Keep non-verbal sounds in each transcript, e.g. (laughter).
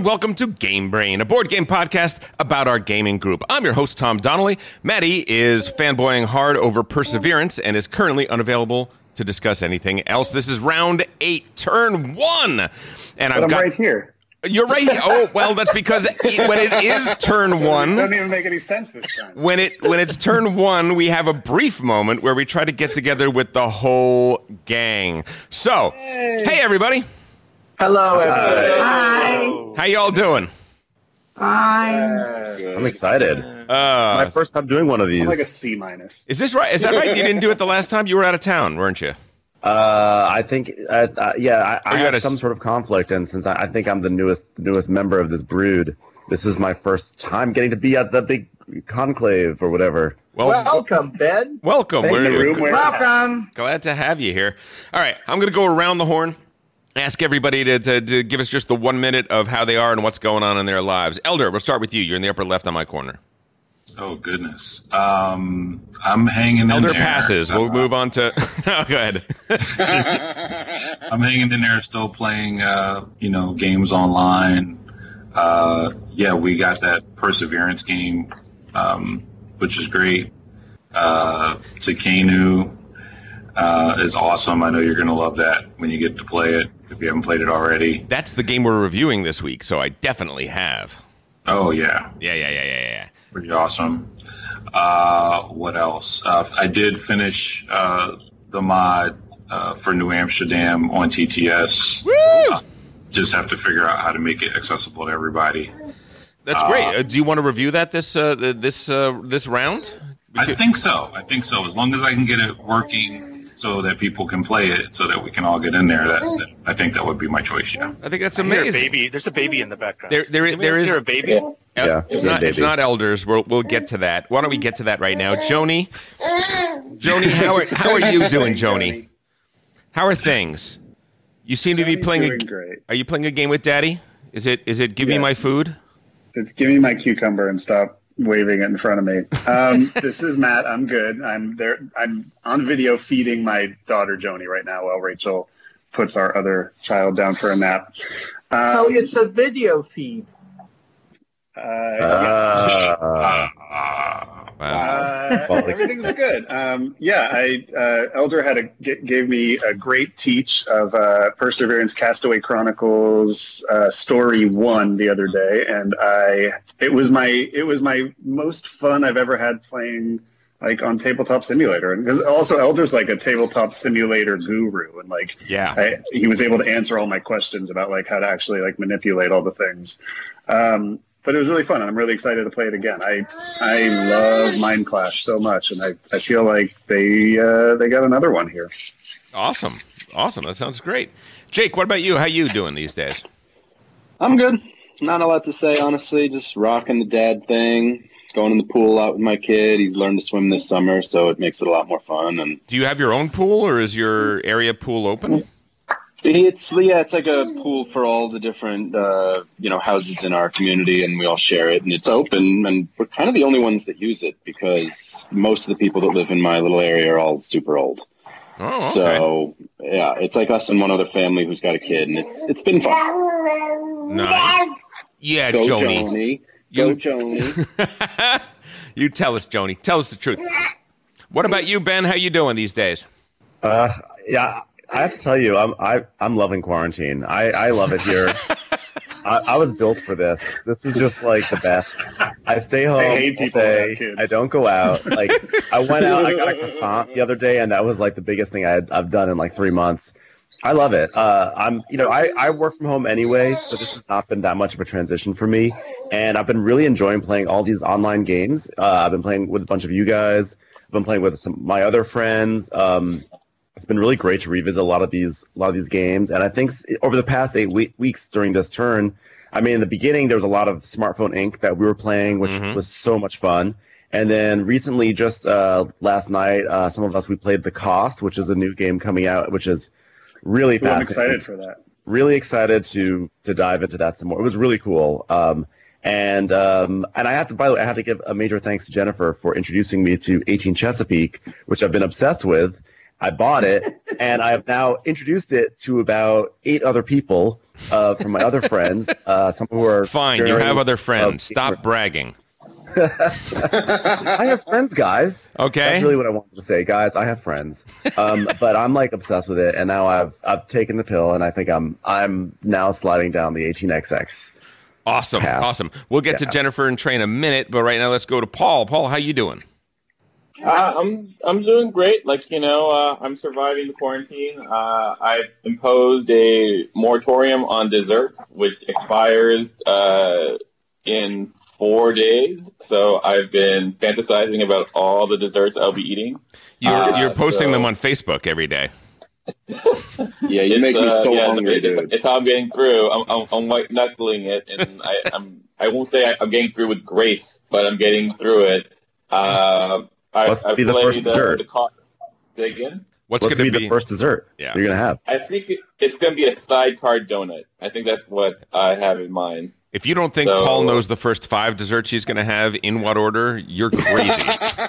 and welcome to Game Brain, a board game podcast about our gaming group. I'm your host, Tom Donnelly. Maddie is fanboying hard over Perseverance and is currently unavailable to discuss anything else. This is round eight, turn one. And I've I'm got. right here. You're right here. Oh, well, that's because when it is turn (laughs) It one. doesn't even make any sense this time. when it when it's turn one, we have a brief moment where we try to get together with the whole gang. So, hey, everybody, Hello, everybody. Hi. how y'all doing? Fine. I'm excited. My Uh, first time doing one of these. I'm like a C minus. is this right? Is that right? You didn't do it the last time. You were out of town, weren't you? uh, I think, uh, uh, yeah, I, Or I you had a some sort of conflict, and since I, I think I'm the newest, the newest member of this brood, this is my first time getting to be at the big conclave or whatever. Well, Welcome, Ben. welcome. Thank We're The room Welcome. glad to have you here. All right, I'm going to go around the horn. Ask everybody to, to, to give us just the one minute of how they are and what's going on in their lives. Elder, we'll start with you. You're in the upper left on my corner. Oh goodness. Um, I'm hanging in there. Elder passes. We'll Uh, move on to. (laughs) no, go ahead. (laughs) I'm hanging in there, still playing. Uh, you know, games online. Uh, yeah, we got that Perseverance game, um, which is great. Uh, Tekhenu uh, is awesome. I know you're gonna love that when you get to play it if you haven't played it already. That's the game we're reviewing this week, so I definitely have. Oh yeah, Yeah, yeah, yeah, yeah, yeah. pretty awesome. Uh, what else? Uh, I did finish uh, the mod uh, for New Amsterdam on TTS. Woo! Just have to figure out how to make it accessible to everybody. That's great. Uh, do you want to review that this uh, this uh, this round? We I think so. I think so. As long as I can get it working so that people can play it, so that we can all get in there, that, that I think that would be my choice. Yeah. I think that's I a amazing. baby. There's a baby in the background. There- there is- Anybody there else is- hear a baby. Yeah. Yeah, it's yeah, not. It's not elders. We'll we'll get to that. Why don't we get to that right now, Joni? Joni, how are how are you doing, Joni? How are things? You seem to be playing. doing A, great. are you playing a game with Daddy? Is it is it give me my food? It's give me my cucumber and stop waving it in front of me. Um, (laughs) this is Matt. I'm good. I'm there. I'm on video feeding my daughter Joni right now while Rachel puts our other child down for a nap. Um, So it's a video feed. uh, Ah. Wow. Uh, everything's good. Um, yeah, I uh, Elder had a g- gave me a great teach of uh, Perseverance Castaway Chronicles uh, Story One the other day, and I it was my it was my most fun I've ever had playing like on tabletop simulator, and because also Elder's like a tabletop simulator guru, and like Yeah. I, he was able to answer all my questions about like how to actually like manipulate all the things. Um, but it was really fun, and I'm really excited to play it again. I I love Mindclash so much, and I, I feel like they uh, they got another one here. Awesome. Awesome. That sounds great. Jake, what about you? How you doing these days? I'm good. Not a lot to say, honestly. Just rocking the dad thing. Going in the pool out with my kid. He's learned to swim this summer, so it makes it a lot more fun. And Do you have your own pool, or is your area pool open? It's yeah, it's like a pool for all the different uh, you know houses in our community, and we all share it, and it's open. And we're kind of the only ones that use it because most of the people that live in my little area are all super old. Oh, okay. So yeah, it's like us and one other family who's got a kid, and it's it's been fun. Nice. Yeah, Go Joni. Joni. Go You- Joni. (laughs) you tell us, Joni. Tell us the truth. What about you, Ben? How you doing these days? Uh, yeah, I have to tell you, I'm I, I'm loving quarantine. I, I love it here. I, I was built for this. This is just like the best. I stay home hate people day. I don't go out. Like I went out. I got a croissant the other day, and that was like the biggest thing I had, I've done in like three months. I love it. Uh, I'm, you know, I, I work from home anyway, so this has not been that much of a transition for me. And I've been really enjoying playing all these online games. Uh, I've been playing with a bunch of you guys. I've been playing with some my other friends. Um, it's been really great to revisit a lot of these a lot of these games. And I think over the past eight we- weeks during this turn, I mean, in the beginning there was a lot of Smartphone Inc. that we were playing, which Mhm. was so much fun. And then recently, just uh, last night, uh, some of us we played The Cost, which is a new game coming out, which is really Ooh, I'm excited for that. really excited to to dive into that some more. It was really cool. Um, and um, and I have to by the way, I have to give a major thanks to Jennifer for introducing me to 18 Chesapeake, which I've been obsessed with. I bought it, and I have now introduced it to about eight other people uh, from my other friends. Uh, some who are Fine, you have other uh, friends. Stop gamers. bragging. I have friends, guys. Okay. That's really what I wanted to say, guys. I have friends, um, but I'm like obsessed with it, and now I've I've taken the pill, and I think I'm I'm now sliding down the 18xx. Awesome, Pass. awesome. We'll get to Jennifer and Trey in a minute, but right now let's go to Paul. Paul, how you doing? Uh, I'm I'm doing great. Like you know, uh, I'm surviving the quarantine. Uh, I've imposed a moratorium on desserts, which expires uh, in four days. So I've been fantasizing about all the desserts I'll be eating. You're Uh, you're posting so- them on Facebook every day. (laughs) Yeah, you make me uh, so yeah, hungry, it's, dude. It's how I'm getting through. I'm, I'm, I'm white knuckling it, and I, I'm I won't say I, I'm getting through with grace, but I'm getting through it. I, What's I be the first dessert? The co- again. What's, What's going gonna to be the first dessert Yeah. you're gonna have? I think it, it's going to be a sidecar donut. I think that's what I have in mind. If you don't think So- Paul knows the first five desserts he's going to have in what order, you're crazy. (laughs) on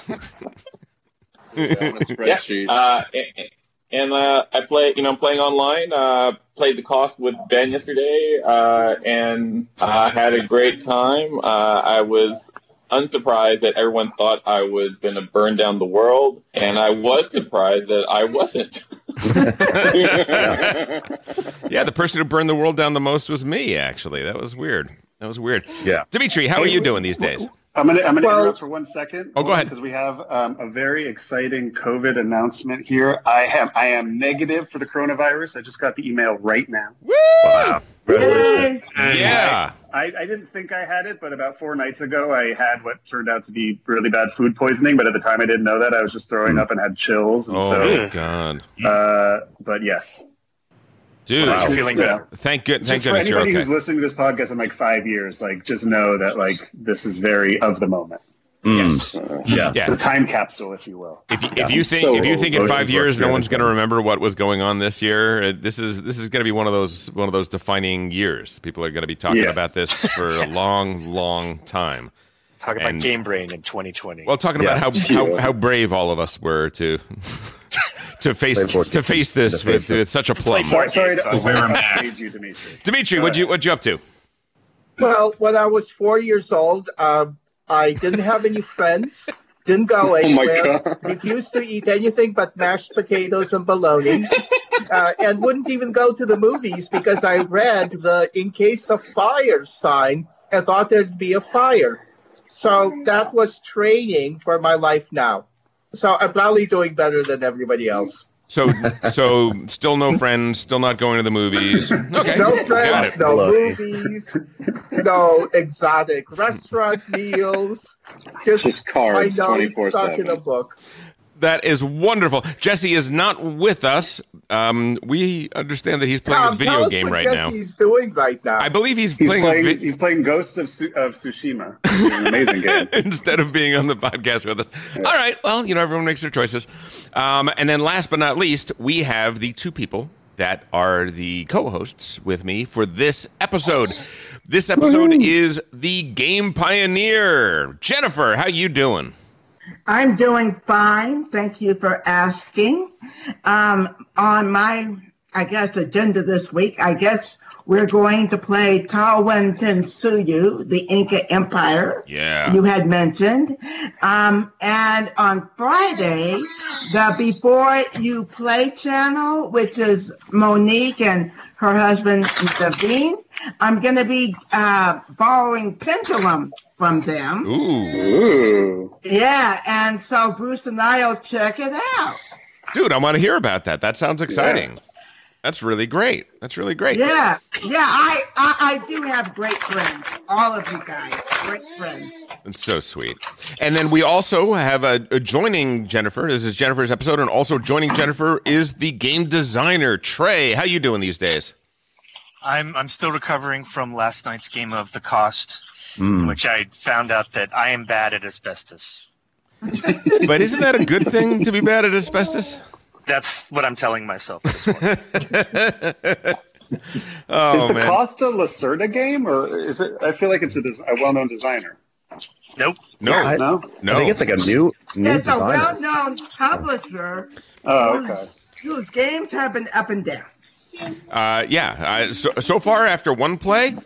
a (laughs) spreadsheet. Uh, and and uh, I play, you know, I'm playing online. Uh, played the cost with Ben yesterday, uh, and I had a great time. Uh, I was unsurprised that everyone thought I was going to burn down the world, and I was surprised that I wasn't. (laughs) yeah, the person who burned the world down the most was me. Actually, that was weird. That was weird. Yeah. Dimitri, how are you doing these days? I'm gonna I'm gonna Well- interrupt for one second. Oh, go ahead. because we have um, a very exciting COVID announcement here. I have I am negative for the coronavirus. I just got the email right now. Woo! Wow. Congratulations. Yay. Yeah. I, I didn't think I had it, but about four nights ago, I had what turned out to be really bad food poisoning. But at the time, I didn't know that. I was just throwing up and had chills. And Oh so, my god, uh, but yes, dude! Wow. Just, feeling you better. know, Thank good. Thank just for goodness you're anybody okay. who's listening to this podcast in like five years, like just know that like this is very of the moment. Mm. Yes. Yeah. Yeah. It's a time capsule, if you will. If, you- if you think so if you think in five years no one's going to remember what was going on this year, uh, this is this is going to be one of those one of those defining years. People are going to be talking Yeah. about this for a long, long time. Talk about And- Game Brain in 2020. Well, talking about how, how how brave all of us were to (laughs) to face to face this with, with such a plum. Sorry, sorry to games, wear a overstage mask. you, Dimitri. Dimitri, what you what you up to? Well, when I was four years old, um, I didn't have any friends, didn't go (laughs) Oh my anywhere, God. refused to eat anything but mashed potatoes and bologna, uh, and wouldn't even go to the movies because I read the "in case of fire" sign and thought there'd be a fire. So that was training for my life now. So I'm probably doing better than everybody else. So so still no friends, still not going to the movies. Okay, No friends, no Bologna. movies, no exotic restaurant meals. Just, Just my carbs nose 24 stuck in a 7. book. That is wonderful. Jesse is not with us. Um, we understand that he's playing Tom, a video tell us game what right now. Jesse's doing right now. I believe he's, He's playing, playing. vi- He's playing Ghosts of, Su- of Tsushima. (laughs) An amazing game. (laughs) instead of being on the podcast with us. All right. Well, you know, everyone makes their choices. Um, and then last but not least, we have the two people that are the co-hosts with me for this episode. This episode is the Game Pioneer. Jennifer, how you doing? I'm doing fine. Thank you for asking. Um, on my, I guess, agenda this week, I guess we're going to play Tawantinsuyu, the Inca Empire. Yeah. You had mentioned. Um, and on Friday, the Before You Play channel, which is Monique and her husband, Davine, I'm going to be uh, borrowing Pendulum from them. Ooh. Yeah, and so Bruce and I'll check it out. Dude, I want to hear about that. That sounds exciting. That's really great. That's really great. Yeah, yeah, I, I I do have great friends. All of you guys, great friends. It's so sweet. And then we also have a, a joining Jennifer. This is Jennifer's episode, and also joining Jennifer is the game designer Trey. How you doing these days? I'm I'm still recovering from last night's game of the cost, Mm. in which I found out that I am bad at asbestos. (laughs) But isn't that a good thing to be bad at asbestos? That's what I'm telling myself this morning. (laughs) Oh is the man. Costa Lacerda game, or is it? I feel like it's a, des- a well-known designer. Nope. No, I- No. no. I think it's like a new new It's a well-known publisher Oh, okay. whose, whose games have been up and down. Uh, yeah. Uh, so so far after one play,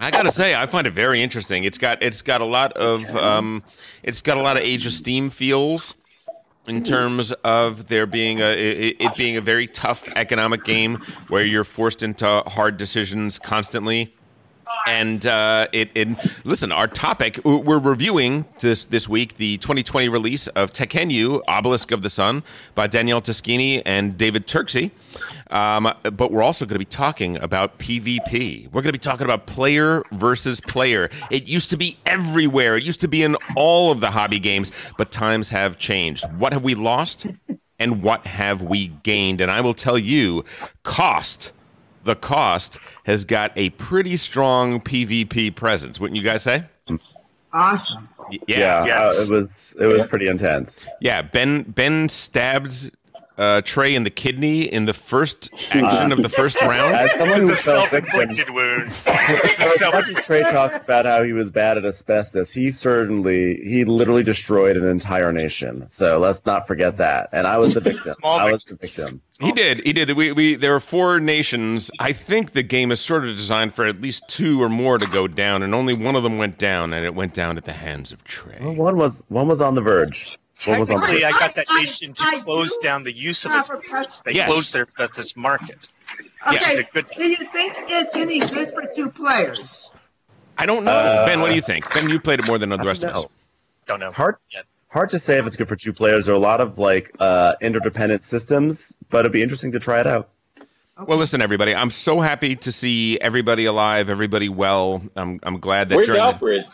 I gotta say I find it very interesting. It's got it's got a lot of um, it's got a lot of Age of Steam feels in terms of there being a it, it being a very tough economic game where you're forced into hard decisions constantly. And uh, it, it listen, our topic we're reviewing this this week the 2020 release of Tekhenu Obelisk of the Sun by Daniele Tascini and David Turczi. Um, but we're also going to be talking about PvP. We're going to be talking about player versus player. It used to be everywhere. It used to be in all of the hobby games, but times have changed. What have we lost, and what have we gained? And I will tell you, cost the cost has got a pretty strong PvP presence, wouldn't you guys say? Awesome. Y- Yeah, Yes. uh, it was it was pretty intense. Yeah, Ben Ben stabbed uh, Trey in the kidney in the first action of the first (laughs) round. As someone It's who a fell self-inflicted wound. It's (laughs) a as self- much as Trey talks about how he was bad at asbestos, he certainly he literally destroyed an entire nation. So let's not forget that. And I was the victim. (laughs) Small I was the victim. He did. He did. We, we there were four nations. I think the game is sort of designed for at least two or more to go down, and only one of them went down, and it went down at the hands of Trey. Well, one was one was on the verge. One was on the Technically. I got that I- nation to I close do down the use of have a asbestos. They Yes. closed their asbestos market. Okay, it's a good- do you think it's any good for two players? I don't know, Uh, Ben. What do you think? Ben, you played it more than the rest of us. No. Don't know. Hard hard to say if it's good for two players. There are a lot of like uh, interdependent systems, but it'd be interesting to try it out. Well, listen, everybody. I'm so happy to see everybody alive, everybody well. I'm I'm glad that Where's during the- Alfred?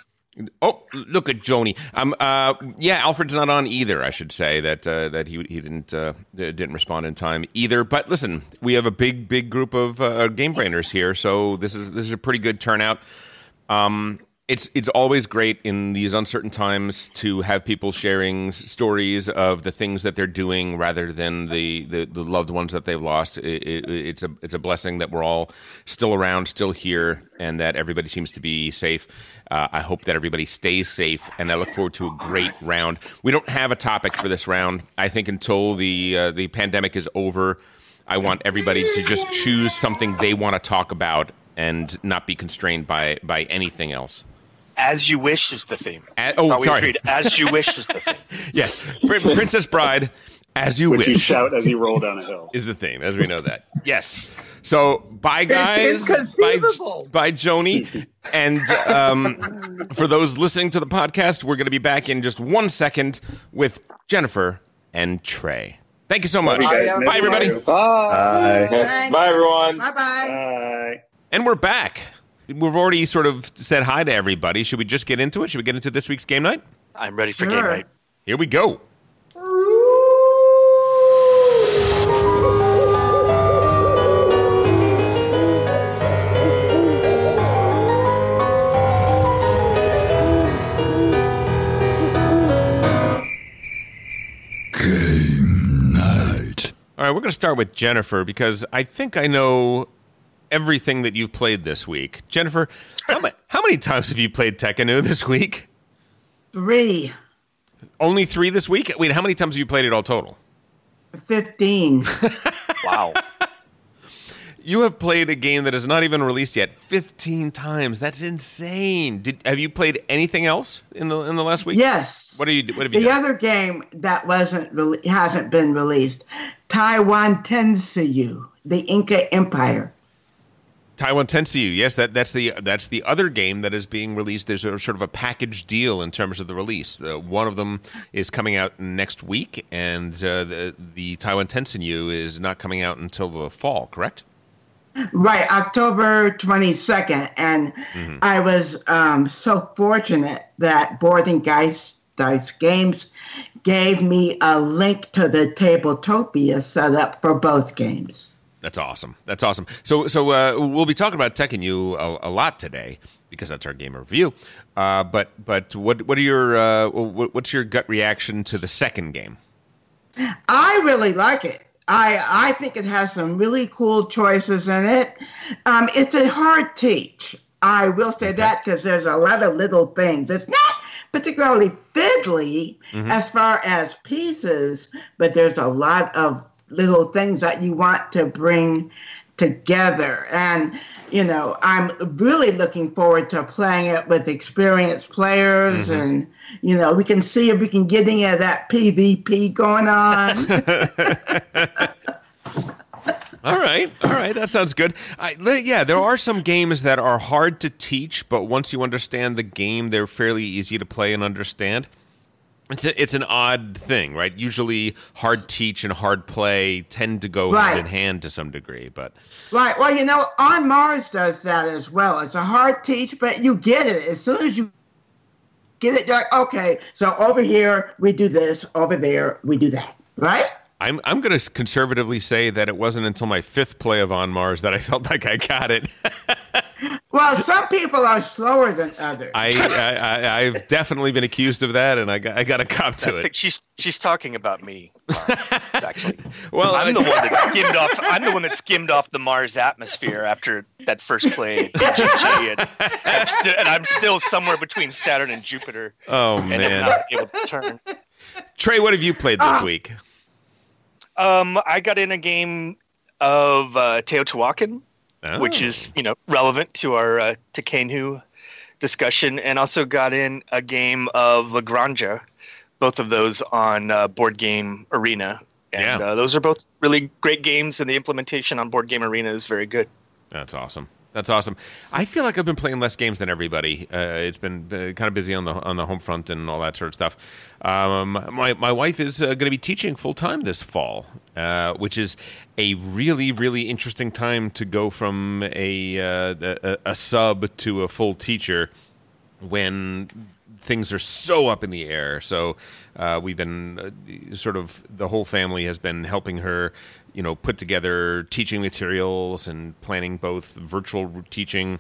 Oh, look at Joni. Um, uh, yeah, Alfred's not on either. I should say that uh, that he he didn't uh, didn't respond in time either. But listen, we have a big big group of uh, game brainers here, so this is this is a pretty good turnout. Um, it's it's always great in these uncertain times to have people sharing stories of the things that they're doing rather than the, the, the loved ones that they've lost. It, it, it's a it's a blessing that we're all still around, still here, and that everybody seems to be safe. Uh, I hope that everybody stays safe, and I look forward to a great round. We don't have a topic for this round. I think until the uh, the pandemic is over, I want everybody to just choose something they want to talk about and not be constrained by by anything else. As you wish is the theme. A- oh, Thought we sorry. agreed. As you (laughs) wish is the theme. Yes, Prin- Princess Bride, as you Which you wish, shout as you roll down a hill. is the theme, as we know that. Yes. So, bye, guys. It's Bye, inconceivable. bye, Joni. And um, for those listening to the podcast, we're going to be back in just one second with Jennifer and Trey. Thank you so much. You guys. Bye, everybody. you. Bye. Uh, Bye, everyone. Bye bye. Bye. And we're back. We've already sort of said hi to everybody. Should we just get into it? Should we get into this week's game night? I'm ready for Sure. game night. Here we go. Game night. All right, we're going to start with Jennifer because I think I know everything that you've played this week. Jennifer, how, ma- (laughs) how many times have you played Tekhenu (laughs) this week? Three. Only three this week? Wait, how many times have you played it all total? Fifteen. (laughs) Wow. You have played a game that is not even released yet 15 times. That's insane. Did have you played anything else in the in the last week? yes. What are you what have you The done? other game that wasn't re- hasn't been released, Tawantinsuyu, the Inca Empire. Tawantinsuyu. Yes, that that's the that's the other game that is being released. There's a sort of a package deal in terms of the release. Uh, one of them is coming out next week, and uh, the the Tawantinsuyu is not coming out until the fall. Correct? Right, October 22nd. And Mm-hmm. I was um, so fortunate that Board&Dice, Dice Games gave me a link to the Tabletopia set up for both games. That's awesome. That's awesome. So, so uh, we'll be talking about Tekhenu a, a lot today because that's our game review. Uh, but, but what, what are your, uh, what, what's your gut reaction to the second game? I really like it. I I think it has some really cool choices in it. Um, it's a hard teach. I will say that because there's a lot of little things. It's not particularly fiddly Mhm. as far as pieces, but there's a lot of little things that you want to bring together. And, you know, I'm really looking forward to playing it with experienced players Mhm. and, you know, we can see if we can get any of that PvP going on. (laughs) All right, all right, that sounds good. I, yeah, there are some games that are hard to teach, but once you understand the game, they're fairly easy to play and understand. It's a, it's an odd thing, right? Usually, hard teach and hard play tend to go Right. hand in hand to some degree, but Right. Well, you know, On Mars does that as well. It's a hard teach, but you get it as soon as you get it. You're like, okay, so over here we do this, over there we do that. Right? I'm I'm going to conservatively say that it wasn't until my fifth play of On Mars that I felt like I got it. (laughs) Well, some people are slower than others. I, I, I I've definitely been accused of that, and I got I got to cop to I it. think she's she's talking about me. uh, actually, (laughs) Well, I'm I- the one that skimmed off. I'm the one that skimmed off the Mars atmosphere after that first play at (laughs) and, I'm sti- and I'm still somewhere between Saturn and Jupiter, Oh and man, not able to turn. Trey, what have you played this Ah. week? Um, I got in a game of uh, Teotihuacan, which Oh. is you know relevant to our uh, Tekhenu discussion, and also got in a game of La Granja, both of those on uh, Board Game Arena, and Yeah. uh, those are both really great games, and the implementation on Board Game Arena is very good. That's awesome. That's awesome. I feel like I've been playing less games than everybody. Uh, it's been uh, kind of busy on the on the home front and all that sort of stuff. Um, my my wife is uh, going to be teaching full time this fall, uh, which is a really really interesting time to go from a, uh, a a sub to a full teacher when things are so up in the air. So uh, we've been uh, sort of the whole family has been helping her, you know, put together teaching materials and planning both virtual teaching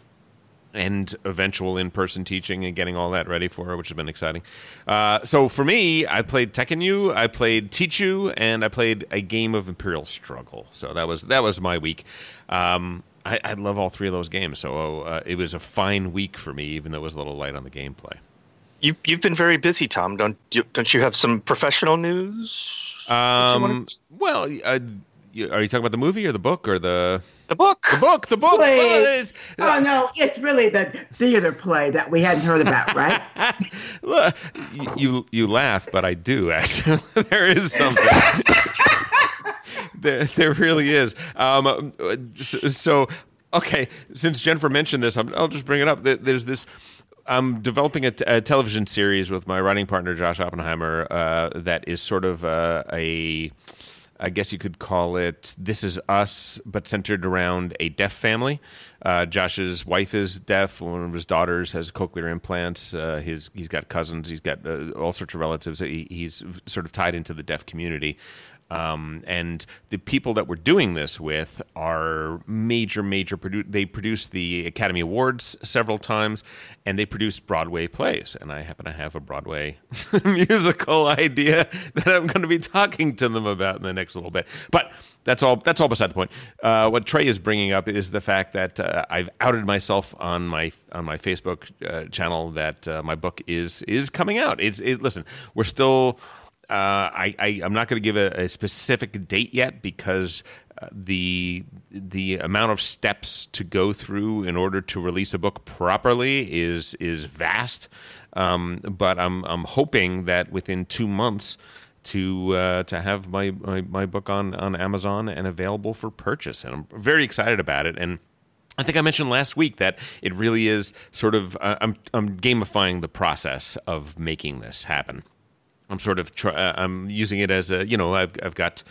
and eventual in-person teaching and getting all that ready for her, which has been exciting. Uh, so for me, I played Tekhenu, I played Teachu, and I played a game of Imperial Struggle. So that was that was my week. Um, I, I love all three of those games, so uh, it was a fine week for me, even though it was a little light on the gameplay. You you've been very busy, Tom. Don't you, don't you have some professional news? Um, well, uh, you, are you talking about the movie or the book or the the book? the book? The book. Please. Oh no, it's really the theater play that we hadn't heard about, right? (laughs) Well, you, you you laugh, but I do actually. (laughs) there is something. (laughs) there, there really is. Um, so, so, okay, since Jennifer mentioned this, I'm, I'll just bring it up. There's this. I'm developing a, t- a television series with my writing partner Josh Oppenheimer uh, that is sort of uh, a. I guess you could call it This Is Us, but centered around a deaf family. Uh, Josh's wife is deaf. One of his daughters has cochlear implants. Uh, his he's got cousins. He's got uh, all sorts of relatives. He, he's sort of tied into the deaf community. Um, and the people that we're doing this with are major, major. Produ- they produce the Academy Awards several times, and they produce Broadway plays. And I happen to have a Broadway (laughs) musical idea that I'm going to be talking to them about in the next little bit. But that's all. That's all beside the point. Uh, what Trey is bringing up is the fact that uh, I've outed myself on my on my Facebook uh, channel that uh, my book is is coming out. It's it, listen, we're still. Uh, I, I I'm not going to give a, a specific date yet because uh, the the amount of steps to go through in order to release a book properly is is vast. Um, but I'm I'm hoping that within two months to uh, to have my, my my book on on Amazon and available for purchase, and I'm very excited about it. And I think I mentioned last week that it really is sort of uh, I'm I'm gamifying the process of making this happen. I'm sort of try, uh, I'm using it as a you know I've I've got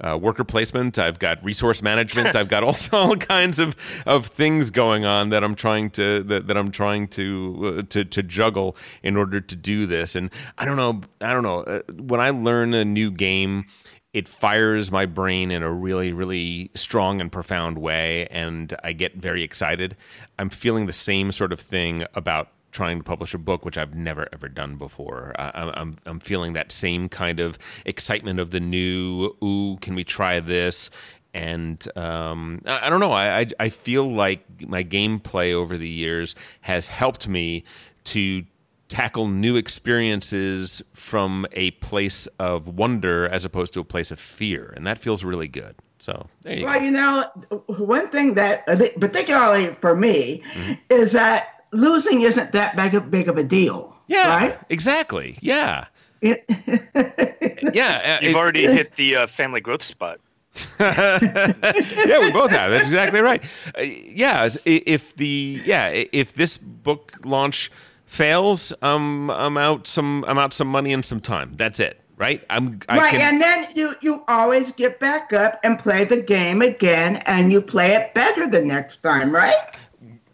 uh, worker placement, I've got resource management, I've got all, (laughs) all kinds of, of things going on that I'm trying to that, that I'm trying to uh, to to juggle in order to do this. And I don't know I don't know uh, when I learn a new game. It fires my brain in a really, really strong and profound way, and I get very excited. I'm feeling the same sort of thing about trying to publish a book, which I've never ever done before. I, I'm I'm feeling that same kind of excitement of the new. Ooh, can we try this? And um, I, I don't know. I, I I feel like my gameplay over the years has helped me to tackle new experiences from a place of wonder as opposed to a place of fear, and that feels really good. So there you Well, go. you know, one thing that, particularly for me, Mm-hmm. is that losing isn't that big, of- big of a deal. Yeah, Right? exactly. Yeah, It- (laughs) yeah. uh, You've it- already hit the uh, family growth spot. (laughs) yeah, we both have. That's exactly right. Uh, yeah, if the yeah, if this book launch fails, um, I'm out some I'm out some money and some time. That's it, right? I'm I right, can, and then you you always get back up and play the game again, and you play it better the next time, right?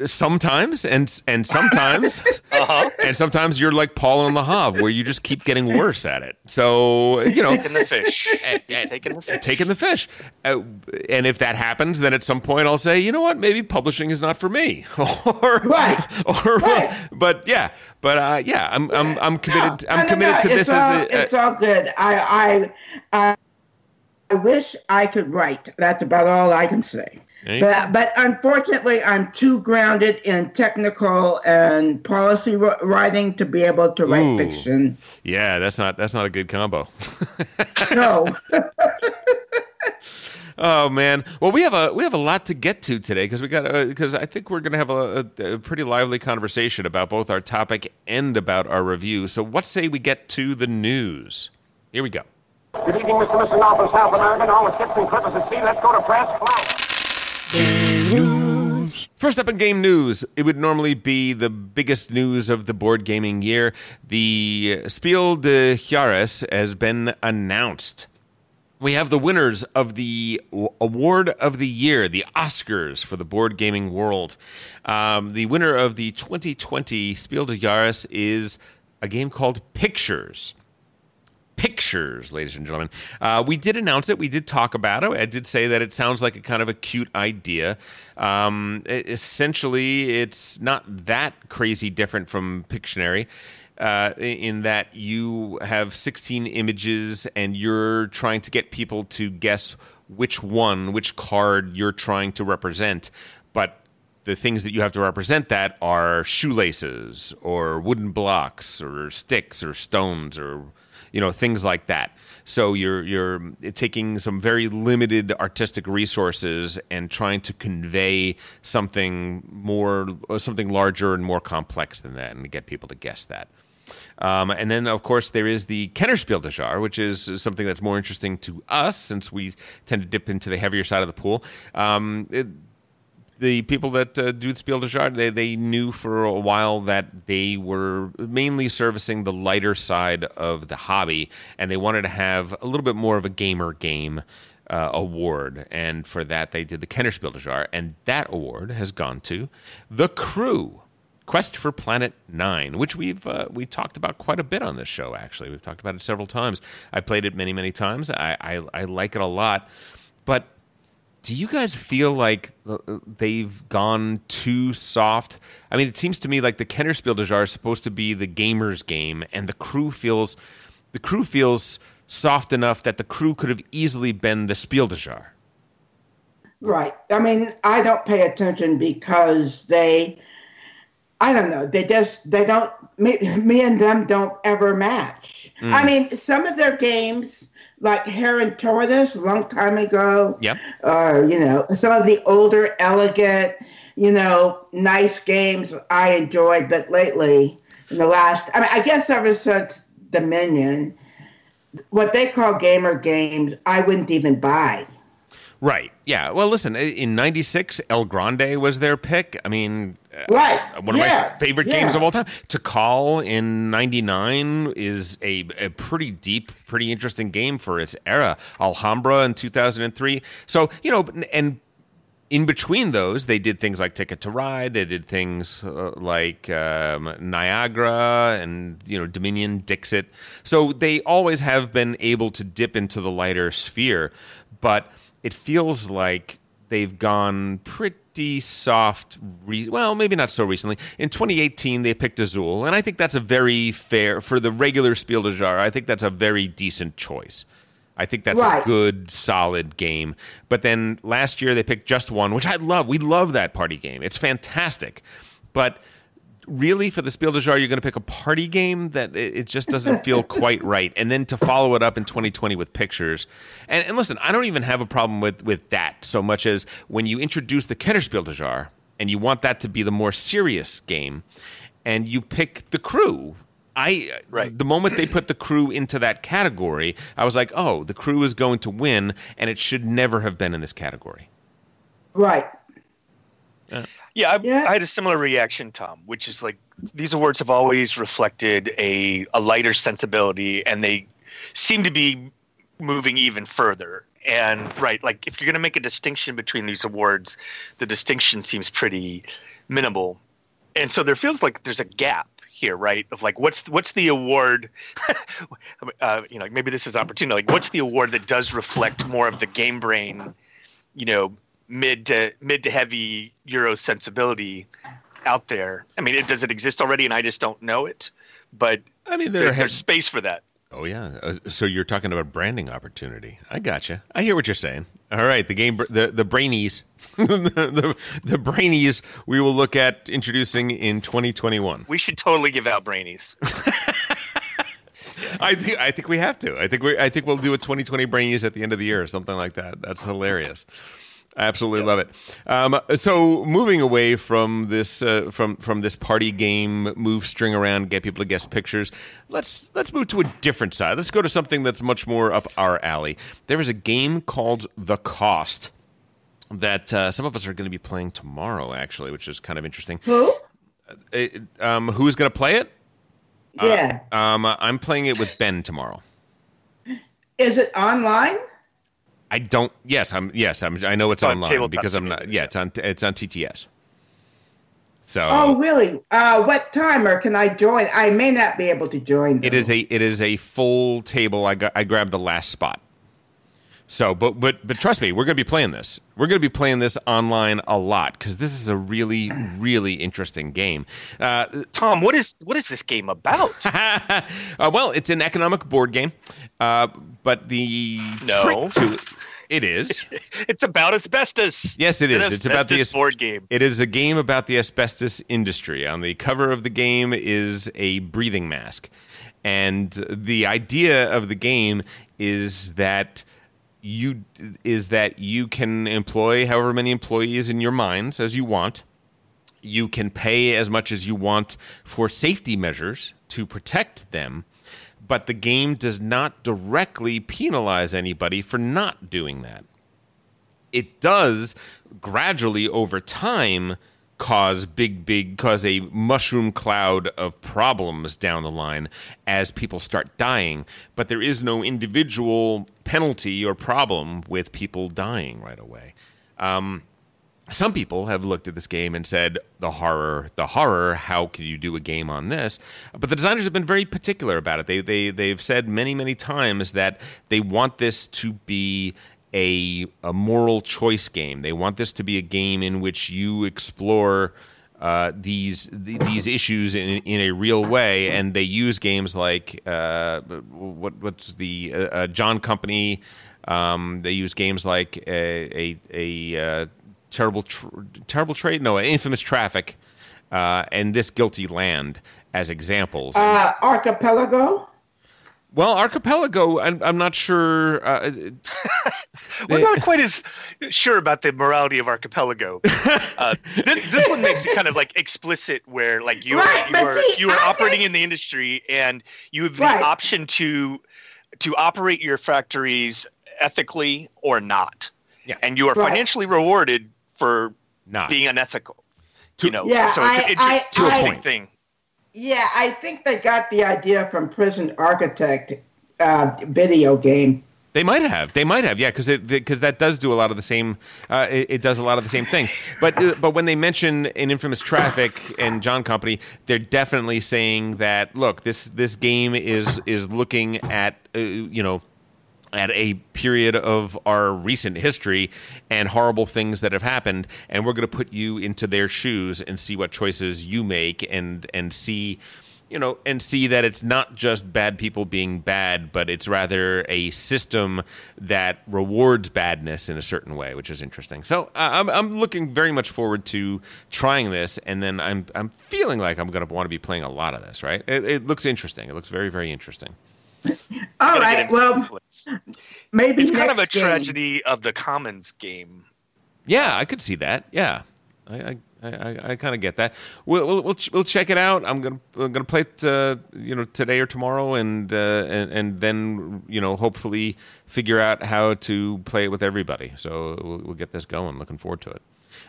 Sometimes and and sometimes (laughs) Uh-huh. and sometimes you're like Paul and Lahav, where you just keep getting worse at it. So you know, Taking the fish. (laughs) Keep taking the fish. taking the fish. Uh, and if that happens, then at some point I'll say, you know what, maybe publishing is not for me. (laughs) or, Right. Or, Right. but yeah, but uh, yeah, I'm, I'm, I'm committed. I'm No, no, committed no, to it's this all, as a, uh, it's all good. I, I, I, I wish I could write. That's about all I can say. Hey. But, but unfortunately, I'm too grounded in technical and policy writing to be able to write Ooh. fiction. yeah, that's not that's not a good combo. (laughs) No. (laughs) Oh man. Well, we have a we have a lot to get to today because we got uh, because I think we're going to have a, a, a pretty lively conversation about both our topic and about our review. So, what say we get to the news? Here we go. Good evening, Mr. and Mrs. Norfolk, South American, all the ships and clippers at sea. Let's go to press. First up in game news, it would normally be the biggest news of the board gaming year. The Spiel des Jahres has been announced. We have the winners of the award of the year, the Oscars for the board gaming world. Um, the winner of the 2020 Spiel des Jahres is a game called Pictures pictures, ladies and gentlemen. Uh, we did announce it. We did talk about it. I did say that it sounds like a kind of a cute idea. Um, e- essentially, it's not that crazy different from Pictionary. Uh, in that you have 16 images and you're trying to get people to guess which one, which card you're trying to represent. But the things that you have to represent that are shoelaces or wooden blocks or sticks or stones or you know things like that so you're you're taking some very limited artistic resources and trying to convey something more uh, something larger and more complex than that and get people to guess that um, and then, of course, there is the Kennerspiel de Jar, which is something that's more interesting to us since we tend to dip into the heavier side of the pool. Um, it, the people that uh, do Spiel des Jahres, they, they knew for a while that they were mainly servicing the lighter side of the hobby, and they wanted to have a little bit more of a gamer game uh, award. And for that, they did the Kenner Spiel des Jahres, and that award has gone to The Crew. Quest for Planet Nine, which we've uh, we talked about quite a bit on this show. Actually, we've talked about it several times. I played it many, many times. I, I, I like it a lot, but do you guys feel like uh, they've gone too soft? I mean, it seems to me like the Kenner Spiel de Jar is supposed to be the gamer's game, and the crew feels the crew feels soft enough that the crew could have easily been the Spiel de Jar. Right. I mean, I don't pay attention because they, I don't know, they just, they don't, me, me and them don't ever match. I mean, some of their games, like Hare and Tortoise, a long time ago, Yep. or, you know, some of the older, elegant, you know, nice games I enjoyed, but lately, in the last, I mean, I guess ever since Dominion, what they call gamer games, I wouldn't even buy. Right. Yeah. Well, listen, in 96, El Grande was their pick. I mean, uh, Right. one of Yeah. my favorite Yeah. games of all time. Tikal in 99 is a, a pretty deep, pretty interesting game for its era. Alhambra in 2003. So, you know, and in between those, they did things like Ticket to Ride. They did things uh, like um, Niagara and you know Dominion, Dixit. So they always have been able to dip into the lighter sphere, but it feels like they've gone pretty soft. Re- well, maybe not so recently. In 2018, they picked Azul, and I think that's a very fair for the regular Spiel de Jar. I think that's a very decent choice. I think that's Right. a good, solid game. But then last year they picked Just One, which I love. We love that party game. It's fantastic. But really for the Spiel des Jahres, you're going to pick a party game that it, it just doesn't feel (laughs) quite right. And then to follow it up in 2020 with pictures. And, and listen, I don't even have a problem with, with that so much as when you introduce the Kenner Spiel des Jahres and you want that to be the more serious game and you pick the crew. I Right. the moment they put the crew into that category, I was like, "Oh, the crew is going to win and it should never have been in this category." Right. Yeah, I, Yeah. I had a similar reaction, Tom, which is like these awards have always reflected a, a lighter sensibility, and they seem to be moving even further. And right, like if you're going to make a distinction between these awards, the distinction seems pretty minimal. And so there feels like there's a gap here, right? Of like, what's what's the award? (laughs) uh, you know, maybe this is opportunity. Like, what's the award that does reflect more of the game brain? You know, mid to mid to heavy Euro sensibility out there. I mean, it, does it exist already, and I just don't know it? But I mean, there, there there's space for that. Oh yeah. Uh, so you're talking about branding opportunity. I gotcha. I hear what you're saying. All right, the game, the the brainies, (laughs) the, the the brainies. We will look at introducing in 2021. We should totally give out brainies. (laughs) I think I think we have to. I think we I think we'll do a 2020 brainies at the end of the year or something like that. That's hilarious. I absolutely love it. Um, so moving away from this uh, from from this party game, move string around, get people to guess pictures. Let's let's move to a different side. Let's go to something that's much more up our alley. There is a game called The Cost that uh, some of us are going to be playing tomorrow, actually, which is kind of interesting. Who? It- um, who's going to play it? Yeah. Um, I'm playing it with Ben tomorrow. Is it online? I don't. Yes, I'm. Yes, I'm. I know it's, It's on online Tabletop because I'm not. Yeah, it's on. It's on TTS. So Oh, really? Uh, what time or can I join? I may not be able to join. it though. is a. It is a full table. I got. I grabbed the last spot. So, but but but trust me, we're going to be playing this. We're going to be playing this online a lot because this is a really really interesting game. Uh, Tom, what is what is this game about? (laughs) uh, well, it's an economic board game, uh, but the No. trick to it, it is. (laughs) it's about asbestos. Yes, it is. It's about the asbestos board game. It is a game about the asbestos industry. On the cover of the game is a breathing mask. And the idea of the game is that you is that you can employ however many employees in your mines as you want. You can pay as much as you want for safety measures to protect them, but the game does not directly penalize anybody for not doing that it does gradually over time cause big big cause a mushroom cloud of problems down the line as people start dying. But there is no individual penalty or problem with people dying right away. Um, some people have looked at this game and said the horror the horror how can you do a game on this? But the designers have been very particular about it. They, they they've said many many times that they want this to be a, a moral choice game they want this to be a game in which you explore uh, these th- these issues in in a real way, and they use games like uh, what what's the uh, uh, John Company. Um, they use games like a a, a uh, terrible tr- terrible trade, no, infamous traffic, uh, and this guilty land as examples. Archipelago. Well, Archipelago, I'm, I'm not sure. Uh, (laughs) We're not quite as sure about the morality of Archipelago. (laughs) Uh, this, this one makes it kind of like explicit, where like you Right, are you are see, you are operating think- in the industry, and you have the Right. option to to operate your factories ethically or not. Yeah. and you are Right. financially rewarded for not. being unethical. To- you know, Yeah, so it's, I- it's I- just to a I- point thing. Yeah, I think they got the idea from Prison Architect uh, video game. They might have. They might have. Yeah, because because that does do a lot of the same. Uh, it, it does a lot of the same things. But uh, but when they mention an infamous traffic and John Company, they're definitely saying that look, this this game is is looking at uh, you know at a period of our recent history and horrible things that have happened and we're going to put you into their shoes and see what choices you make and and see you know, and see that it's not just bad people being bad, but it's rather a system that rewards badness in a certain way, which is interesting. So uh, I'm, I'm looking very much forward to trying this, and then I'm I'm feeling like I'm going to want to be playing a lot of this. Right? It, it looks interesting. It looks very very interesting. (laughs) All Gotta get right. into Well, place. maybe it's kind of a next game. tragedy of the commons game. Yeah, I could see that. Yeah, I I, I, I kind of get that. We'll, we'll we'll ch- we'll check it out. I'm gonna I'm gonna play it uh, you know today or tomorrow, and uh, and and then you know hopefully figure out how to play it with everybody. So we'll, we'll get this going. Looking forward to it.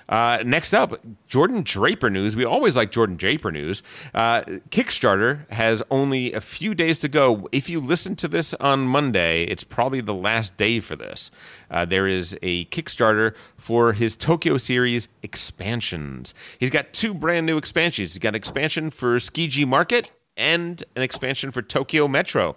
Uh, next up, Jordan Draper news. We always like Jordan Draper news. Uh, Kickstarter has only a few days to go. If you listen to this on Monday, it's probably the last day for this. Uh, there is a Kickstarter for his Tokyo series expansions. He's got two brand new expansions. He's got an expansion for Tsukiji Market and an expansion for Tokyo Metro.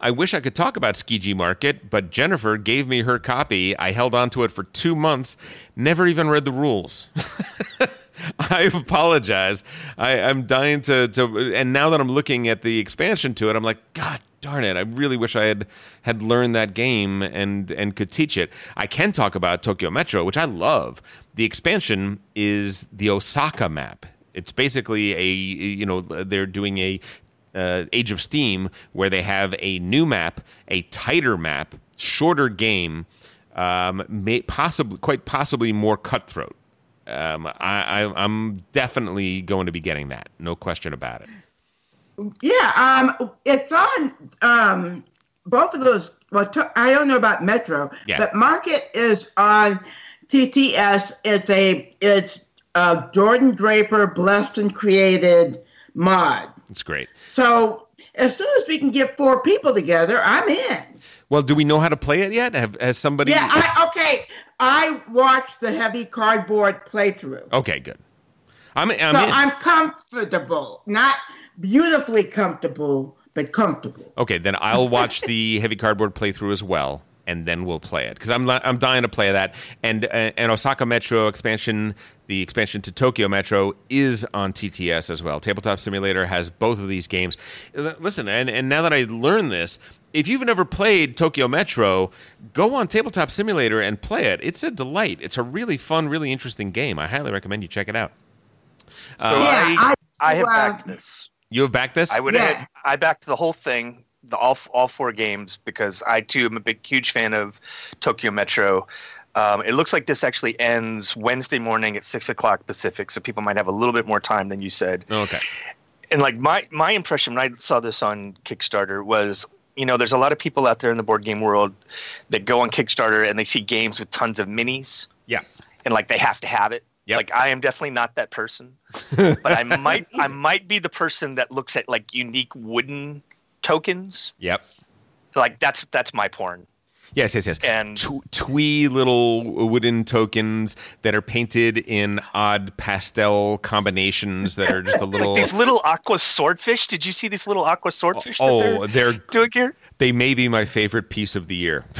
I wish I could talk about Tsukiji Market, but Jennifer gave me her copy. I held on to it for two months, never even read the rules. (laughs) I apologize. I, I'm dying to, to, and now that I'm looking at the expansion to it, I'm like, God darn it! I really wish I had had learned that game and and could teach it. I can talk about Tokyo Metro, which I love. The expansion is the Osaka map. It's basically a you know they're doing a uh, Age of Steam, where they have a new map, a tighter map, shorter game, um, may, possibly quite possibly more cutthroat. Um, I, I, I'm definitely going to be getting that, no question about it. Yeah, um, it's on um, both of those. Well, to, I don't know about Metro, Yeah. but Market is on TTS. It's a it's a Jordan Draper blessed and created mod. It's great. So as soon as we can get four people together, I'm in. Well, do we know how to play it yet? Have has somebody? Yeah, I, okay. I watched the heavy cardboard playthrough, okay, good. I'm, I'm so in. I'm comfortable, not beautifully comfortable, but comfortable. Okay, then I'll watch the heavy cardboard playthrough as well, and then we'll play it because I'm I'm dying to play that. And uh, and Osaka Metro expansion, the expansion to Tokyo Metro is on TTS as well. Tabletop Simulator has both of these games. Listen, and and now that I learned this. If you've never played Tokyo Metro, go on Tabletop Simulator and play it. It's a delight. It's a really fun, really interesting game. I highly recommend you check it out. So Uh, Yeah, I, I- I have uh, backed this. You have backed this? I went Yeah. ahead. I backed the whole thing, the all all four games, because I too am a big, huge fan of Tokyo Metro. Um, it looks like this actually ends Wednesday morning at six o'clock Pacific, so people might have a little bit more time than you said. okay. And like my my impression when I saw this on Kickstarter was, you know, there's a lot of people out there in the board game world that go on Kickstarter and they see games with tons of minis, Yeah. and like they have to have it. Yep. Like I am definitely not that person, (laughs) but I might I might be the person that looks at like unique wooden tokens. Yep. Like that's that's my porn. Yes, yes, yes. And- Tw- twee little wooden tokens that are painted in odd pastel combinations that are just a (laughs) little. These little aqua swordfish. Did you see these little aqua swordfish? that oh, they're they're (laughs) doing here. they may be my favorite piece of the year. (laughs)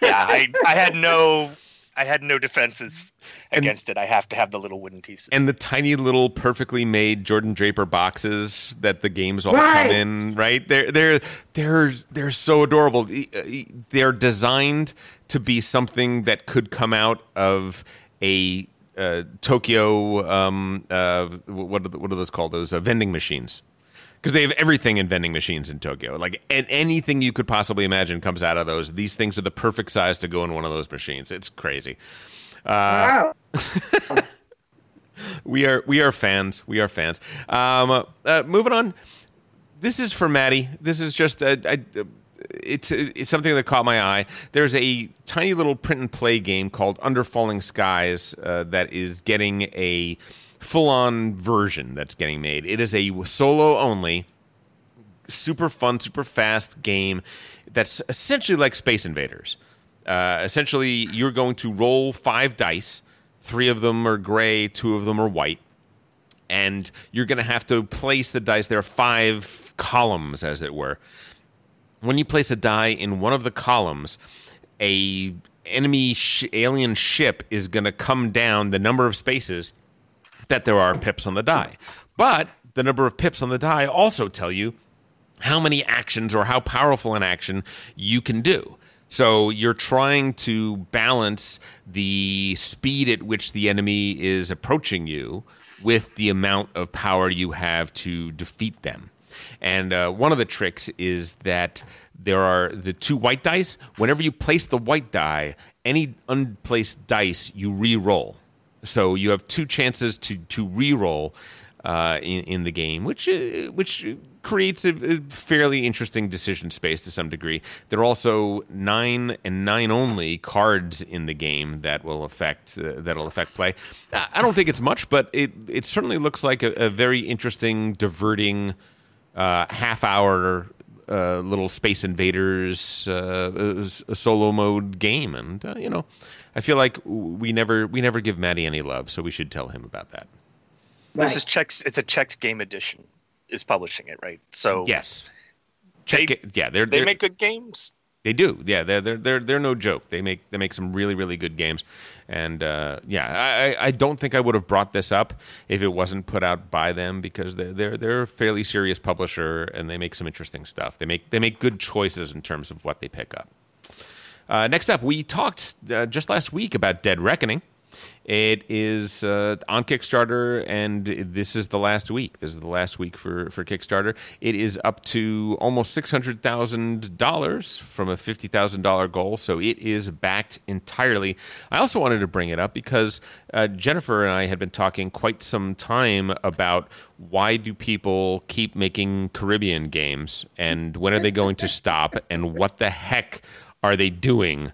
Yeah, I I had no I had no defenses against it. I have to have the little wooden pieces. and the tiny little perfectly made Jordan Draper boxes that the games all Right. come in, right? They're they're they're they're so adorable. E- They're designed to be something that could come out of a uh, Tokyo. Um, uh, what are the, what are those called? Those uh, vending machines. Because they have everything in vending machines in Tokyo. Like and anything you could possibly imagine comes out of those. These things are the perfect size to go in one of those machines. It's crazy. wow. (laughs) We are we are fans. We are fans. Um, uh, moving on. This is for Maddie. This is just a, a, it's, it's something that caught my eye. There's a tiny little print and play game called Under Falling Skies uh, that is getting a full on version that's getting made. It is a solo only, super fun, super fast game that's essentially like Space Invaders. Uh, essentially, you're going to roll five dice. Three of them are gray, two of them are white. And you're going to have to place the dice. There are five columns, as it were. When you place a die in one of the columns, a enemy sh- alien ship is going to come down the number of spaces that there are pips on the die. But the number of pips on the die also tell you how many actions or how powerful an action you can do. So you're trying to balance the speed at which the enemy is approaching you with the amount of power you have to defeat them. And uh, one of the tricks is that there are the two white dice. Whenever you place the white die, any unplaced dice you re-roll. So you have two chances to to re-roll uh, in in the game, which uh, which creates a, a fairly interesting decision space to some degree. There are also nine and nine only cards in the game that will affect uh, that'll affect play. I don't think it's much, but it it certainly looks like a, a very interesting, diverting uh, half hour uh, little Space Invaders uh, solo mode game, and you know, I feel like we never we never give Maddie any love, so we should tell him about that. This is checks. It's a Czech Games Edition. Is publishing it right? So Yes, check They- it. Yeah, they're, they they're make good games. They do. Yeah, they're they're they're they're no joke. They make they make some really really good games, and uh, yeah, I I- I don't think I would have brought this up if it wasn't put out by them because they're they're they're a fairly serious publisher and they make some interesting stuff. They make they make good choices in terms of what they pick up. Uh, next up, we talked uh, just last week about Dead Reckoning. It is uh, on Kickstarter, and this is the last week. This is the last week for, for Kickstarter. It is up to almost six hundred thousand dollars from a fifty thousand dollar goal, so it is backed entirely. I also wanted to bring it up because uh, Jennifer and I had been talking quite some time about why do people keep making Caribbean games, and when are they going to stop, and what the heck are they doing?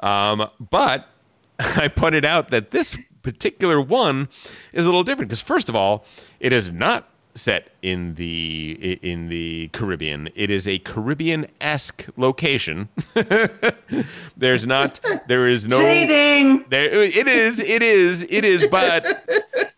Um, but (laughs) I pointed out that this particular one is a little different because first of all, it is not set in the in the Caribbean. It is a Caribbean-esque location. (laughs) There's not there is no Cheating. there it is it is it is but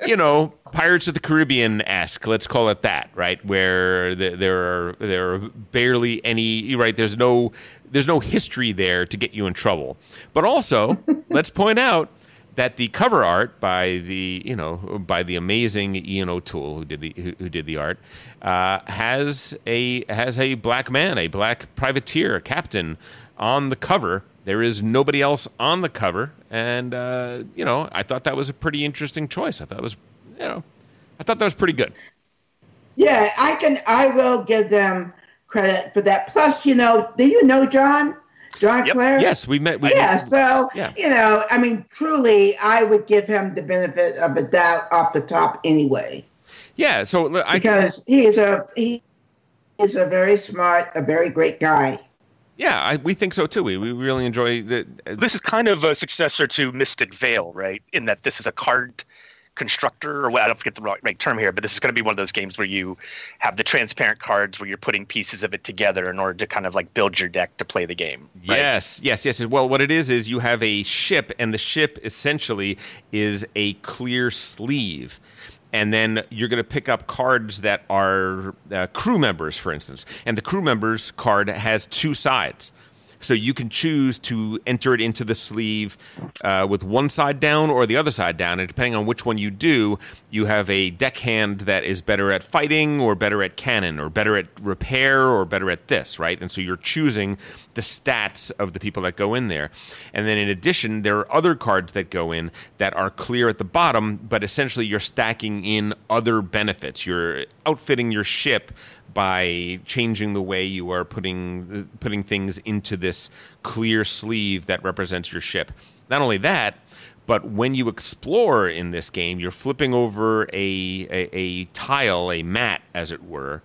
you know Pirates of the Caribbean esque let's call it that right where the, there are there are barely any right there's no there's no history there to get you in trouble. But also (laughs) let's point out that the cover art by the you know by the amazing Ian O'Toole who did the who, who did the art uh, has a has a black man a black privateer a captain on the cover. There is nobody else on the cover. And uh, you know I thought that was a pretty interesting choice. I thought it was you know I thought that was pretty good. Yeah, I can. I will give them credit for that. Plus, you know, do you know John? John Clair? yes we met we yeah, so Yeah. you know, I mean, truly, I would give him the benefit of a doubt off the top anyway, yeah so I because he is a he is a very smart, a very great guy. yeah I, we think so too we, we really enjoy the uh, This is kind of a successor to Mystic Vale, right? In that this is a card constructor, or what, I don't forget the right, right term here, but this is going to be one of those games where you have the transparent cards where you're putting pieces of it together in order to kind of like build your deck to play the game. right? Yes, yes, yes. Well, what it is is you have a ship, and the ship essentially is a clear sleeve. And then you're going to pick up cards that are uh, crew members, for instance. And the crew members card has two sides. So you can choose to enter it into the sleeve uh, with one side down or the other side down. And depending on which one you do, you have a deckhand that is better at fighting or better at cannon or better at repair or better at this, right? And so you're choosing the stats of the people that go in there. And then in addition, there are other cards that go in that are clear at the bottom, but essentially you're stacking in other benefits. You're outfitting your ship by changing the way you are putting uh, putting things into this clear sleeve that represents your ship. Not only that, but when you explore in this game, you're flipping over a, a, a tile, a mat, as it were,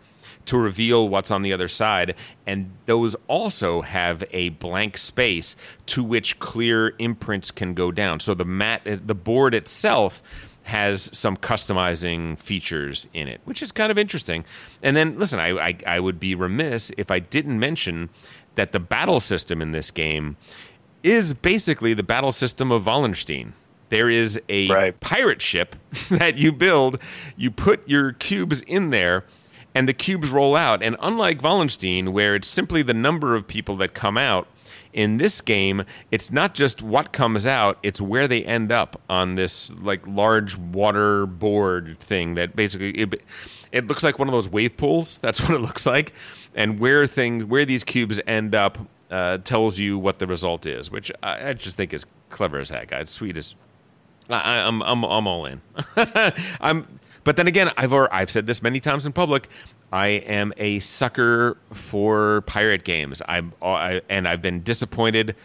to reveal what's on the other side. And those also have a blank space to which clear imprints can go down. So the mat, uh, the board itself has some customizing features in it, which is kind of interesting. And then, listen, I, I, I would be remiss if I didn't mention that the battle system in this game is basically the battle system of Wallenstein. There is a pirate ship (laughs) that you build, you put your cubes in there, and the cubes roll out. And unlike Wallenstein, where it's simply the number of people that come out, In this game, it's not just what comes out; it's where they end up on this like large water board thing that basically it, it looks like one of those wave pools. That's (laughs) what it looks like, and where things where these cubes end up uh, tells you what the result is, which I, I just think is clever as heck. It's sweet as I, I'm I'm I'm all in. (laughs) I'm, but then again, I've or I've said this many times in public. I am a sucker for pirate games. I'm uh, I, and I've been disappointed.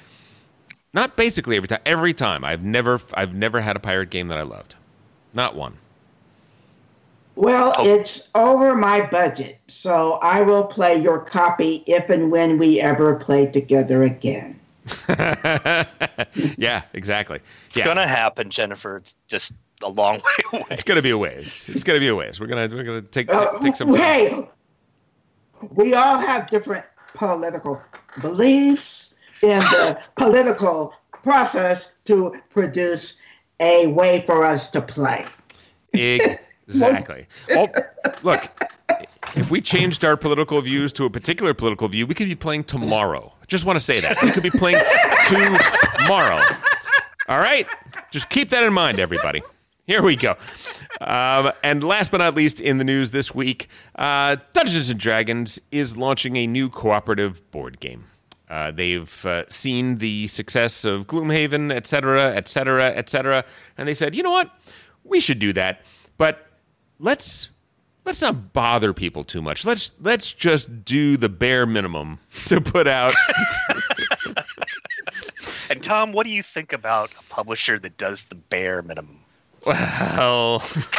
Not basically every time. Every time I've never I've never had a pirate game that I loved. Not one. Well, Oh. it's over my budget, so I will play your copy if and when we ever play together again. (laughs) yeah, exactly. It's Yeah, gonna happen, Jennifer. It's just a long (laughs) way away. it's gonna be a ways. It's gonna be a ways. We're gonna we're gonna take Uh, take some time. we all have different political beliefs in the (laughs) political process to produce a way for us to play. Exactly. (laughs) Oh, look, if we changed our political views to a particular political view, we could be playing tomorrow. Just want to say that. We could be playing tomorrow. All right? Just keep that in mind, everybody. Here we go. Um, and last but not least, in the news this week, uh, Dungeons and Dragons is launching a new cooperative board game. Uh, they've uh, seen the success of Gloomhaven, et cetera, et cetera, et cetera, and they said, you know what? We should do that, but let's let's not bother people too much. Let's let's just do the bare minimum (laughs) to put out. (laughs) And Tom, what do you think about a publisher that does the bare minimum? Well, (laughs)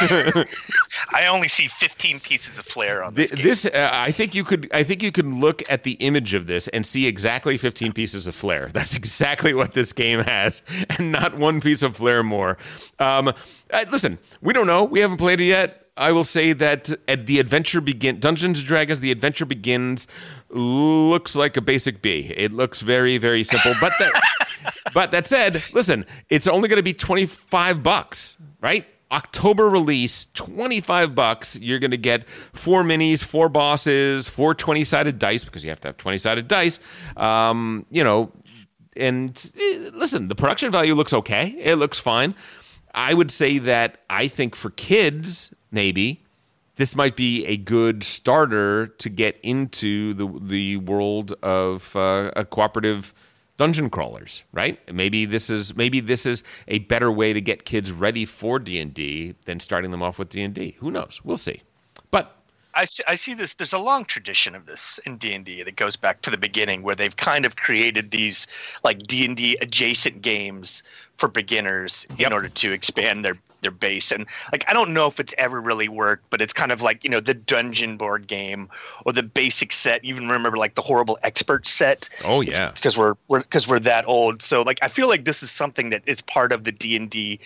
I only see 15 pieces of flair on Th- this game. this uh, I think you could I think you could look at the image of this and see exactly 15 pieces of flair. (laughs) That's exactly what this game has, and not one piece of flair more. Um, uh, listen, we don't know. We haven't played it yet. I will say that at the adventure begin Dungeons and Dragons. The adventure begins looks like a basic B. It looks very very simple, but that (laughs) but that said, listen, it's only going to be 25 bucks, right? October release, 25 bucks. You're going to get four minis, four bosses, four 20 sided dice because you have to have 20 sided dice. Um, you know, and eh, listen, the production value looks okay. It looks fine. I would say that I think for kids, maybe this might be a good starter to get into the the world of uh, a cooperative dungeon crawlers, right? Maybe this is maybe this is a better way to get kids ready for D and D than starting them off with D and D. Who knows? We'll see. But I see, I see this. There's a long tradition of this in D and D that goes back to the beginning, where they've kind of created these like D and D adjacent games for beginners Yep. in order to expand their their base. And like I don't know if it's ever really worked, but it's kind of like you know the dungeon board game or the basic set. You even remember like the horrible expert set oh yeah, because we're we're because we're that old. So like I feel like this is something that is part of the D and D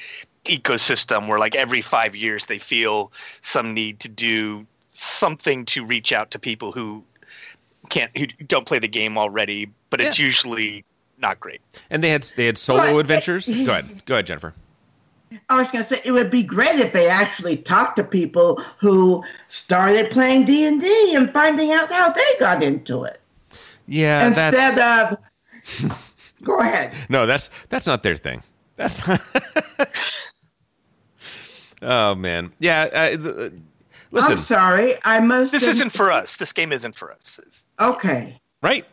ecosystem where like every five years they feel some need to do something to reach out to people who can't who don't play the game already, but it's usually not great. and they had they had solo But- adventures. (laughs) Go ahead, go ahead, Jennifer. I was going to say it would be great if they actually talked to people who started playing D and D and finding out how they got into it Yeah, instead that's of. (laughs) Go ahead. no, that's that's not their thing. That's (laughs) oh man, yeah. Uh, th- uh, listen, I'm sorry. I must. This have- isn't for us. This game isn't for us. It's, Okay. right?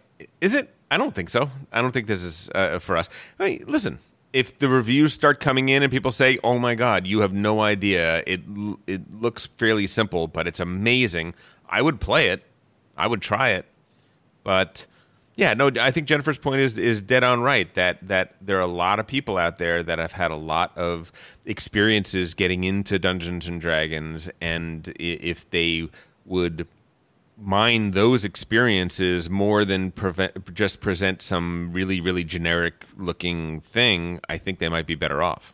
Is it? I don't think so. I don't think this is uh, for us. I mean, listen. If the reviews start coming in and people say, "Oh my God, you have no idea," it it looks fairly simple, but it's amazing. I would play it. I would try it. But yeah, no, I think Jennifer's point is is dead on right. That that there are a lot of people out there that have had a lot of experiences getting into Dungeons and Dragons, and if they would mine those experiences more than prevent, just present some really really generic looking thing, I think they might be better off.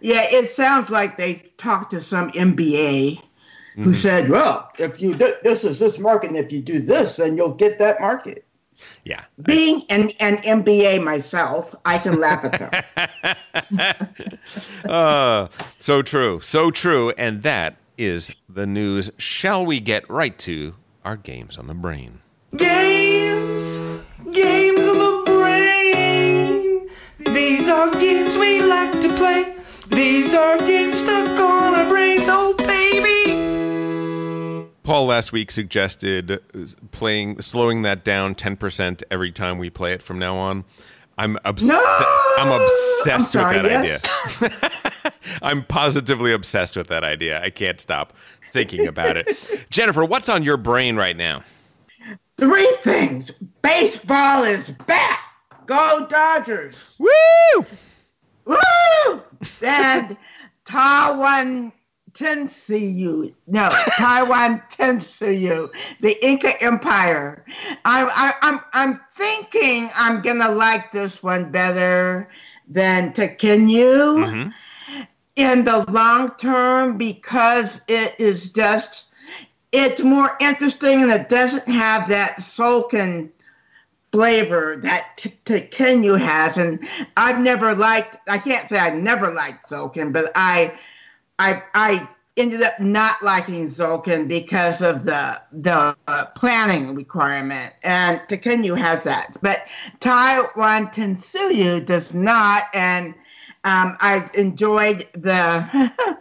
Yeah, it sounds like they talked to some MBA who said, "Well, if you do, this is this market, and if you do this, then you'll get that market." Yeah. Being an, an MBA myself, I can laugh at them. Uh, (laughs) (laughs) so true. So true. And that is the news. Shall we get right to our games on the brain? Games! Games on the brain! These are games we like to play. These are games stuck on our brains. Oh, baby! Paul last week suggested uh, playing, slowing that down 10% every time we play it from now on. I'm obsessed. No! I'm obsessed I'm sorry, with that yes. idea. (laughs) I'm positively obsessed with that idea. I can't stop thinking about it. (laughs) Jennifer, what's on your brain right now? Three things. Baseball is back. Go Dodgers. Woo! Woo! And Taiwan Tensiu. No, Tawantinsuyu. The Inca Empire. I, I, I'm, I'm thinking I'm gonna like this one better than Tekhenu Mm-hmm. in the long term because it is just it's more interesting and it doesn't have that Tzolk'in flavor that T- has and I've never liked I can't say I never liked Tzolk'in but I I I ended up not liking Tzolk'in because of the the uh, planning requirement and Tekhenu has that but Tawantinsuyu does not and um, I've enjoyed the (laughs)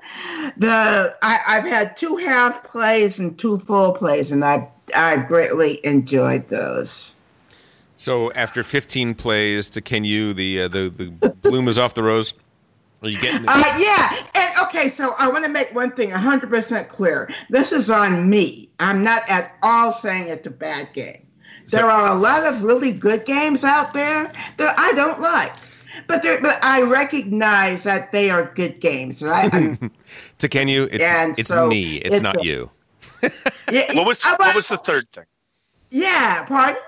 the I, I've had two half plays and two full plays, and I I greatly enjoyed those. So after 15 plays Tekhenu, the uh, the the bloom is off the rose. Are you getting? Uh, yeah, and okay, so I want to make one thing 100% clear. This is on me. I'm not at all saying it's a bad game. There are a lot of really good games out there that I don't like. But, but I recognize that they are good games. Right? I'm- Tekhenu, it's And it's so me. It's, it's not a- you. (laughs) yeah, What was uh, what was the third thing? yeah, pardon?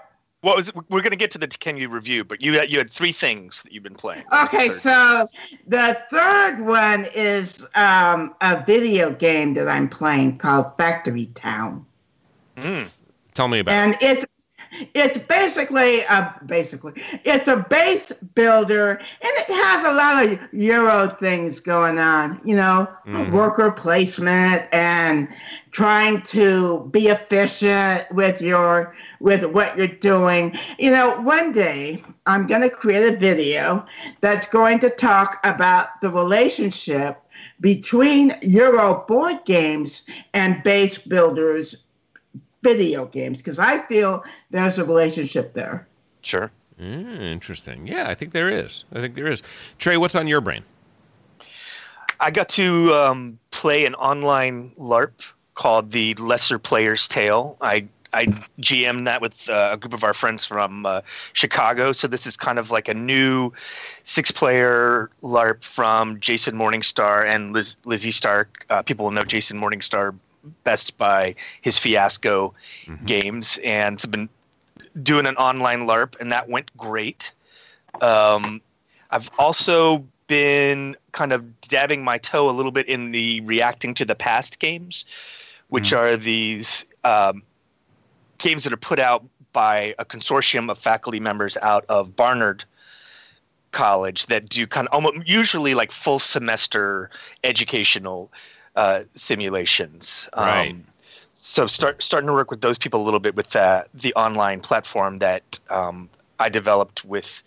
What was we're going to get to the can you review, but you had, you had three things that you've been playing. Okay, Third. so the third one is um, a video game that I'm playing called Factory Town, Mm. Tell me about. it. and it's it's basically a basically it's a base builder, and it has a lot of Euro things going on. You know, Mhm. worker placement and trying to be efficient with your with what you're doing. You know, one day I'm going to create a video that's going to talk about the relationship between Euro board games and base builders video games because I feel there's a relationship there. Sure. Mm, interesting. Yeah, I think there is. I think there is. Trey, what's on your brain? I got to um, play an online LARP called The Lesser Player's Tale. I I GM that with uh, a group of our friends from uh, Chicago. So this is kind of like a new six-player LARP from Jason Morningstar and Liz, Lizzie Stark. Uh, people will know Jason Morningstar best Buy his Fiasco games, and have been doing an online LARP, and that went great. Um, I've also been kind of dabbing my toe a little bit in the reacting to the past games, which are these um, games that are put out by a consortium of faculty members out of Barnard College that do kind of almost usually like full semester educational uh, simulations. Right. Um, so start starting to work with those people a little bit with that the online platform that um, I developed with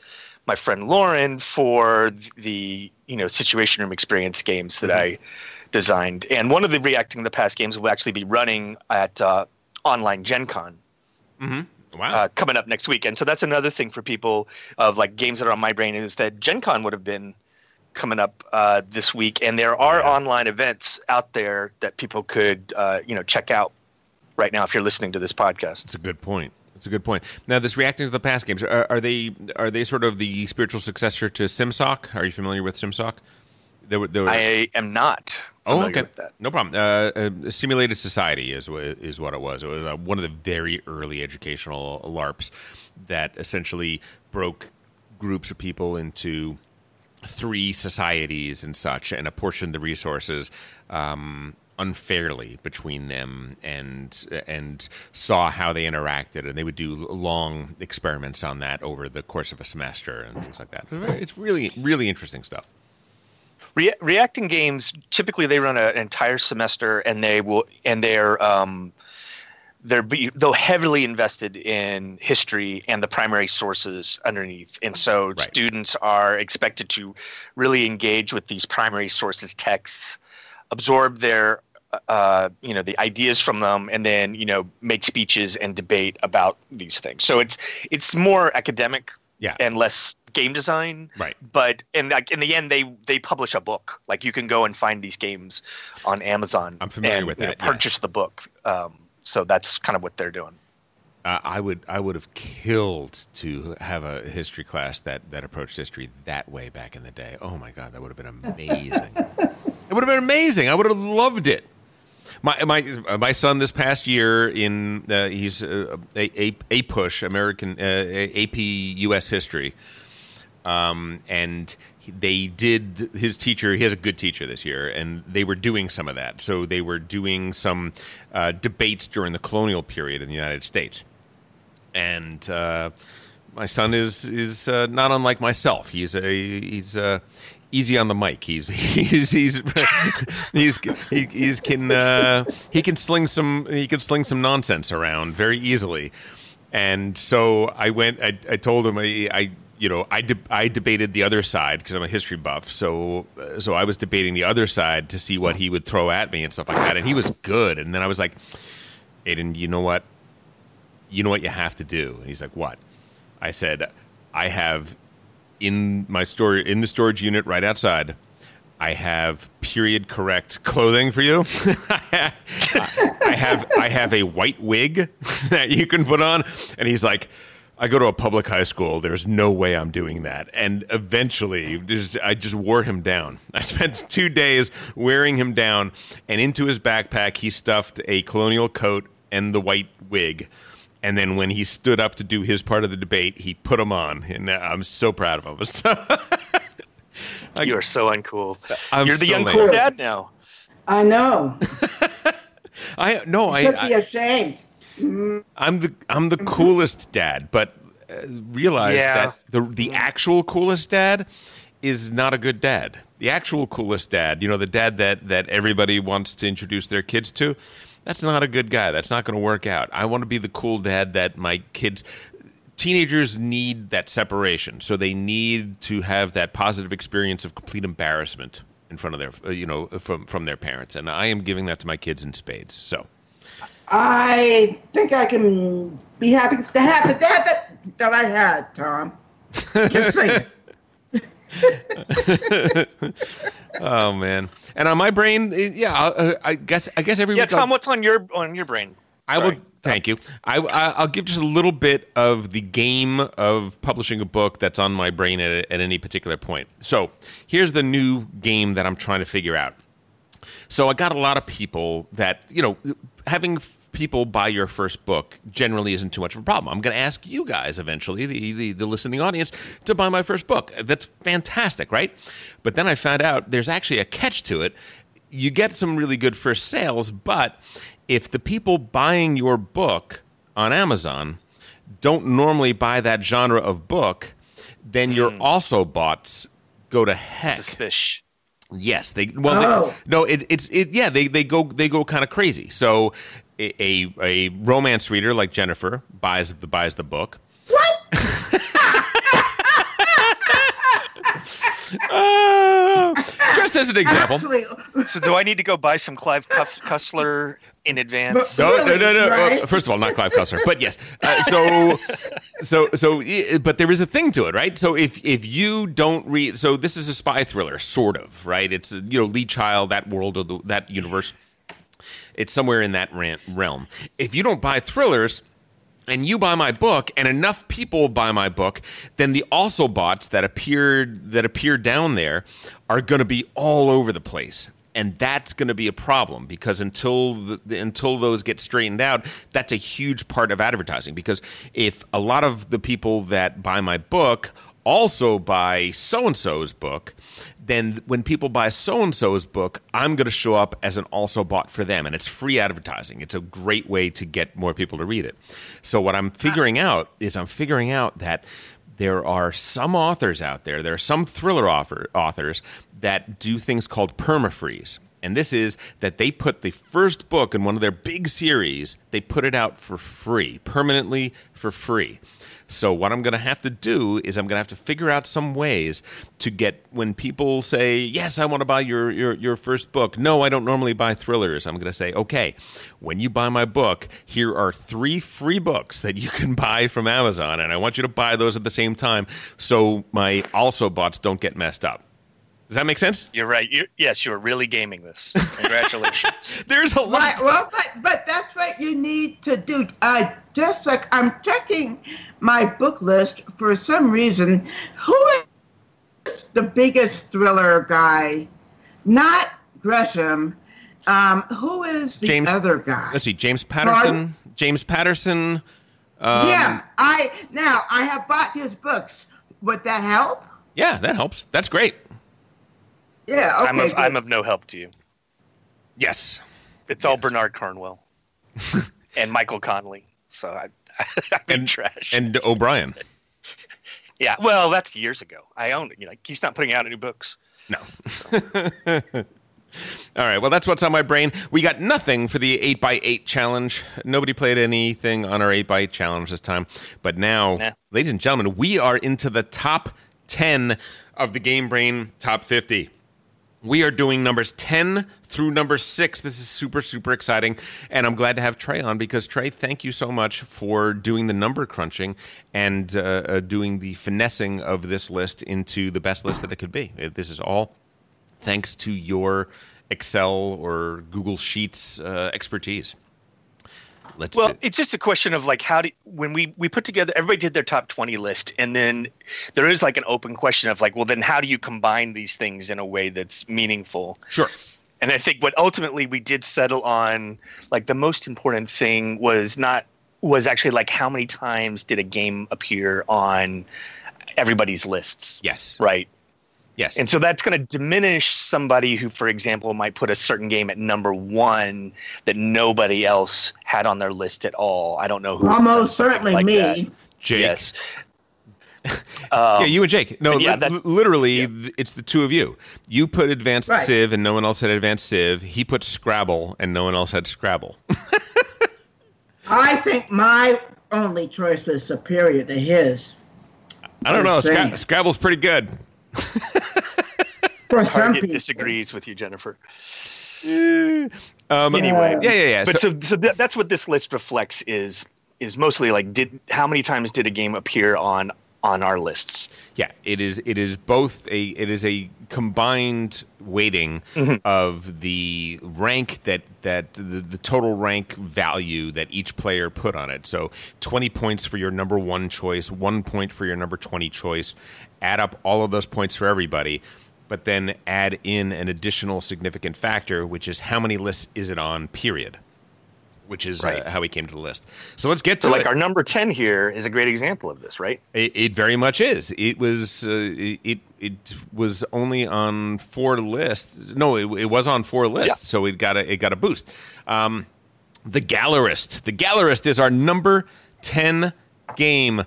my friend Lauren for the you know situation room experience games that I designed. And one of the reacting the past games will actually be running at uh, online Gen Con Mm-hmm. Wow. uh, coming up next weekend. So that's another thing for people of like games that are on my brain is that Gen Con would have been coming up uh, this week, and there are online events out there that people could uh, you know check out right now if you're listening to this podcast. It's a good point. It's a good point. Now, this reacting to the past games are, are they are they sort of the spiritual successor to SimSoc? Are you familiar with SimSoc? There, were- there were- I am not. Oh, okay. No problem. Uh, uh, Simulated Society is is what it was. It was uh, one of the very early educational LARPs that essentially broke groups of people into three societies and such, and apportioned the resources um, unfairly between them, and and saw how they interacted, and they would do long experiments on that over the course of a semester and things like that. It's really really interesting stuff. Re- reacting games typically they run a, an entire semester and they will and they're um, they're be, though heavily invested in history and the primary sources underneath, and so Right. students are expected to really engage with these primary sources texts, absorb their uh, you know the ideas from them, and then you know make speeches and debate about these things. So it's it's more academic Yeah. and less game design Right. but and like in the end they they publish a book like you can go and find these games on amazon I'm familiar and, with you know, that, yes. purchase the book um, so that's kind of what they're doing Uh, I would I would have killed to have a history class that that approached history that way back in the day. Oh my god, that would have been amazing. (laughs) it would have been amazing. I would have loved it. My my my son this past year in uh, he's uh, a, a a push American uh, AP U.S. history, um, and they did his teacher. He has a good teacher this year, and they were doing some of that. So they were doing some uh, debates during the colonial period in the United States and uh, my son is is uh, not unlike myself. He's a he's uh, easy on the mic. He's (laughs) he's he's he's he, he's can uh, he can sling some he can sling some nonsense around very easily. And so I went. I, I told him I, I you know I de- I debated the other side because I'm a history buff. So uh, so I was debating the other side to see what he would throw at me and stuff like that. And he was good. And then I was like, Aiden, you know what? you know what you have to do? And he's like, what? I said, I have in my store in the storage unit right outside. I have period correct clothing for you. (laughs) I have I have a white wig (laughs) that you can put on. And he's like, I go to a public high school. There's no way I'm doing that. And eventually, I just wore him down. (laughs) I spent two days wearing him down, and into his backpack, he stuffed a colonial coat and the white wig. And then when he stood up to do his part of the debate, he put them on, and I'm so proud of him. (laughs) you are so uncool I'm you're the so young lame. dad now I know. (laughs) I no, You I, should I be ashamed. I'm the I'm the coolest dad, but uh, realize Yeah. that the the actual coolest dad is not a good dad. The actual coolest dad, you know, the dad that that everybody wants to introduce their kids to, that's not a good guy. That's not going to work out. I want to be the cool dad that my kids teenagers need that separation. So they need to have that positive experience of complete embarrassment in front of their uh, you know from from their parents. And I am giving that to my kids in spades. So I think I can be happy to have the dad that, that I had, Tom. Just saying. (laughs) oh man. And on my brain, eh, yeah, I, I guess I guess every yeah tom I'll- what's on your on your brain I will. Thank you. I, I, I'll give just a little bit of the game of publishing a book that's on my brain at, at any particular point. So here's the new game that I'm trying to figure out. So I got a lot of people that you know having f- people buy your first book generally isn't too much of a problem. I'm going to ask you guys eventually, the, the the listening audience, to buy my first book. That's fantastic, right? But then I found out there's actually a catch to it. You get some really good first sales, but if the people buying your book on Amazon don't normally buy that genre of book, then your hmm. also bots go to heck. Suspish. Yes, they well, Oh. they, no, it, it's it. Yeah, they they go they go kind of crazy. So a, a a romance reader like Jennifer buys the buys the book. Uh, (laughs) just as an example. Actually, So do I need to go buy some Clive Cussler in advance? No, no, Really, no, no. right? Uh, First of all, not Clive Cussler, but yes. Uh, so, so, so, but there is a thing to it, right? So if if you don't read, so this is a spy thriller, sort of, right? It's uh, you know Lee Child, that world of the, that universe. It's somewhere in that realm. If you don't buy thrillers, and you buy my book and enough people buy my book then the also bots that appeared that appear down there are going to be all over the place and that's going to be a problem because until the, until those get straightened out that's a huge part of advertising because if a lot of the people that buy my book also buy so and so's book, then when people buy so and so's book, I'm going to show up as an also bought for them. And it's free advertising. It's a great way to get more people to read it. So, what I'm figuring out is I'm figuring out that there are some authors out there, there are some thriller author, authors that do things called permafreeze. And And this is that they put the first book in one of their big series, they put it out for free, permanently for free. So what I'm going to have to do is I'm going to have to figure out some ways to get when people say, "Yes, I want to buy your your your first book." No, I don't normally buy thrillers. I'm going to say, "Okay, when you buy my book, here are 3 free books that you (laughs) can buy from Amazon and I want you to buy those at the same time so my also bots don't get messed up." Does that make sense? You're right. you yes, you're really gaming this. (laughs) Congratulations. There's a lot. Right, well, but, but that's what you need to do. Uh, just like I'm checking my book list for some reason. Who is the biggest thriller guy? Not Grisham. Um, who is the James- other guy? Let's see, James Patterson. James Patterson. Um, yeah, I now I have bought his books. Would that help? Yeah, that helps. That's great. Yeah, okay. I'm of. I'm of no help to you. Yes. It's all Bernard Cornwell (laughs) and Michael Connolly. So I, (laughs) I've been trash. And O'Brien. (laughs) yeah, well, that's years ago. I own it. You know, like he's not putting out any books. No. All right. Well, that's what's on my brain. We got nothing for the 8x8 challenge. Nobody played anything on our 8x8 challenge this time. But now, Nah. ladies and gentlemen, we are into the top 10 of the Game Brain Top 50. We are doing numbers 10 through number 6. This is super, super exciting. And I'm glad to have Trey on because, Trey, thank you so much for doing the number crunching and uh, uh, doing the finessing of this list into the best list that it could be. This is all thanks to your Excel or Google Sheets uh, expertise. Let's Well, do- it's just a question of like how do when we we put together everybody did their top 20 list and then there is like an open question of like well then how do you combine these things in a way that's meaningful? Sure. And I think what ultimately we did settle on like the most important thing was not was actually like how many times did a game appear on everybody's lists? Yes. Right. Yes. And so that's going to diminish somebody who, for example, might put a certain game at number one that nobody else had on their list at all. I don't know who. Almost certainly like me. that. Jake. Yes. (laughs) yeah, you and Jake. No, yeah, li- that's- literally, th- it's the two of you. You put Advanced Right. Civ, and no one else had Advanced Civ. He put Scrabble, and no one else had Scrabble. (laughs) I think my only choice was superior to his. I don't know. Scra- Scrabble's pretty good. (laughs) For some people. disagrees with you, Jennifer. (laughs) Um, Anyway, yeah, yeah, yeah. But So- so, so that, that's what this list reflects is is mostly like did how many times did a game appear on on our lists? Yeah, it is. It is both a. It is a combined weighting Mm-hmm. of the rank that that the, the total rank value that each player put on it. So twenty points for your number one choice, one point for your number twenty choice. Add up all of those points for everybody, but then add in an additional significant factor, which is how many lists is it on? Period. Which is Right. uh, how we came to the list. So let's get to So like it. our number ten here is a great example of this, right? It, it very much is. It was. Uh, it, it was only on four lists. No, it, it was on four lists. So it got a it got a boost. Um, the Gallerist. The Gallerist is our number ten game.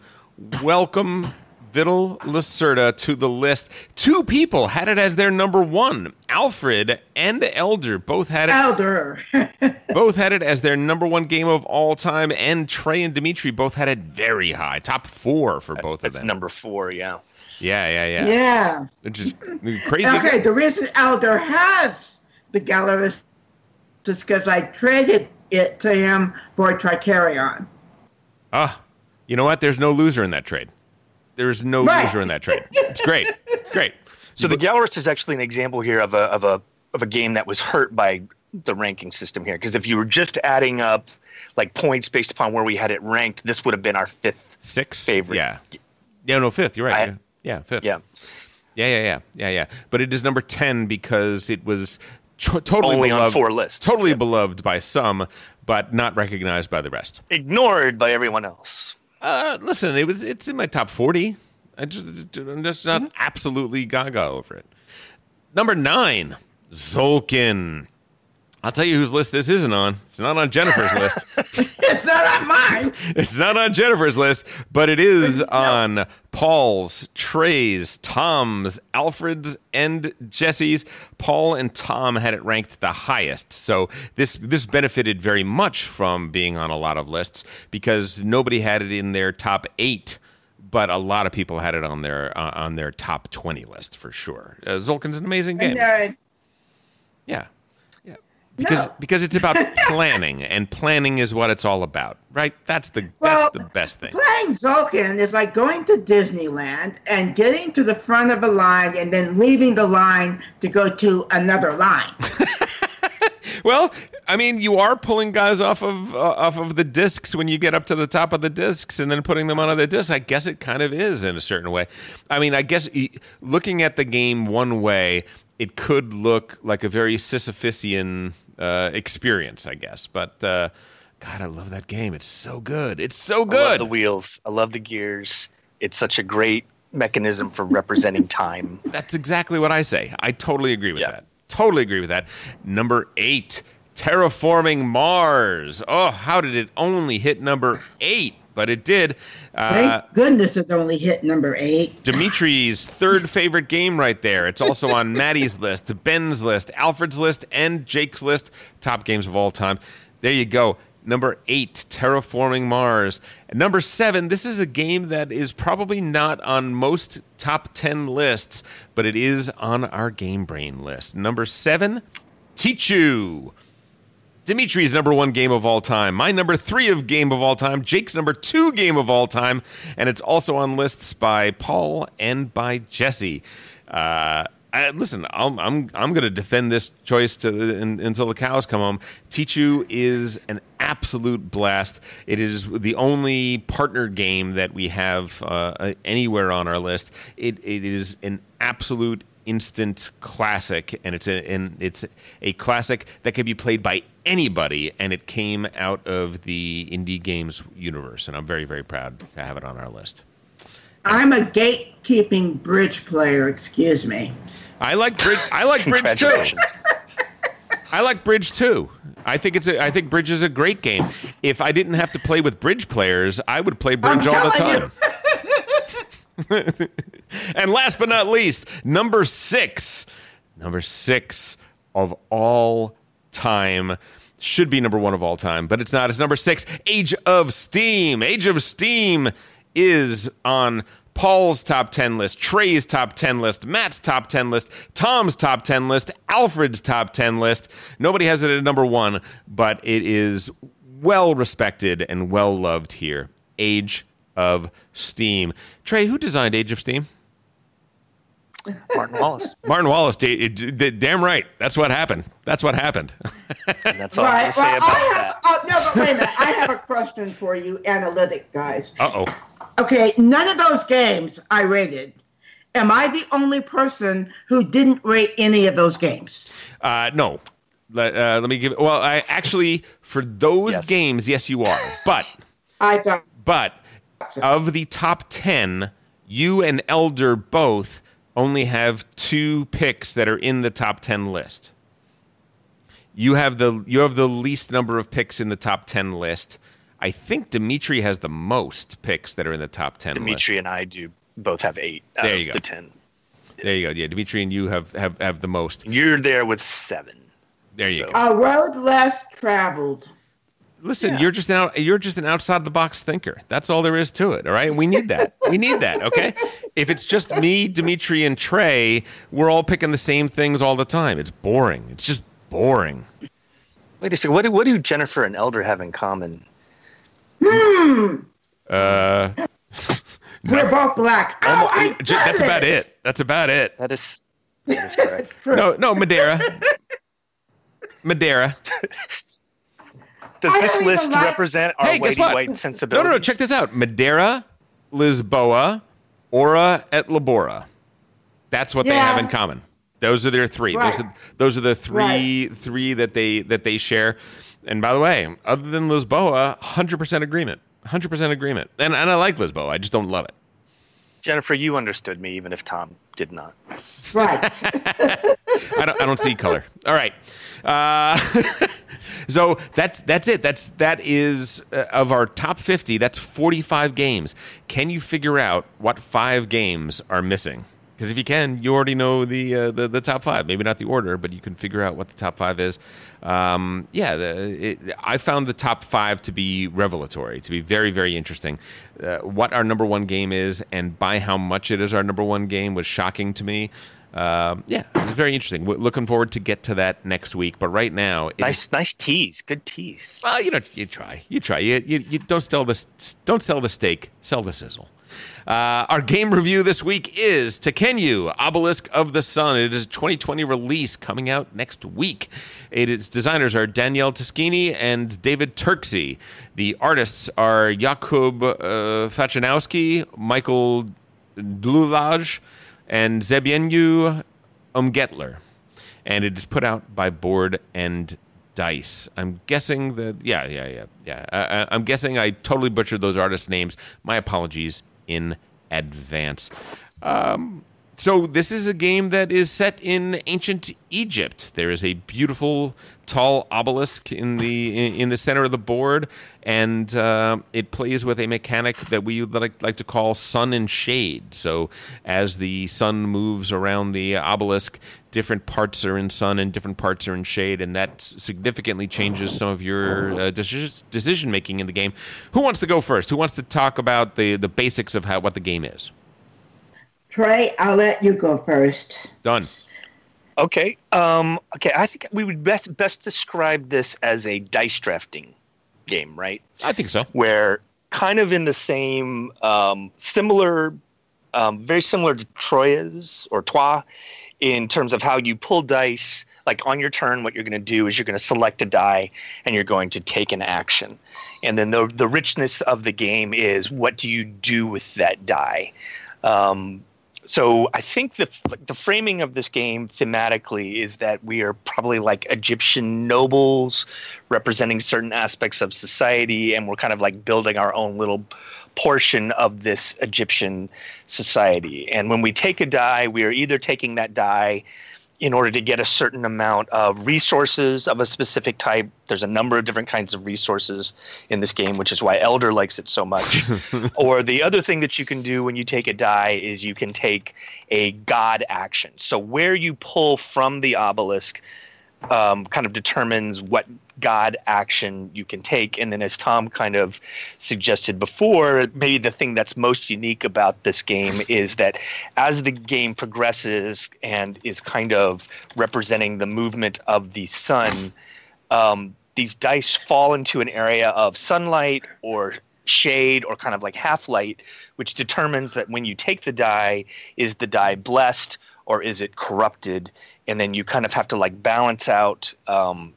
Welcome. Vital Lacerda to the list. Two people had it as their number one. Alfred and Elder both had it Elder. (laughs) both had it as their number one game of all time, and Trey and Dimitri both had it very high, top four for both of them. number four, yeah. yeah, yeah, yeah, yeah. Which is crazy. Okay, the reason Elder has the Gallerist is because I traded it to him for Trickerion. Ah, you know what? There's no loser in that trade. There's no Right. loser in that trade. It's great. It's great. So the Gallerist is actually an example here of a of a of a game that was hurt by the ranking system here. Because if you were just adding up like points based upon where we had it ranked, this would have been our fifth Six favorite. Yeah. Yeah. No, fifth. You're right. I- yeah, fifth. Yeah. Yeah, yeah, yeah, yeah, yeah. But it is number ten because it was to- totally Only on four lists. totally beloved by some, but not recognized by the rest. Ignored by everyone else. Uh, listen, it was it's in my top forty. I just I'm just not Mm-hmm. absolutely gaga over it. Number nine, Tzolk'in. I'll tell you whose list this isn't on. It's not on Jennifer's list. (laughs) it's not on mine. It's not on Jennifer's list, but it is on Paul's, Trey's, Tom's, Alfred's, and Jesse's. Paul and Tom had it ranked the highest. So this this benefited very much from being on a lot of lists because nobody had it in their top eight. But a lot of people had it on their uh, on their top twenty list for sure. Uh, Tzolk'in's an amazing game. And, uh, Yeah. Because No. because it's about (laughs) planning and planning is what it's all about. Right? That's the Well, that's the best thing. Playing Tzolk'in is like going to Disneyland and getting to the front of a line and then leaving the line to go to another line. (laughs) Well, I mean, you are pulling guys off of uh, off of the discs when you get up to the top of the discs and then putting them on other discs. I guess it kind of is in a certain way. I mean, I guess looking at the game one way, it could look like a very Sisyphusian uh, experience, I guess. But uh, God, I love that game. It's so good. It's so good. I love the wheels. I love the gears. It's such a great mechanism for representing (laughs) time. That's exactly what I say. I totally agree with that. Totally agree with that. Number eight, Terraforming Mars. Oh, how did it only hit number eight? But it did. Uh, Thank goodness it only hit number eight. Dimitri's third favorite game right there. It's also on (laughs) Maddie's list, Ben's list, Alfred's list, and Jake's list. Top games of all time. There you go. Number eight, Terraforming Mars. And number seven, this is a game that is probably not on most top 10 lists, but it is on our Game Brain list. Number seven, Tichu. Dimitri's number one game of all time, my number three of game of all time, Jake's number two game of all time, and it's also on lists by Paul and by Jesse. Uh, I, listen, I'll, I'm I'm going to defend this choice to in, until the cows come home. Tichu is an absolute blast. It is the only partner game that we have uh, anywhere on our list. It it is an absolute instant classic, and it's a and it's a classic that can be played by anybody, and it came out of the indie games universe, and I'm very very proud to have it on our list. I'm a gatekeeping bridge player, excuse me. I like bridge. I like bridge too. I like bridge too. I think it's a. I think bridge is a great game. If I didn't have to play with bridge players, I would play bridge all the telling time. (laughs) and last but not least, number six, number six of all time should be number one of all time, but it's not. It's number six. Age of Steam. Age of Steam is on Paul's top 10 list, Trey's top 10 list, Matt's top 10 list, Tom's top 10 list, Alfred's top 10 list. Nobody has it at number one, but it is well respected and well loved here. Age of Steam. Trey, who designed Age of Steam? Martin Wallace. (laughs) Martin Wallace. da- it- d- Damn right. That's what happened. That's what happened. And that's all I Right. say Well, about I that. have, oh, no, but wait a minute. I have a question for you, analytic guys. Uh oh. Okay, none of those games I rated. Am I the only person who didn't rate any of those games? Uh, no. Let, uh, let me give. Well, I actually for those Yes. games, yes, you are. But I don't. but of the top ten, you and Elder both only have two picks that are in the top ten list. You have the you have the least number of picks in the top ten list. I think Dimitri has the most picks that are in the top ten list. Dimitri and I do both have eight out There of you go. the ten. There you go. Yeah, Dimitri and you have have, have the most. You're there with seven. There you So- go. A road less traveled. Listen, you're just an out, you're just an outside the box thinker. That's all there is to it. All right, we need that. we need that. Okay, if it's just me, Dimitri, and Trey, we're all picking the same things all the time. It's boring. It's just boring. Wait a second. What do, what do Jennifer and Elder have in common? Hmm. Uh, (laughs) We're both black. Oh, almo- I j- that's got about it. That's about it. That is that is correct. (laughs) No, no, Madeira. (laughs) Madeira. Does I this list even like- represent our guess whitey what? white No, sensibility? no, no. Check this out. Madeira, Lisboa, Ora et Labora. That's what they have in common. Those are their three. Those are those are the three three that they that they share. And by the way, other than Lisboa, hundred percent agreement. Hundred percent agreement. And and I like Lisboa. I just don't love it. Jennifer, you understood me, even if Tom did not. Right. (laughs) I don't, I don't see color. All right. Uh, (laughs) so that's that's it. That's that is uh, of our top 50. That's 45 games. Can you figure out what five games are missing? Because if you can, you already know the, uh, the the top five. Maybe not the order, but you can figure out what the top five is. Um, yeah, the, it, I found the top five to be revelatory, to be very very interesting. Uh, what our number one game is, and by how much it is our number one game, was shocking to me. Um, yeah, it's very interesting. We're looking forward to get to that next week. But right now, it Nice, nice tease. Good tease. well, you know, you try, you try. You, you, you don't sell the don't sell the steak, sell the sizzle. Uh, our game review this week is Tekhenu, Obelisk of the Sun. It is a 2020 release coming out next week. It, its designers are Daniele Tascini and David Turczi. The artists are Jakub uh, Michael Dlulaj, and Zebienyu Umgetler. And it is put out by Board and Dice. I'm guessing that, yeah, yeah, yeah, yeah. Uh, I'm guessing I totally butchered those artists' names. My apologies in advance. Um, so this is a game that is set in ancient Egypt. There is a beautiful tall obelisk in the in, the center of the board, and uh, it plays with a mechanic that we like, like to call sun and shade. So as the sun moves around the obelisk, different parts are in sun and different parts are in shade, and that significantly changes some of your uh, decision making in the game. Who wants to go first? Who wants to talk about the the basics of how what the game is? Trey, I'll let you go first. Done. Okay. Um, okay. I think we would best best describe this as a dice drafting game, right? I think so. Where kind of in the same, um, similar, um, very similar to Troyes or Trois, in terms of how you pull dice. Like on your turn, what you're going to do is you're going to select a die and you're going to take an action. And then the the richness of the game is what do you do with that die. Um, so I think the the framing of this game thematically is that we are probably like Egyptian nobles representing certain aspects of society, and we're kind of like building our own little portion of this Egyptian society. And when we take a die, we are either taking that die in order to get a certain amount of resources of a specific type. There's a number of different kinds of resources in this game, which is why Elder likes it so much. (laughs) or the other thing that you can do when you take a die is you can take a god action. So where you pull from the obelisk um, kind of determines what God action you can take. And then, as Tom kind of suggested before, maybe the thing that's most unique about this game (laughs) is that as the game progresses and is kind of representing the movement of the sun, um, these dice fall into an area of sunlight or shade or kind of like half light, which determines that when you take the die, is the die blessed or is it corrupted? And then you kind of have to like balance out. Um,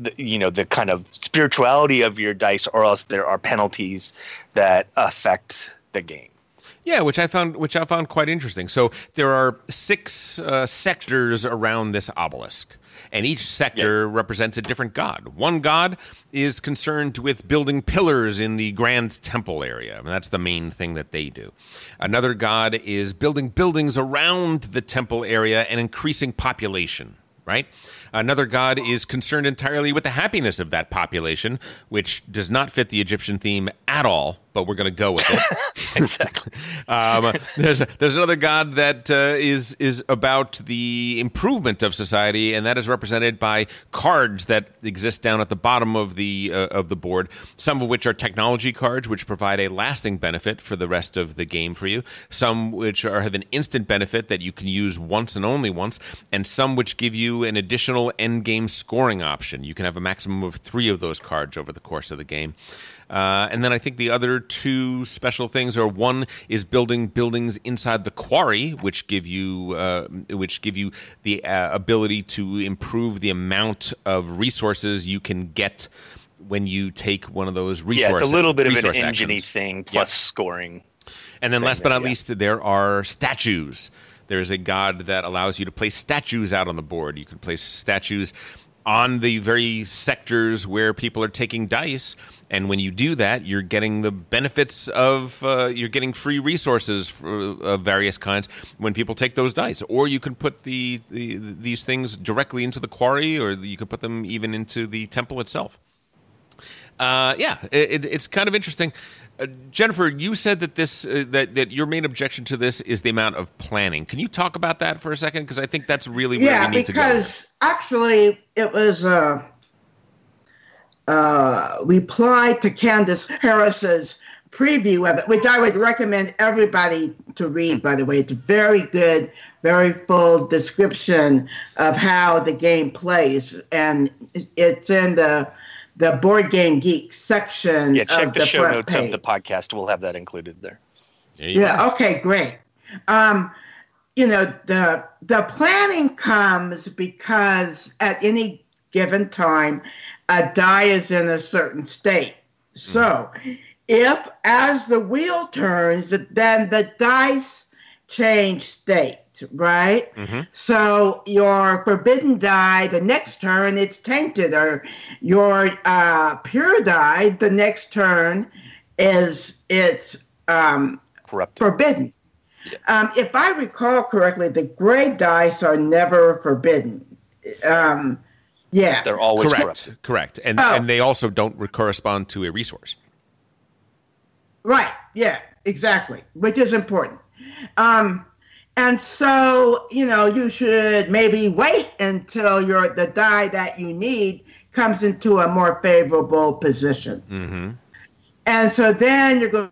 the, you know the kind of spirituality of your dice, or else there are penalties that affect the game. Yeah, which I found which I found quite interesting. So there are six uh, sectors around this obelisk, and each sector yeah. represents a different god. One god is concerned with building pillars in the grand temple area, and that's the main thing that they do. Another god is building buildings around the temple area and increasing population. Right. Another god is concerned entirely with the happiness of that population, which does not fit the Egyptian theme at all, but we're going to go with it. (laughs) (laughs) exactly. um, there's, there's another god that uh, is is about the improvement of society, and that is represented by cards that exist down at the bottom of the uh, of the board. Some of which are technology cards, which provide a lasting benefit for the rest of the game for you. Some which are have an instant benefit that you can use once and only once, and some which give you an additional end game scoring option. You can have a maximum of three of those cards over the course of the game. Uh, and then I think the other two special things are one is building buildings inside the quarry, which give you uh, which give you the uh, ability to improve the amount of resources you can get when you take one of those resources. Yeah, it's a little bit of an engine thing plus yeah. scoring. And then, last but not least, there are statues. There's a god that allows you to place statues out on the board. You can place statues on the very sectors where people are taking dice. And when you do that, you're getting the benefits of uh, you're getting free resources for, of various kinds when people take those dice. Or you can put the, the these things directly into the quarry, or you could put them even into the temple itself. Uh, yeah, it, it's kind of interesting. Uh, Jennifer, you said that this uh, that that your main objection to this is the amount of planning. Can you talk about that for a second? Because I think that's really where yeah, we need to go. because actually it was a uh, reply to Candace Harris's preview of it, which I would recommend everybody to read. By the way, it's a very good, very full description of how the game plays, and it's in the the board game geek section. Yeah, check of the, show front notes page. of the podcast. We'll have that included there. Yeah. Okay. Great. Um, you know the the planning comes because at any given time, a die is in a certain state. So, if as the wheel turns, then the dice change state, right? So your forbidden die, the next turn it's tainted, or your uh, pure die, the next turn is it's um, Corrupted. forbidden. Um, if I recall correctly, the gray dice are never forbidden. Um, yeah, They're always correct, corrupted. correct, and Oh. and they also don't re- correspond to a resource. Right. Yeah. Exactly. Which is important. Um, and so you know you should maybe wait until your the die that you need comes into a more favorable position. Mm-hmm. And so then you're going,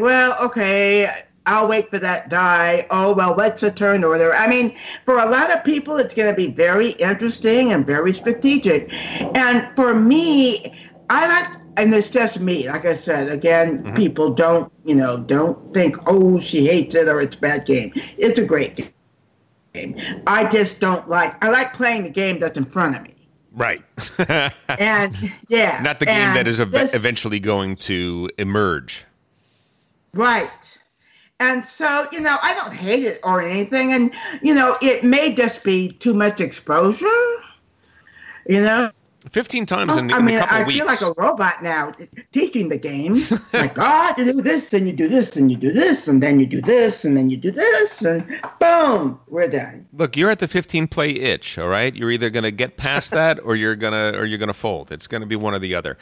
well, okay, I'll wait for that die. Oh, well, what's a turn order? I mean, for a lot of people, it's going to be very interesting and very strategic. And for me, I like, and it's just me, like I said, again, mm-hmm. people don't, you know, don't think, oh, she hates it or it's a bad game. It's a great game. I just don't like, I like playing the game that's in front of me. Right. (laughs) And yeah. Not the game that is ev- this- eventually going to emerge. Right. And so, you know, I don't hate it or anything. And, you know, it may just be too much exposure. You know, 15 times oh, in, Oh, I in mean, a couple I of weeks. feel like a robot now teaching the game. It's (laughs) like, oh, you do this, and you do this, and you do this, and then you do this, and then you do this, and boom, we're done. Look, you're at the 15 play itch, all right? You're either going to get past that or you're going to or you're going to fold. It's going to be one or the other.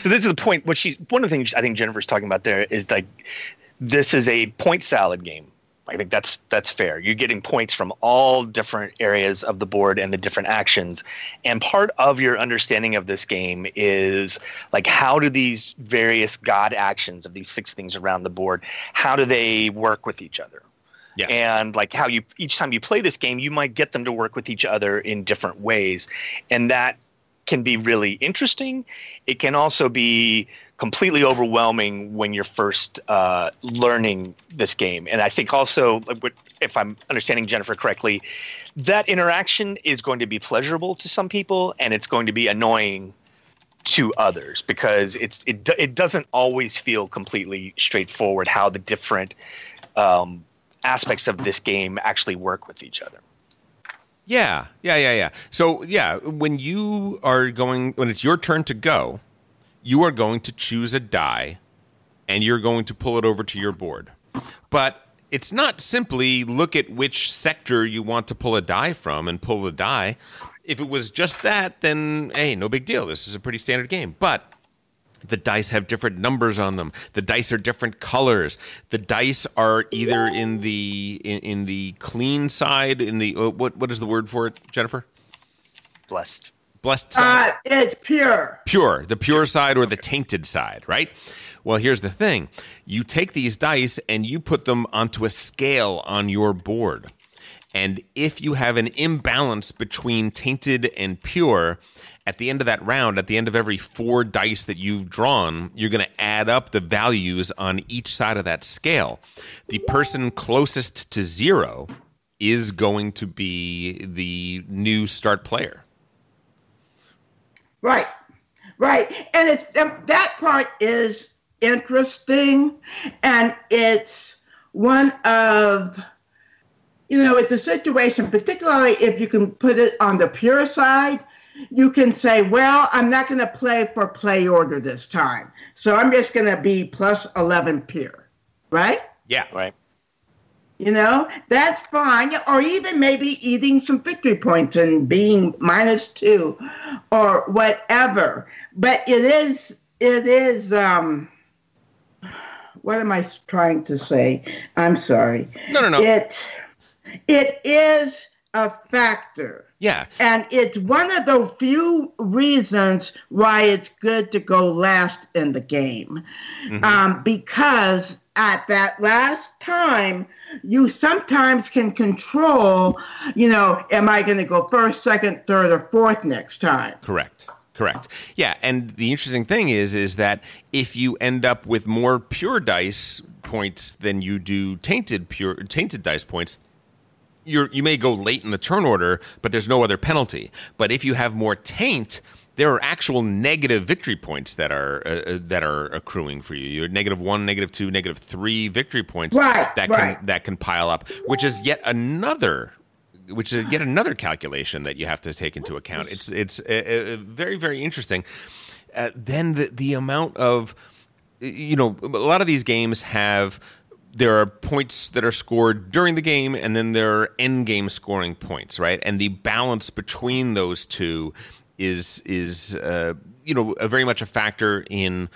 So this is the point. What she one of the things I think Jennifer's talking about there is like this is a point salad game. I think that's that's fair. You're getting points from all different areas of the board and the different actions. And part of your understanding of this game is like how do these various god actions of these six things around the board, how do they work with each other? Yeah. And like how you each time you play this game, you might get them to work with each other in different ways. And that can be really interesting. It can also be completely overwhelming when you're first uh, learning this game. And I think also, if I'm understanding Jennifer correctly, that interaction is going to be pleasurable to some people, and it's going to be annoying to others because it's it it doesn't always feel completely straightforward how the different um, aspects of this game actually work with each other. Yeah, yeah, yeah, yeah. So, yeah, when you are going, when it's your turn to go, you are going to choose a die and you're going to pull it over to your board. But it's not simply look at which sector you want to pull a die from and pull the die. If it was just that, then hey, no big deal. This is a pretty standard game. But the dice have different numbers on them. The dice are different colors. The dice are either in the in, in the clean side, in the uh, what what is the word for it, Jennifer? Blessed. Blessed side Uh, it's pure. pure, the pure side or the tainted side, right? Well, here's the thing you take these dice and you put them onto a scale on your board. And if you have an imbalance between tainted and pure, at the end of that round, at the end of every four dice that you've drawn, you're going to add up the values on each side of that scale. The person closest to zero is going to be the new start player. Right, right, and it's that part is interesting, and it's one of you know, it's a situation, particularly if you can put it on the pure side, you can say, well, I'm not going to play for play order this time. So I'm just going to be plus 11 pure, right? Yeah. Right. You know, that's fine. Or even maybe eating some victory points and being minus two or whatever. But it is, it is, um, what am I trying to say? I'm sorry. No, no, no. It, it is a factor. Yeah. And it's one of the few reasons why it's good to go last in the game. Mm-hmm. Um, because at that last time, you sometimes can control, you know, am I going to go first, second, third, or fourth next time? Correct. Correct. Yeah, and the interesting thing is is that if you end up with more pure dice points than you do tainted pure tainted dice points, you're you may go late in the turn order, but there's no other penalty. But if you have more taint, there are actual negative victory points that are uh, uh, that are accruing for you. You're negative one, negative two, negative three victory points Right, that right. can that can pile up, which is yet another which is yet another calculation that you have to take into account. It's it's uh, uh, very very interesting. Uh, then the the amount of you know a lot of these games have there are points that are scored during the game and then there are end game scoring points right and the balance between those two is is uh, you know a very much a factor in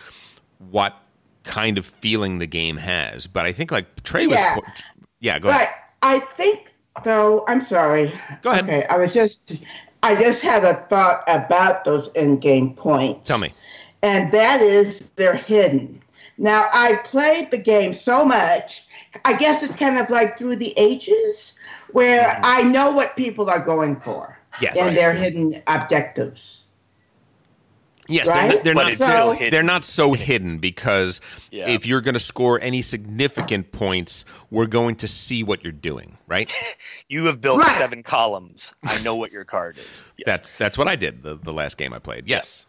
what kind of feeling the game has but i think like trey was Yeah. po- yeah go ahead But I think, though, I'm sorry. Go ahead. Okay, I was just, I just had a thought about those in-game points. tell me and that is they're hidden. Now, I played the game so much, I guess it's kind of like through the ages, where I know what people are going for. Yes. And their hidden objectives. Yes, Right? they're, they're But not. So- hidden. They're not so hidden because Yeah. if you're going to score any significant points, we're going to see what you're doing, right? (laughs) You have built Right. seven columns. I know what your card is. Yes. That's that's what I did the, the last game I played. Yes.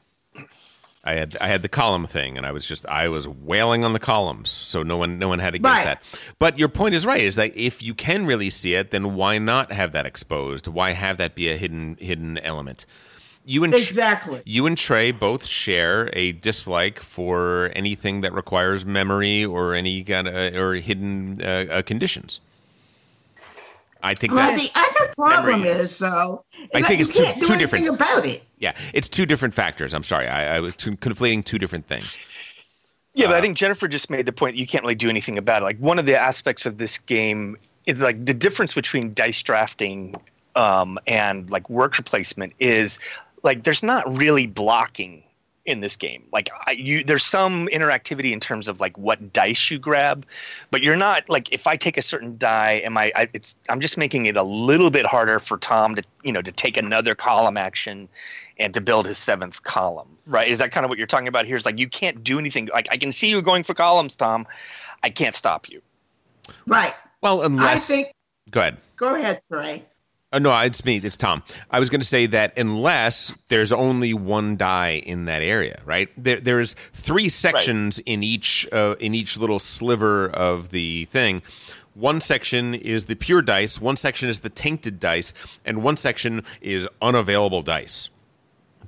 I had I had the column thing and I was just I was wailing on the columns, so no one no one had to guess Right. that. But your point is right, is that if you can really see it, then why not have that exposed? Why have that be a hidden hidden element? You and Exactly. you and Trey both share a dislike for anything that requires memory or any kind of or hidden uh, uh, conditions. I think Well, that the other problem is- is, though, I think that it's you two- can't do two different- about it. yeah, it's two different factors. I'm sorry, I, I was conflating two different things. Yeah, Uh, but I think Jennifer just made the point you can't really do anything about it. Like one of the aspects of this game is like the difference between dice drafting um, and like worker placement is like there's not really blocking in this game. Like I, you, there's some interactivity in terms of like what dice you grab, but you're not like if I take a certain die, am I? I it's I'm just making it a little bit harder for Tom to you know to take another column action and to build his seventh column, right? Is that kind of what you're talking about here? Is like you can't do anything. Like I can see you going for columns, Tom. I can't stop you. Right. Well, I unless think, go ahead. go ahead, Trey. Uh, no, it's me. It's Tom. I was going to say that unless there's only one die in that area, right? There, there's three sections in each uh, in each little sliver of the thing. One section is the pure dice, one section is the tainted dice, and one section is unavailable dice.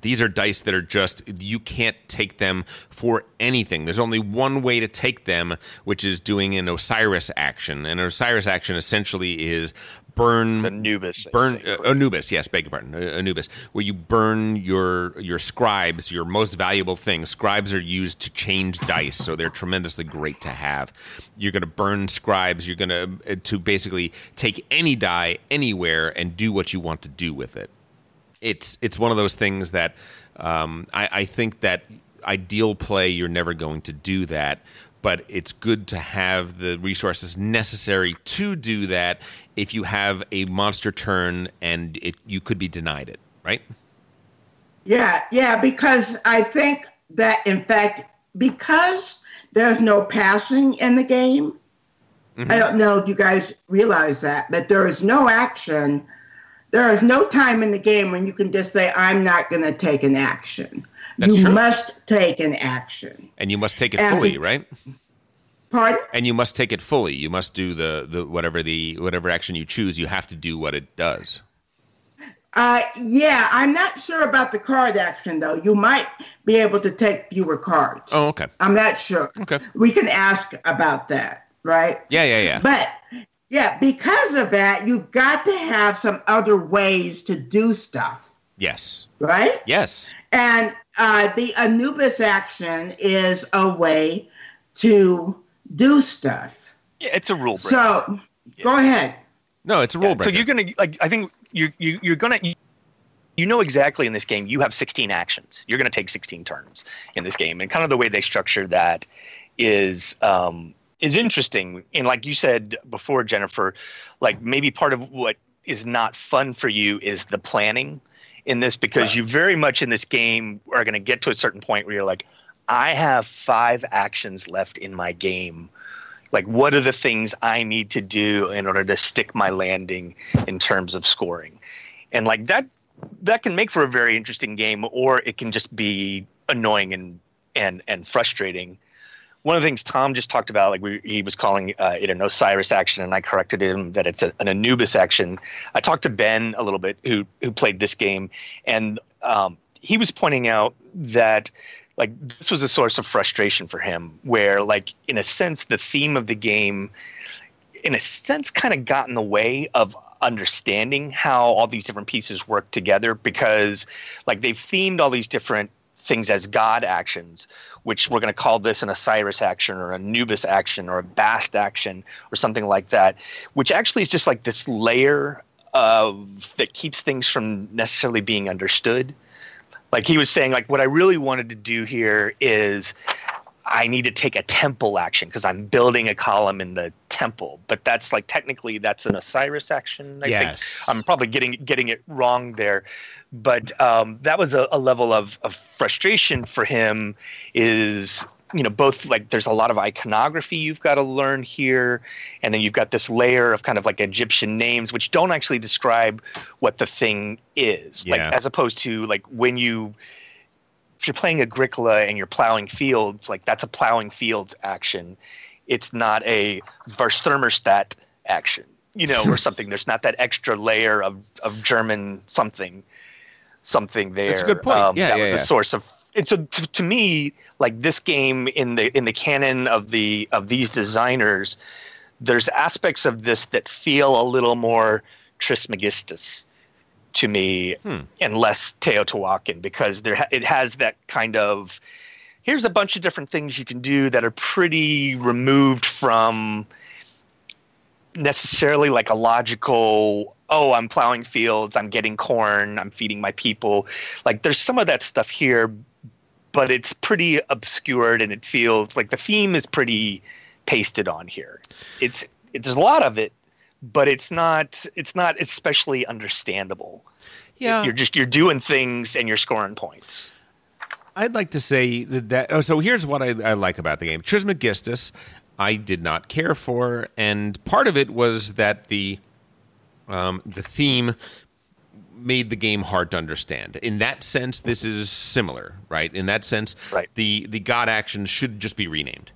These are dice that are just you can't take them for anything. There's only one way to take them, which is doing an Osiris action. And an Osiris action essentially is burn Anubis. Burn uh, Anubis, yes, beg your pardon, uh, Anubis, where you burn your your scribes, your most valuable things. Scribes are used to change dice, so they're tremendously great to have. You're going to burn scribes. You're going to uh, to basically take any die anywhere and do what you want to do with it. It's it's one of those things that um, I, I think that ideal play you're never going to do that but it's good to have the resources necessary to do that if you have a monster turn and it you could be denied it right Yeah, yeah, because I think that in fact, because there's no passing in the game, Mm-hmm. I don't know if you guys realize that, but there is no action. There is no time in the game when you can just say, I'm not going to take an action. That's you true. must take an action. and you must take it And fully right Pardon? And you must take it fully. You must do the, the whatever the whatever action you choose. You have to do what it does. Uh, yeah, I'm not sure about the card action though. You might be able to take fewer cards. Oh, okay. I'm not sure. Okay. We can ask about that, right? Yeah, yeah, yeah. But yeah, because of that, you've got to have some other ways to do stuff, yes. right? Yes. And uh, the Anubis action is a way to do stuff. Yeah, it's a rule break. So go ahead. No, it's a rule break. so you're gonna like I think you you you're gonna you know exactly in this game you have 16 actions. You're gonna take 16 turns in this game, and kind of the way they structure that is um, is interesting. And like you said before, Jennifer, like maybe part of what is not fun for you is the planning in this because you very much in this game are going to get to a certain point where you're like, I have five actions left in my game. Like, what are the things I need to do in order to stick my landing in terms of scoring? And like that, that can make for a very interesting game, or it can just be annoying and and and frustrating. One of the things Tom just talked about, like we, he was calling uh, it an Osiris action, and I corrected him that it's a, an Anubis action. I talked to Ben a little bit, who who played this game, and um, he was pointing out that like this was a source of frustration for him, where like in a sense the theme of the game, in a sense, kind of got in the way of understanding how all these different pieces work together because like they've themed all these different things as god actions which we're going to call this an osiris action or an Anubis action or a bast action or something like that which actually is just like this layer of that keeps things from necessarily being understood like he was saying like what i really wanted to do here is i need to take a temple action because i'm building a column in the temple. But that's like technically that's an osiris action i Yes. think i'm probably getting getting it wrong there. But um, that was a, a level of, of frustration for him is you know both like there's a lot of iconography you've got to learn here and then you've got this layer of kind of like egyptian names which don't actually describe what the thing is. Like as opposed to like when you if you're playing agricola and you're plowing fields like that's a plowing fields action. It's not a Versthermerstat action you know or something. There's not that extra layer of, of german something something there That's a good point. um, Yeah, that yeah, was yeah. a source of and so to, to me like this game in the in the canon of the of these designers there's aspects of this that feel a little more trismegistus to me Hmm. and less teotihuacan because there it has that kind of here's a bunch of different things you can do that are pretty removed from necessarily like a logical oh i'm plowing fields i'm getting corn i'm feeding my people like there's some of that stuff here but it's pretty obscured and it feels like the theme is pretty pasted on here it's it, there's a lot of it but it's not it's not especially understandable Yeah. you're just you're doing things and you're scoring points I'd like to say that. that oh, so here's what I, I like about the game: Trismegistus, I did not care for, and part of it was that the um, the theme made the game hard to understand. In that sense, this is similar, right? In that sense, Right. the the god action should just be renamed.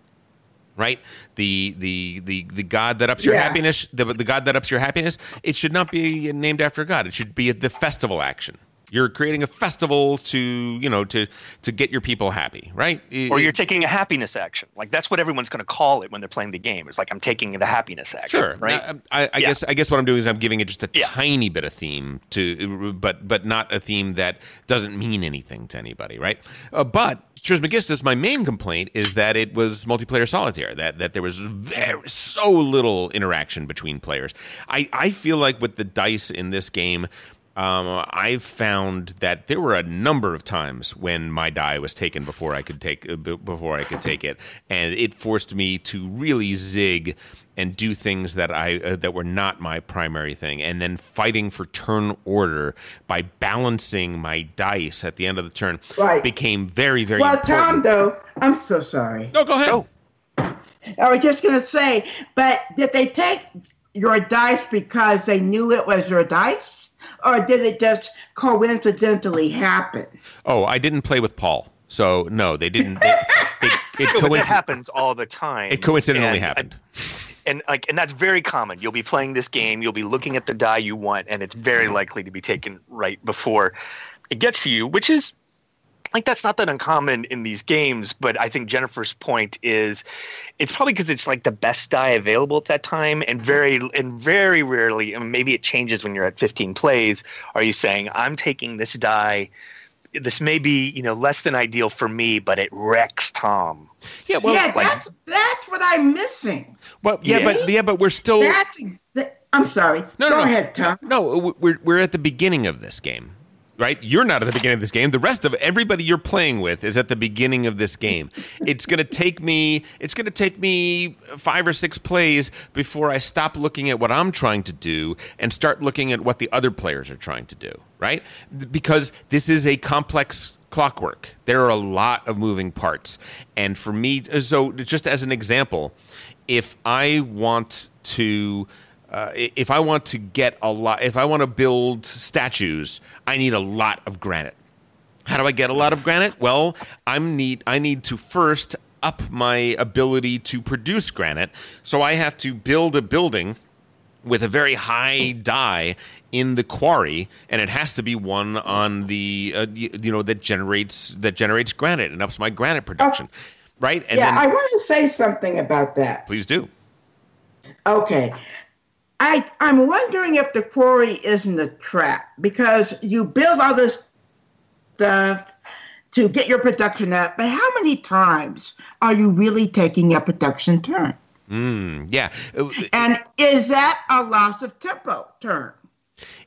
Right, the the the the god that ups your Yeah. happiness, the the god that ups your happiness, it should not be named after god. It should be the festival action. You're creating a festival to you know to to get your people happy, right? or you're taking a happiness action like that's what everyone's going to call it when they're playing the game it's like i'm taking the happiness action Sure. right I, I, I Yeah. guess I guess what I'm doing is I'm giving it just a Yeah. tiny bit of theme to, but but not a theme that doesn't mean anything to anybody, right? Uh, but Trismegistus, my main complaint is that it was multiplayer solitaire. That that there was very so little interaction between players. I I feel like with the dice in this game. Um, I've found that there were a number of times when my die was taken before I could take uh, before I could take it, and it forced me to really zig and do things that I uh, that were not my primary thing, and then fighting for turn order by balancing my dice at the end of the turn Right. became very very Well, important. Tom, though, I'm so sorry. no, go ahead. Go. I was just going to say, but did they take your dice because they knew it was your dice? Or did it just coincidentally happen? Oh, I didn't play with Paul, so no, they didn't. It, it, It, (laughs) No, but that happens all the time. it coincidentally And I- happened. and like and that's very common you'll be playing this game you'll be looking at the die you want and it's very mm-hmm. likely to be taken right before it gets to you which is like that's not that uncommon in these games but i think jennifer's point is it's probably because it's like the best die available at that time and very and very rarely and maybe it changes when you're at 15 plays are you saying i'm taking this die this may be you know less than ideal for me but it wrecks tom Yeah, well, yeah, like, that's that's what I'm missing. well, yeah, but yeah, but we're still. That's. that- I'm sorry. No, Go no, no. ahead, Tom. No, we're we're at the beginning of this game, right? You're not at the beginning of this game. The rest of everybody you're playing with is at the beginning of this game. It's gonna take me. It's gonna take me five or six plays before I stop looking at what I'm trying to do and start looking at what the other players are trying to do, right? Because this is a complex clockwork. There are a lot of moving parts, and for me, so just as an example, if I want to uh, if I want to get a lot, if I want to build statues, I need a lot of granite. How do I get a lot of granite? Well, I'm need I need to first up my ability to produce granite. So I have to build a building with a very high die in the quarry, and it has to be one on the uh, you, you know that generates that generates granite and ups my granite production, right? And yeah, then I want to say something about that. please do. Okay. I I'm wondering if the quarry isn't a trap because you build all this stuff to get your production up, but how many times are you really taking a production turn? Mm, yeah. Uh, And is that a loss of tempo turn?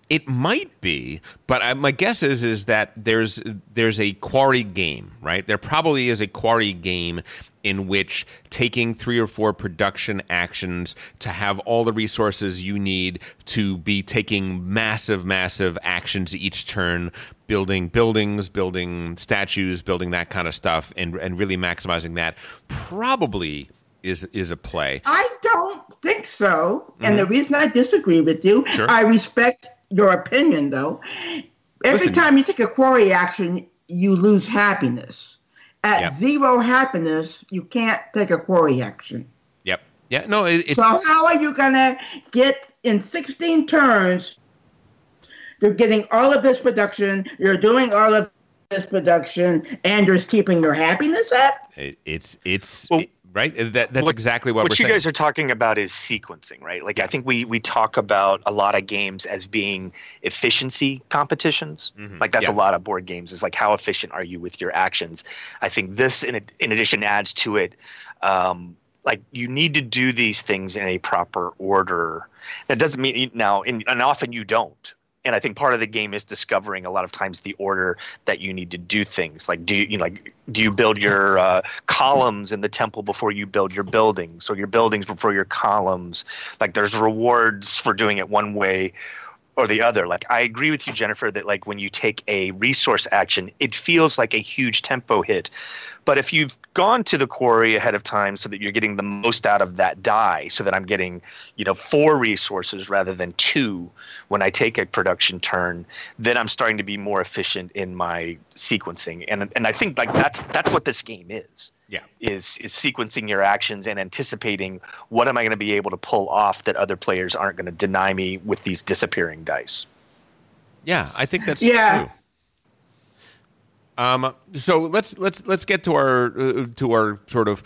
It might be, but I, my guess is is that there's there's a quarry game, right? There probably is a quarry game in which taking three or four production actions to have all the resources you need to be taking massive, massive actions each turn, building buildings, building statues, building that kind of stuff, and and really maximizing that probably is is a play. I don't think so. And the reason I disagree with you, Mm-hmm. Sure. I respect your opinion though. Every Listen. time you take a quarry action, you lose happiness. At Yeah. zero happiness, you can't take a quarry action. Yep. Yeah. No. It, it's so how are you gonna get in 16 turns? You're getting all of this production. You're doing all of this production, and you're keeping your happiness up. it, it's it's Well, right. That that's what- exactly what, what you saying. guys are talking about is sequencing, right? Like I think we we talk about a lot of games as being efficiency competitions. Mhm. Like that's Yeah. a lot of board games. Is like how efficient are you with your actions? I think this in in addition adds to it. Um, like you need to do these things in a proper order. That doesn't mean now, and, and often you don't. And I think part of the game is discovering a lot of times the order that you need to do things. Like, do you, you know, like do you build your uh, columns in the temple before you build your buildings, or your buildings before your columns? Like, there's rewards for doing it one way or the other. Like, I agree with you, Jennifer, that like when you take a resource action, it feels like a huge tempo hit. But if you've gone to the quarry ahead of time so that you're getting the most out of that die, so that I'm getting, you know, four resources rather than two when I take a production turn, then I'm starting to be more efficient in my sequencing. And and I think like that's that's what this game is. Yeah. Is is sequencing your actions and anticipating what am I going to be able to pull off that other players aren't going to deny me with these disappearing dice. Yeah, I think that's Yeah. true. Um, so let's let's let's get to our uh, to our sort of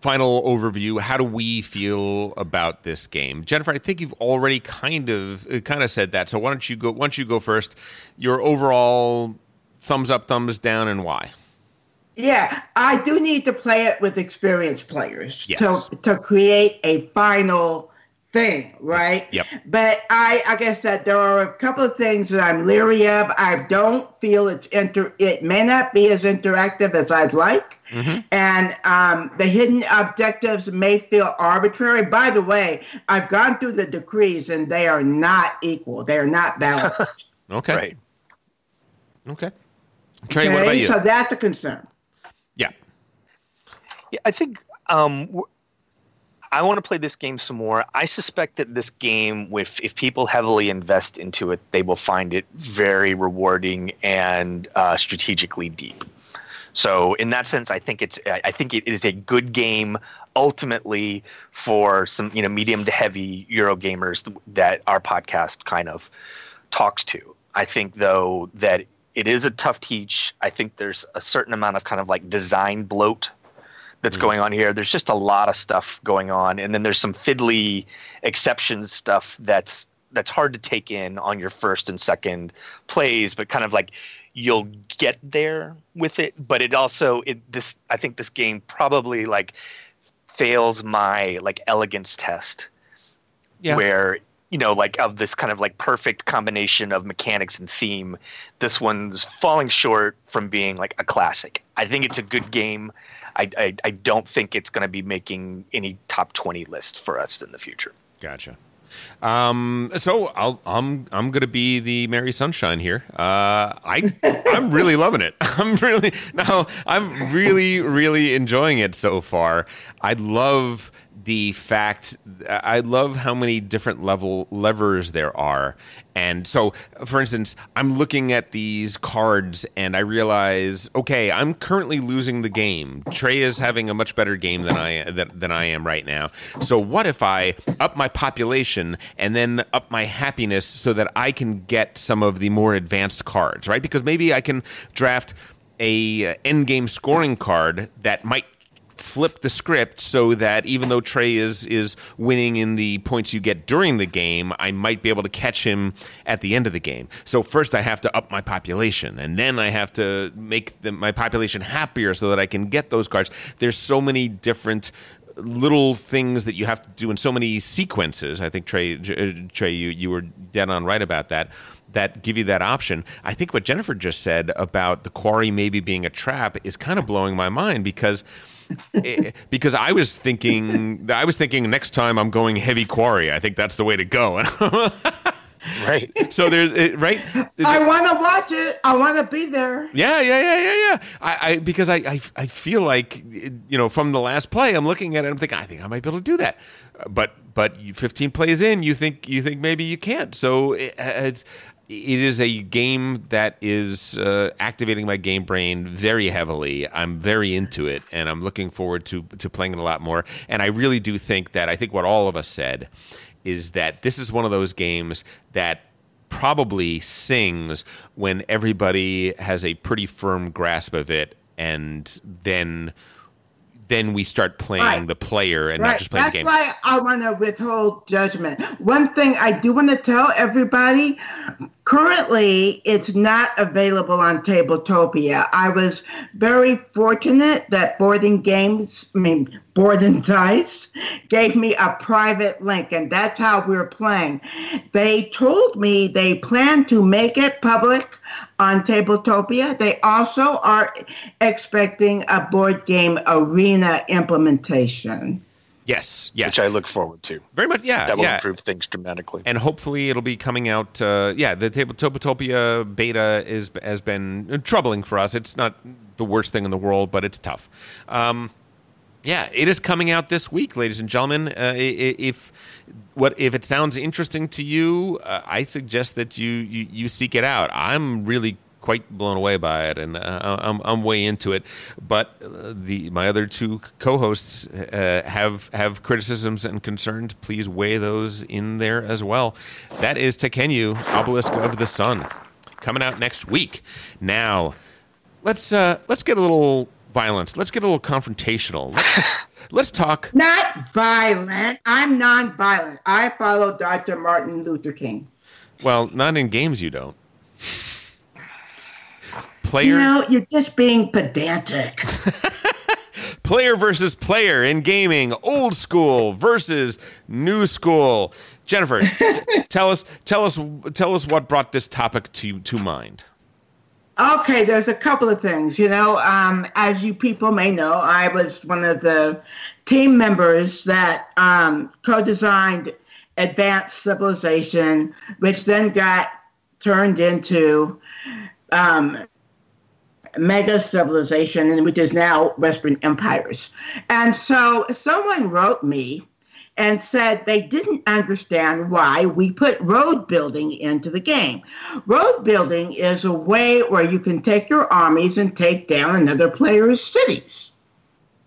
final overview. How do we feel about this game, Jennifer? I think you've already kind of uh, kind of said that. So why don't you go? Why don't you go first? Your overall thumbs up, thumbs down, and why? Yeah, I do need to play it with experienced players Yes. to to create a final thing, right? Yep. But I, I guess that there are a couple of things that I'm leery of. I don't feel it's inter. It may not be as interactive as I'd like, and um, the hidden objectives may feel arbitrary. By the way, I've gone through the decrees, and they are not equal. They are not balanced. (laughs) Okay. Right. Okay. Trey, what about you? So that's a concern. Yeah. I think um, I want to play this game some more. I suspect that this game, with if people heavily invest into it, they will find it very rewarding and uh, strategically deep. So in that sense, I think it's I think it is a good game ultimately for some you know medium to heavy Euro gamers that our podcast kind of talks to. I think though that it is a tough teach. I think there's a certain amount of kind of like design bloat that's mm-hmm. going on here. There's just a lot of stuff going on, and then there's some fiddly exceptions stuff that's that's hard to take in on your first and second plays, but kind of like you'll get there with it. But it also it this I think this game probably like fails my like elegance test Yeah. where you know like of this kind of like perfect combination of mechanics and theme this one's falling short from being like a classic i think it's a good game i i, I don't think it's going to be making any top 20 list for us in the future Gotcha. Um, so I'll, I'm I'm gonna be the Mary Sunshine here. Uh, I I'm really (laughs) loving it. (laughs) I'm really no, I'm really really enjoying it so far. I love the fact I love how many different level levers there are. And so, for instance, I'm looking at these cards and I realize, okay, I'm currently losing the game. Trey is having a much better game than I than, than I am right now. So, what if I up my population and then up my happiness so that I can get some of the more advanced cards, right? Because maybe I can draft a uh, end game scoring card that might flip the script so that even though Trey is is winning in the points you get during the game, I might be able to catch him at the end of the game. So first I have to up my population, and then I have to make the, my population happier so that I can get those cards. There's so many different little things that you have to do in so many sequences. I think Trey, uh, Trey, you you were dead on right about that. That give you that option. I think what Jennifer just said about the quarry maybe being a trap is kind of blowing my mind because. Eh, eh, because I was thinking, I was thinking next time I'm going heavy quarry. I think that's the way to go. (laughs) right. So there's it, right. I want to watch it. I want to be there. Yeah, yeah, yeah, yeah, yeah. I, I because I, I, I feel like you know from the last play, I'm looking at it. I'm thinking, I think I might be able to do that. But but 15 plays in, you think you think maybe you can't. So it, it's, it is a game that is uh, activating my game brain very heavily. I'm very into it, and I'm looking forward to to playing it a lot more. And I really do think that I think what all of us said is that this is one of those games that probably sings when everybody has a pretty firm grasp of it and then then we start playing Right. the player and not just playing That's the game. That's why I want to withhold judgment. One thing I do want to tell everybody currently it's not available on Tabletopia. I was very fortunate that Boarding Games, I mean, Board and Dice, gave me a private link, and that's how we're playing. They told me they plan to make it public on Tabletopia. They also are expecting a board game arena implementation. Yes, yes. which i look forward to Very much, yeah, that will yeah. improve things dramatically and hopefully it'll be coming out. Uh, yeah, the Tabletopia beta is has been troubling for us. It's not the worst thing in the world, but it's tough. Um, yeah, it is coming out this week, ladies and gentlemen. Uh, if what if it sounds interesting to you, uh, I suggest that you, you you seek it out. I'm really quite blown away by it, and uh, I'm I'm way into it. But uh, the my other two co-hosts uh, have have criticisms and concerns. Please weigh those in there as well. That is Tekhenu, Obelisk of the Sun, coming out next week. Now, let's uh, let's get a little violence. Let's get a little confrontational. Let's, (laughs) let's talk. Not violent. I'm non-violent. I follow Dr. Martin Luther King. Well, not in games. You don't. Player. You know, you're just being pedantic. (laughs) player versus player in gaming, old school versus new school. Jennifer, (laughs) t- tell us, tell us, tell us what brought this topic to to mind. Okay, there's a couple of things. You know, um, as you people may know, I was one of the team members that um, co designed Advanced Civilization, which then got turned into um, Mega Civilization, which is now Western Empires. And so someone wrote me and said they didn't understand why we put road building into the game. Road building is a way where you can take your armies and take down another player's cities.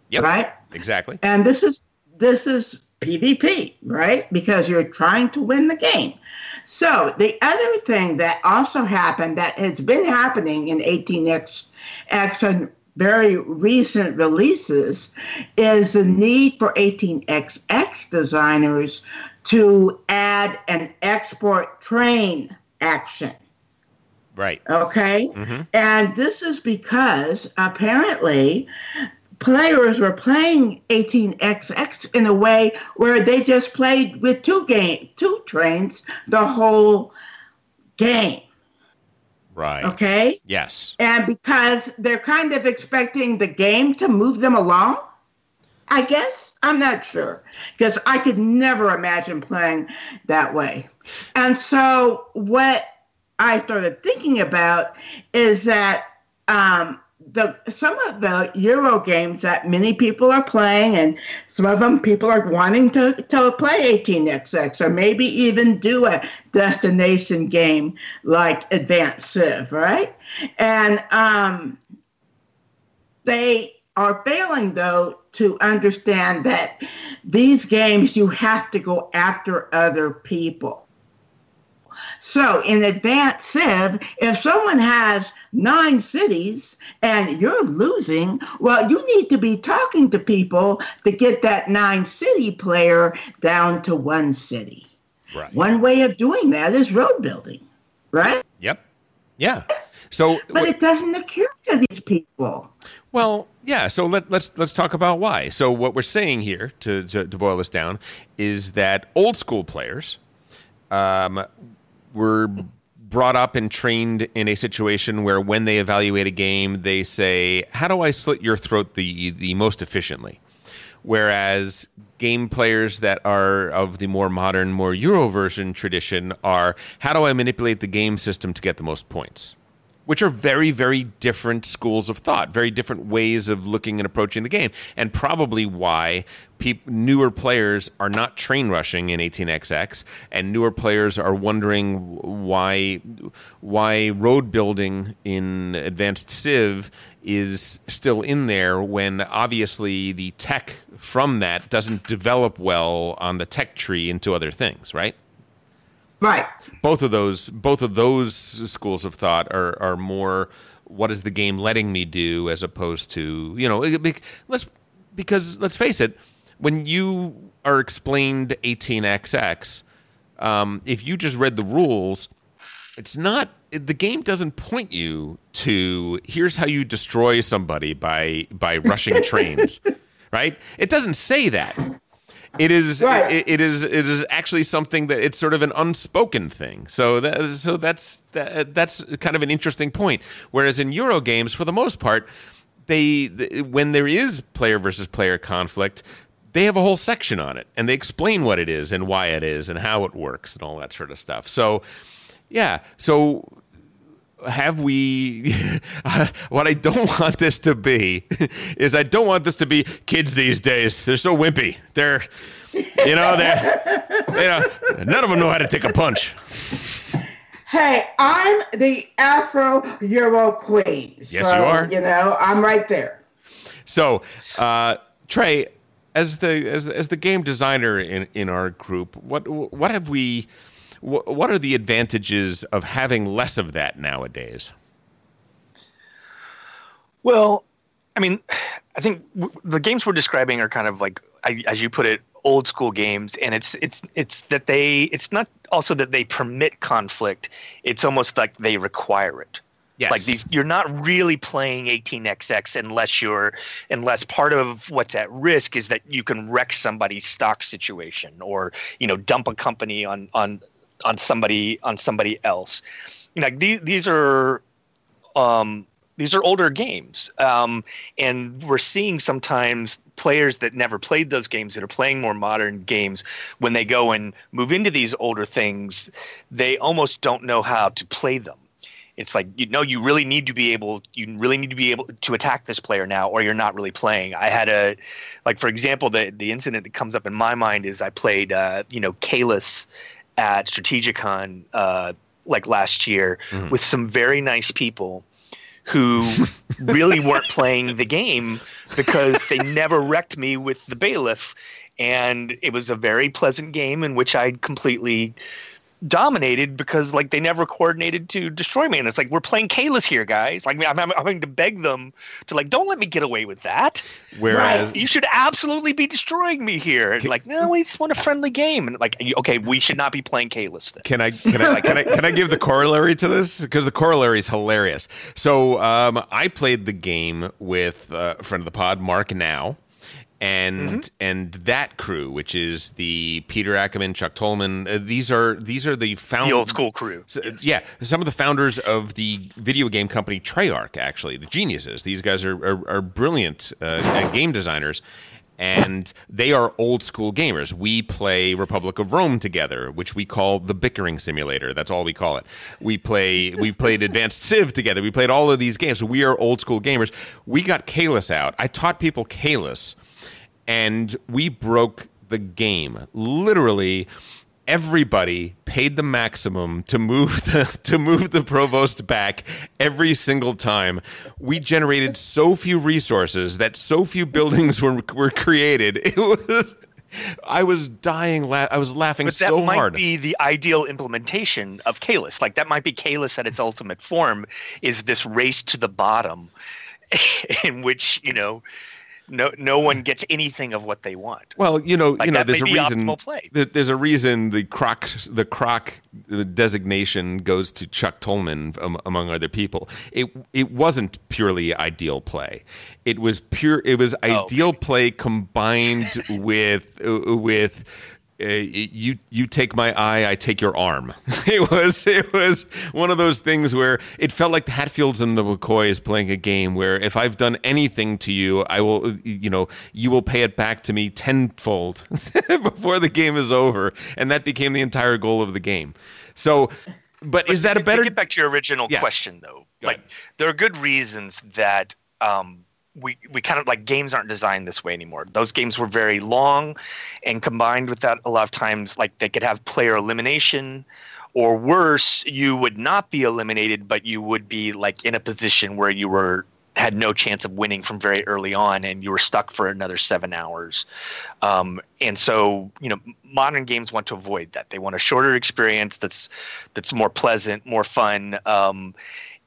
Yep. Right? Exactly. And this is this is PvP, right? Because you're trying to win the game. So the other thing that also happened that has been happening in 18x X and very recent releases is the need for 18xx designers to add an export train action. Right. Okay. Mhm. And this is because apparently players were playing 18xx in a way where they just played with two game two trains the whole game. Right. Okay? Yes. And because they're kind of expecting the game to move them along, I guess. I'm not sure. Because I could never imagine playing that way. And so what I started thinking about is that um, the some of the Euro games that many people are playing, and some of them people are wanting to, to play 18xx, or maybe even do a destination game like Advanced Civ, right? And um, they are failing, though, to understand that these games you have to go after other people. So in advance Civ, if someone has nine cities and you're losing, well, you need to be talking to people to get that nine city player down to one city. Right. One way of doing that is road building, right? Yep. Yeah. So But it doesn't occur to these people. Well, yeah. So let, let's let's talk about why. So what we're saying here, to to, to boil this down, is that old school players um, were brought up and trained in a situation where when they evaluate a game, they say, "How do I slit your throat the the most efficiently?" Whereas game players that are of the more modern, more Euro version tradition are, "How do I manipulate the game system to get the most points?" Which are very, very different schools of thought, very different ways of looking and approaching the game, and probably why peop- newer players are not train rushing in 18xx, and newer players are wondering why why road building in Advanced Civ is still in there when obviously the tech from that doesn't develop well on the tech tree into other things, right? Right. both of those both of those schools of thought are are more what is the game letting me do as opposed to you know let's because let's face it when you are explained 18xx um, if you just read the rules it's not the game doesn't point you to here's how you destroy somebody by by rushing (laughs) trains right it doesn't say that it is it, it is it is actually something that it's sort of an unspoken thing. So that so that's that, that's kind of an interesting point. Whereas in Euro games, for the most part, they th- when there is player versus player conflict, they have a whole section on it and they explain what it is and why it is and how it works and all that sort of stuff. So yeah, so have we (laughs) what i don't want this to be is i don't want this to be kids these days they're so wimpy they're you know they're you know none of them know how to take a punch Hey, I'm the Afro Euro Queen. Yes, so, you are. You know, I'm right there. so uh trey as the as, as the game designer in in our group what what have we wh- what are the advantages of having less of that nowadays Well, I mean, I think w- the games we're describing are kind of like, I- as you put it, old school games, and it's it's it's that they it's not also that they permit conflict. It's almost like they require it. Yes. Like these, you're not really playing 18xx unless you're unless part of what's at risk is that you can wreck somebody's stock situation or you know dump a company on on on somebody on somebody else. Like these these are um, these are older games, um, and we're seeing sometimes players that never played those games that are playing more modern games. When they go and move into these older things, they almost don't know how to play them. It's like you know you really need to be able you really need to be able to attack this player now, or you're not really playing. I had a like for example the the incident that comes up in my mind is I played uh, you know Caylus at Strategicon uh, like last year Mhm. with some very nice people who (laughs) really weren't playing the game because they never wrecked me with the bailiff and it was a very pleasant game in which I completely dominated because like they never coordinated to destroy me. And it's like we're playing Caylus here guys. Like I'm, I'm having to beg them to like don't let me get away with that. Whereas you should absolutely be destroying me here. And like no we just want a friendly game. And like okay we should not be playing Caylus then. Can I can I can I can I give the corollary to this? Because the corollary is hilarious. So um, I played the game with uh, a friend of the pod, Mark Now, and and that crew, which is the Peter Akemann, Chuck Tolman. Uh, these are these are the found the old school crew so, Yeah, some of the founders of the video game company Treyarch, actually, the geniuses. These guys are are, are brilliant uh, uh, game designers. And they are old school gamers. We play Republic of Rome together, which we call the bickering simulator. That's all we call it. We play we played Advanced Civ together. We played all of these games. We are old school gamers. We got Caylus out. I taught people Caylus and we broke the game. Literally, everybody paid the maximum to move (laughs) the to move the provost back every single time. We generated so few resources that so few buildings were were created. (laughs) It was. I was dying. La- I was laughing but that so might hard. be the ideal implementation of Caylus. Like that might be Caylus at its ultimate form is this race to the bottom (laughs) in which, you know, no no one gets anything of what they want. Well, you know, Like, you know, there's a reason. There's a reason the croc the croc designation goes to Chuck Tolman um, among other people. It it wasn't purely ideal play. It was pure. It was Oh, ideal play combined (laughs) with uh, with. Uh, you you take my eye, I take your arm. (laughs) It was it was one of those things where it felt like the Hatfields and the McCoys playing a game where if I've done anything to you, I will you know you will pay it back to me tenfold (laughs) before the game is over, and that became the entire goal of the game. So, but, is that a to better? get back to your original Yes. question though Go like ahead. there are good reasons that um we, we kind of like games aren't designed this way anymore. Those games were very long, and combined with that, a lot of times like they could have player elimination, or worse, you would not be eliminated, but you would be like in a position where you were had no chance of winning from very early on, and you were stuck for another seven hours. Um, and so, you know, modern games want to avoid that. They want a shorter experience that's that's more pleasant, more fun. Um,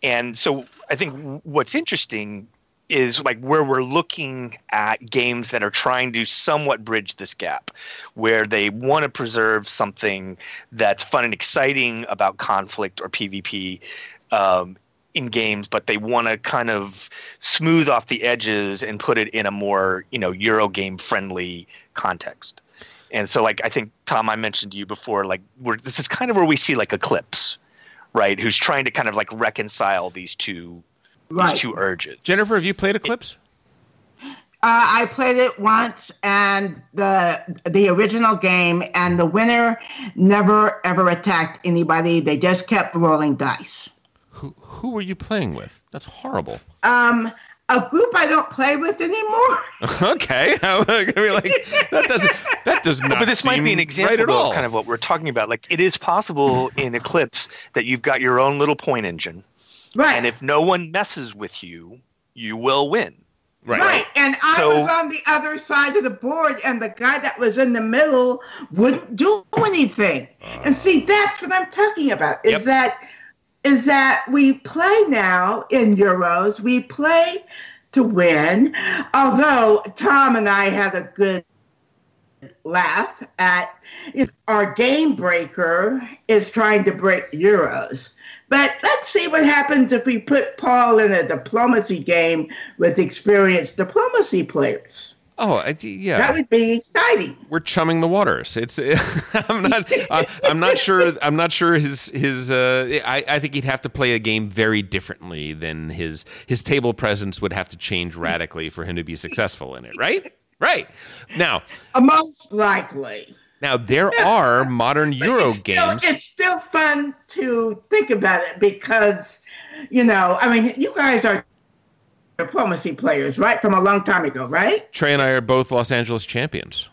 and so, I think what's interesting is like where we're looking at games that are trying to somewhat bridge this gap, where they want to preserve something that's fun and exciting about conflict or PvP. Um, in games, but they want to kind of smooth off the edges and put it in a more, you know, Euro game friendly context. And so, like, I think Tom, I mentioned to you before, like, we're, this is kind of where we see like Eclipse, right? Who's trying to kind of like reconcile these two Right. these two urges. Jennifer, have you played Eclipse? Uh, I played it once, and the the original game, and the winner never ever attacked anybody. They just kept rolling dice. Who who were you playing with? That's horrible. Um, a group I don't play with anymore. (laughs) okay, (laughs) I mean, like that doesn't that does not. but this might be an example right at all. of kind of what we're talking about. Like, it is possible in Eclipse that you've got your own little point engine, Right. and if no one messes with you, you will win. Right. And I So- was on the other side of the board, and the guy that was in the middle wouldn't do anything. Uh. and see, that's what I'm talking about. Is Yep. that is that we play now in Euros. We play to win. Although Tom and I had a good laugh at if our game breaker is trying to break Euros. But let's see what happens if we put Paul in a diplomacy game with experienced diplomacy players. Oh, I, yeah. That would be exciting. We're chumming the waters. It's (laughs) I'm not I, I'm not sure I'm not sure his his uh, I I think he'd have to play a game very differently than his his table presence would have to change radically for him to be successful in it, right? Right. Now, Uh, Most likely. Now there are modern Euro it's still, games. it's still fun to think about it because you know, I mean, you guys are diplomacy players, right? From a long time ago, right? Trey and I are both Los Angeles champions.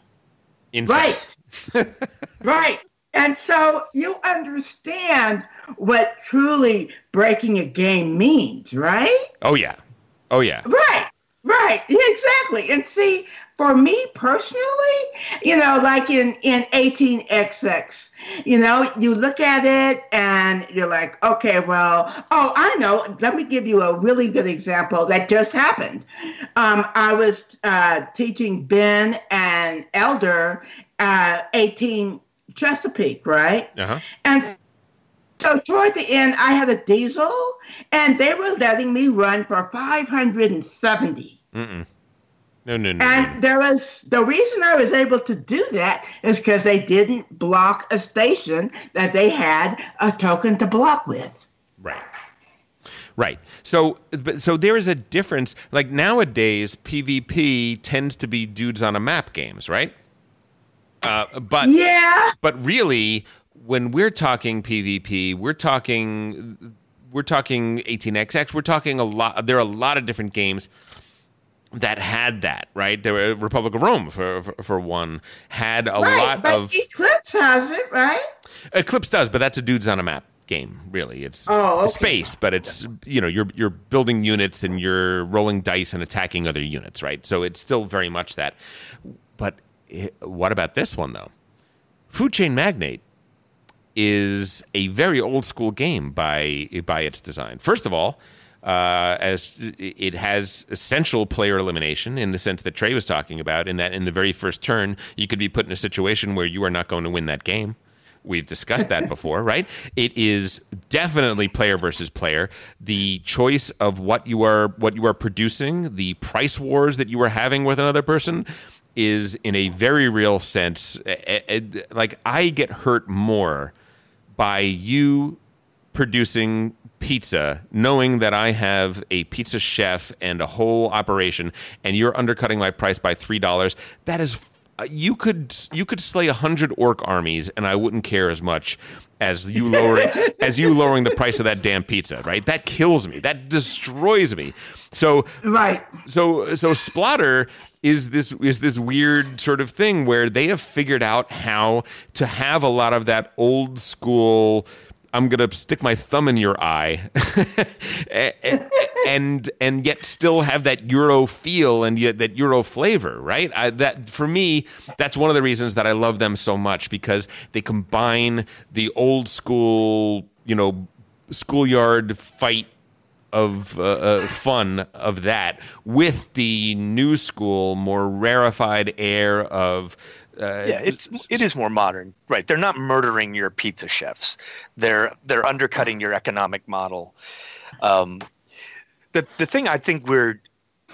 In right. (laughs) right. And so you understand what truly breaking a game means, right? Oh yeah. Oh yeah. Right. Right. Exactly. And see, for me personally, you know, like in, in 18XX, you know, you look at it and you're like, okay, well, oh, I know. Let me give you a really good example that just happened. Um, I was uh, teaching Ben and Elder uh, 18 Chesapeake, right? Uh-huh. And so toward the end, I had a diesel, and they were letting me run for 570. Mm-mm. No, no, no. And there was the reason I was able to do that is because they didn't block a station that they had a token to block with. Right. Right. So, but, so there is a difference. Like nowadays, PvP tends to be dudes on a map games, right? Uh, but yeah. But really, when we're talking PvP, we're talking we're talking 18xx. We're talking a lot. There are a lot of different games that had that, right? There were Republic of Rome for for, for one had a right, lot but of Eclipse has it, right? Eclipse does, but that's a dudes on a map game. Really, it's oh, okay. space, but it's you know you're you're building units and you're rolling dice and attacking other units, right? So it's still very much that. But it, what about this one though? Food Chain Magnate is a very old school game by by its design. First of all, uh, as it has essential player elimination in the sense that Trey was talking about, in that in the very first turn, you could be put in a situation where you are not going to win that game. We've discussed that (laughs) before, right? It is definitely player versus player. The choice of what you are what you are producing, the price wars that you are having with another person, is in a very real sense. Eh, eh, eh, like I get hurt more by you producing pizza, knowing that I have a pizza chef and a whole operation, and you're undercutting my price by three dollars. That is, uh, you could you could slay a hundred orc armies, and I wouldn't care as much as you lowering (laughs) as you lowering the price of that damn pizza. Right? That kills me. That destroys me. So right. So so Splotter is this is this weird sort of thing where they have figured out how to have a lot of that old school I'm gonna stick my thumb in your eye, (laughs) and and yet still have that Euro feel and yet that Euro flavor, right? I, that for me, that's one of the reasons that I love them so much because they combine the old school, you know, schoolyard fight of uh, uh, fun of that with the new school, more rarefied air of uh, yeah, it's it is more modern, right? They're not murdering your pizza chefs. They're they're undercutting your economic model. Um, the the thing I think we're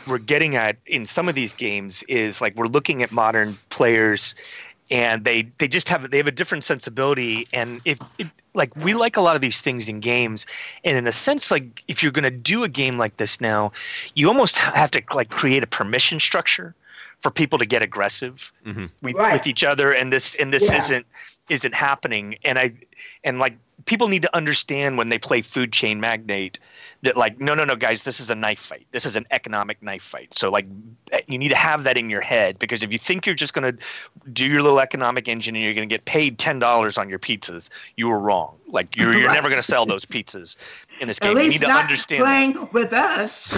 we're getting at in some of these games is like we're looking at modern players, and they they just have they have a different sensibility. And if it, like we like a lot of these things in games, and in a sense, like if you're going to do a game like this now, you almost have to like create a permission structure for people to get aggressive mm-hmm. with, Right. with each other and this and this Yeah. isn't isn't happening and i and like people need to understand when they play food chain magnate that like no no no guys this is a knife fight this is an economic knife fight so like eh, you need to have that in your head because if you think you're just going to do your little economic engine and you're going to get paid $10 on your pizzas you were wrong like you're, you're never going to sell those pizzas in this At game you least need to not understand that. playing with us.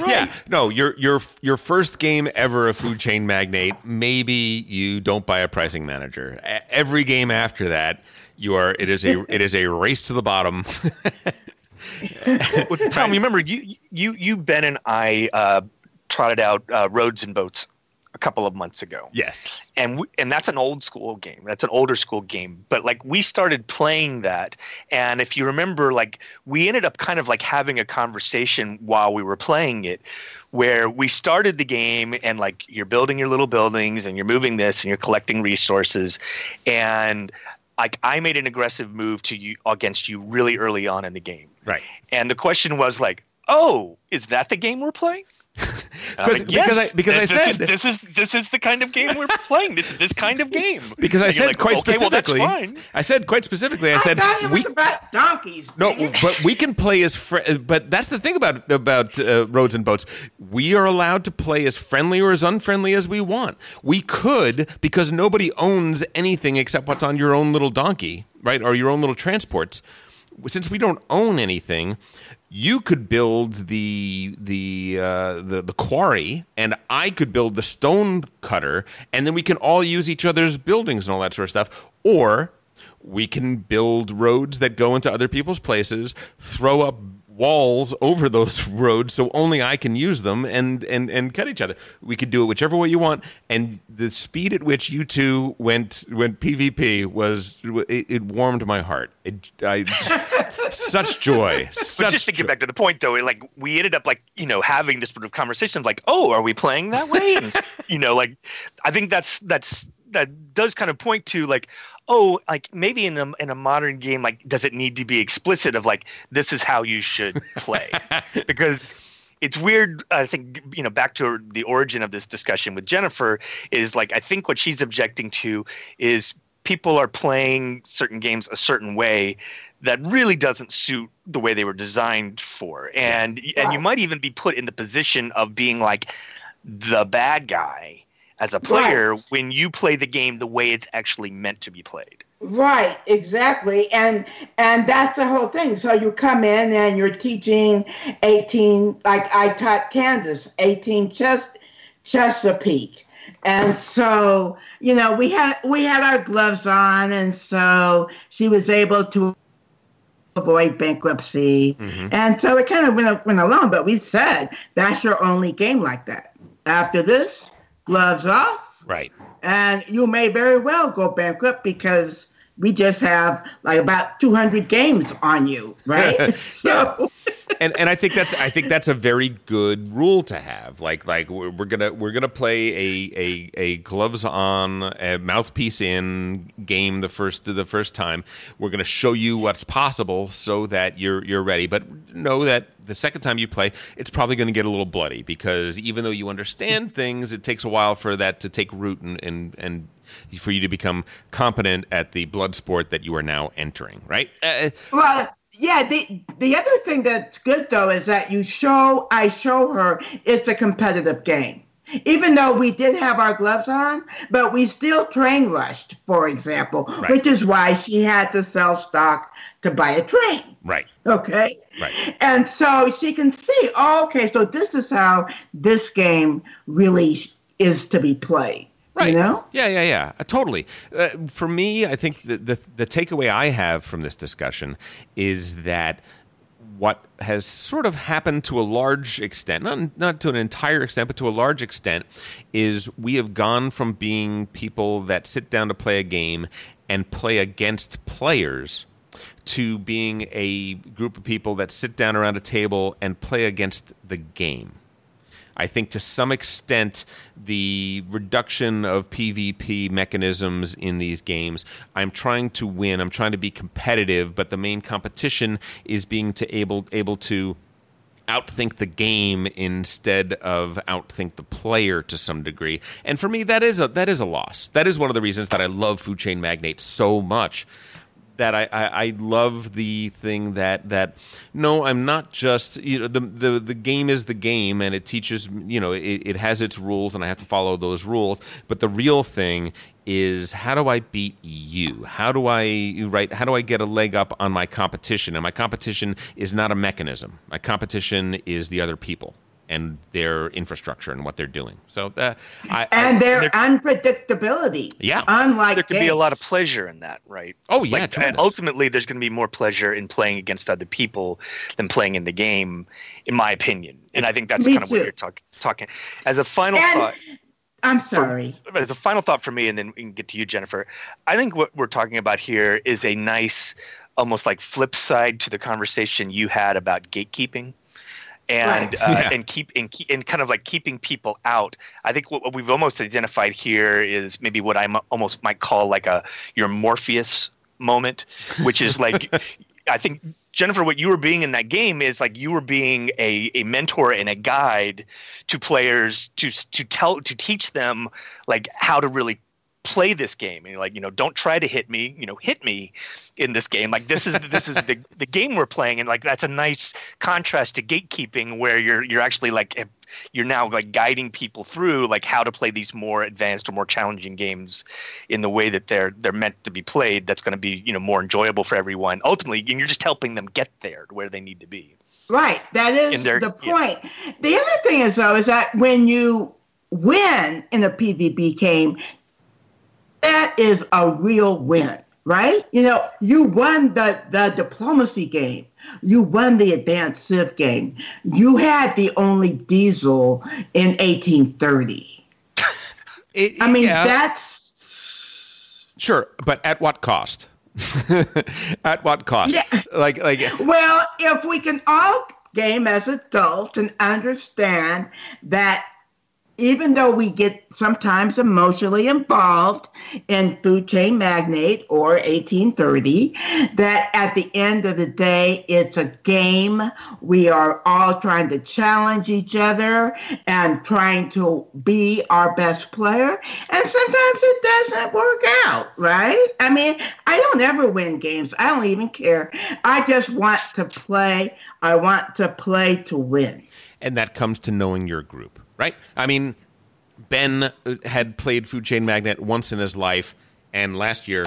(laughs) yeah, no, your your your first game ever of Food Chain Magnate. Maybe you don't buy a pricing manager. Every game after that, you are. It is a it is a race to the bottom. (laughs) Well, Tom, you remember you you you Ben and I uh, trotted out uh, roads and boats a couple of months ago, yes. and we, and that's an old school game. That's an older school game. But like we started playing that, and if you remember, like we ended up kind of like having a conversation while we were playing it, where we started the game and like you're building your little buildings and you're moving this and you're collecting resources, and like I made an aggressive move to you against you really early on in the game. Right. And the question was like, "Oh, is that the game we're playing?" Because- Uh, because I- because I this said- is, this is this is the kind of game we're (laughs) playing. This is this kind of game. Because I said like, quite okay, well, that's specifically. fine. I said quite specifically. I I said it we about donkeys. No, but we can play as fr- but that's the thing about about uh, roads and boats. We are allowed to play as friendly or as unfriendly as we want. We could because nobody owns anything except what's on your own little donkey, right? Or your own little transports. Since we don't own anything, you could build the the uh, the the quarry, and I could build the stone cutter, and then we can all use each other's buildings and all that sort of stuff. Or we can build roads that go into other people's places, throw up walls over those (laughs) roads so only I can use them and and and cut each other. We could do it whichever way you want and the speed at which you two went went PvP was it, it warmed my heart. It I (laughs) such joy. (laughs) But Such just to get back to the point, though, like we ended up like you know having this sort of conversation of like, oh, are we playing that way? And you know, like I think that's that's that does kind of point to like, oh, like maybe in a in a modern game, like does it need to be explicit of like this is how you should play? (laughs) because it's weird. I think you know back to the origin of this discussion with Jennifer is like I think what she's objecting to is people are playing certain games a certain way that really doesn't suit the way they were designed for and and you might even be put in the position of being like the bad guy as a player when you play the game the way it's actually meant to be played Right, exactly. And and that's the whole thing. So you come in and you're teaching 18 like I taught Kansas, 18 Ches- Chesapeake. And so, you know, we had we had our gloves on and so she was able to avoid bankruptcy. Mm-hmm. And so it kind of went, went along, but we said that's your only game like that. After this, gloves off, Right. and you may very well go bankrupt because we just have like about 200 games on you, right? (laughs) (laughs) so and and I think that's I think that's a very good rule to have. Like like we're, we're gonna we're gonna play a a, a gloves on, a mouthpiece in game the first the first time. We're gonna show you what's possible so that you're you're ready. But know that the second time you play, it's probably going to get a little bloody because even though you understand things, it takes a while for that to take root and and and for you to become competent at the blood sport that you are now entering. Right? Uh, well yeah the the other thing that's good though is that you show i show her it's a competitive game even though we did have our gloves on but we still train rushed for example Right. which is why she had to sell stock to buy a train right. okay Right. and so she can see oh, okay so this is how this game really is to be played Right. you know Yeah, yeah, yeah. Uh, totally. Uh, for me, I think the, the the takeaway I have from this discussion is that what has sort of happened to a large extent, not not to an entire extent, but to a large extent, is we have gone from being people that sit down to play a game and play against players to being a group of people that sit down around a table and play against the game. I think to some extent, the reduction of PvP mechanisms in these games, I'm trying to win, I'm trying to be competitive, but the main competition is being to able able to outthink the game instead of outthink the player to some degree. And for me that is a that is a loss. That is one of the reasons that I love Food Chain Magnate so much that I, I, I love the thing that that no I'm not just you know the the the game is the game and it teaches you know it, it has its rules and I have to follow those rules. But the real thing is how do I beat you? How do I right how do I get a leg up on my competition? And my competition is not a mechanism. My competition is the other people and their infrastructure and what they're doing. So uh, I, and I, their unpredictability. Yeah. unlike there could be a lot of pleasure in that right? Oh, yeah, like, and ultimately there's going to be more pleasure in playing against other people than playing in the game in my opinion. And i think that's Me kind of what you're talk- talking as a final And- thought i'm sorry. As a final thought for me, and then we can get to you, Jennifer. I think what we're talking about here is a nice, almost like flip side to the conversation you had about gatekeeping. And Right. uh, Yeah. and keep and, keep and kind of like keeping people out. I think what, what we've almost identified here is maybe what I almost might call like a your Morpheus moment, which is like (laughs) I think Jennifer, what you were being in that game is like you were being a, a mentor and a guide to players to to tell to teach them like how to really play this game. And like you know don't try to hit me you know hit me in this game. Like this is this is the, the game we're playing. And like that's a nice contrast to gatekeeping where you're you're actually like eh, you're now like guiding people through like how to play these more advanced or more challenging games in the way that they're they're meant to be played that's going to be you know more enjoyable for everyone. Ultimately and you're just helping them get there to where they need to be. Right. That is their- the point. The other thing is though is that when you win in a PvP game, that is a real win, right? You know, you won the, the diplomacy game. You won the advanced civ game. You had the only diesel in 1830. (laughs) I mean, yeah. that's Sure, but at what cost? (laughs) at what cost? Yeah. Like, like, Well, if we can all game as adults and understand that even though we get sometimes emotionally involved in food chain magnate or 1830 that at the end of the day it's a game. We are all trying to challenge each other and trying to be our best player. And sometimes it doesn't work out right? I mean i don't ever win games. I don't even care. I just want to play. I want to play to win. And that comes to knowing your group, right? I mean, Ben uh, had played Food Chain Magnate once in his life, and last year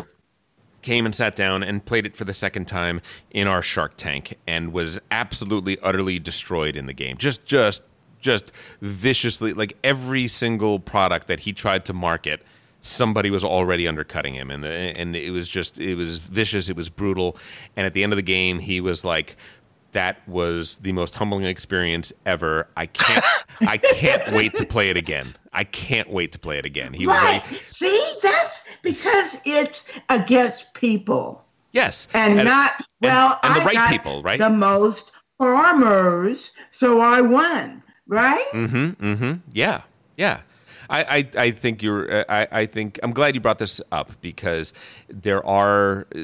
came and sat down and played it for the second time in our Shark Tank, and was absolutely, utterly destroyed in the game. Just, just, just viciously, like every single product that he tried to market. Somebody was already undercutting him, and the, and it was just it was vicious, it was brutal, and at the end of the game, he was like, that was the most humbling experience ever. I can't I can't wait to play it again. I can't wait to play it again. He was like, See, that's because it's against people yes, and, not well. and the right people, right? The most farmers, so I won. Right. Mm-hmm. Mm-hmm. Yeah. Yeah. I, I, I think you're. I, I think I'm glad you brought this up because there are uh,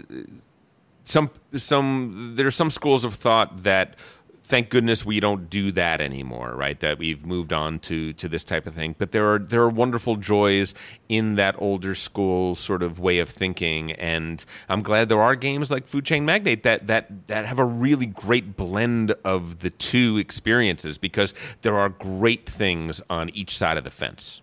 some some there are some schools of thought that thank goodness we don't do that anymore, right? That we've moved on to to this type of thing. But there are there are wonderful joys in that older school sort of way of thinking, and I'm glad there are games like Food Chain Magnate that that that have a really great blend of the two experiences because there are great things on each side of the fence.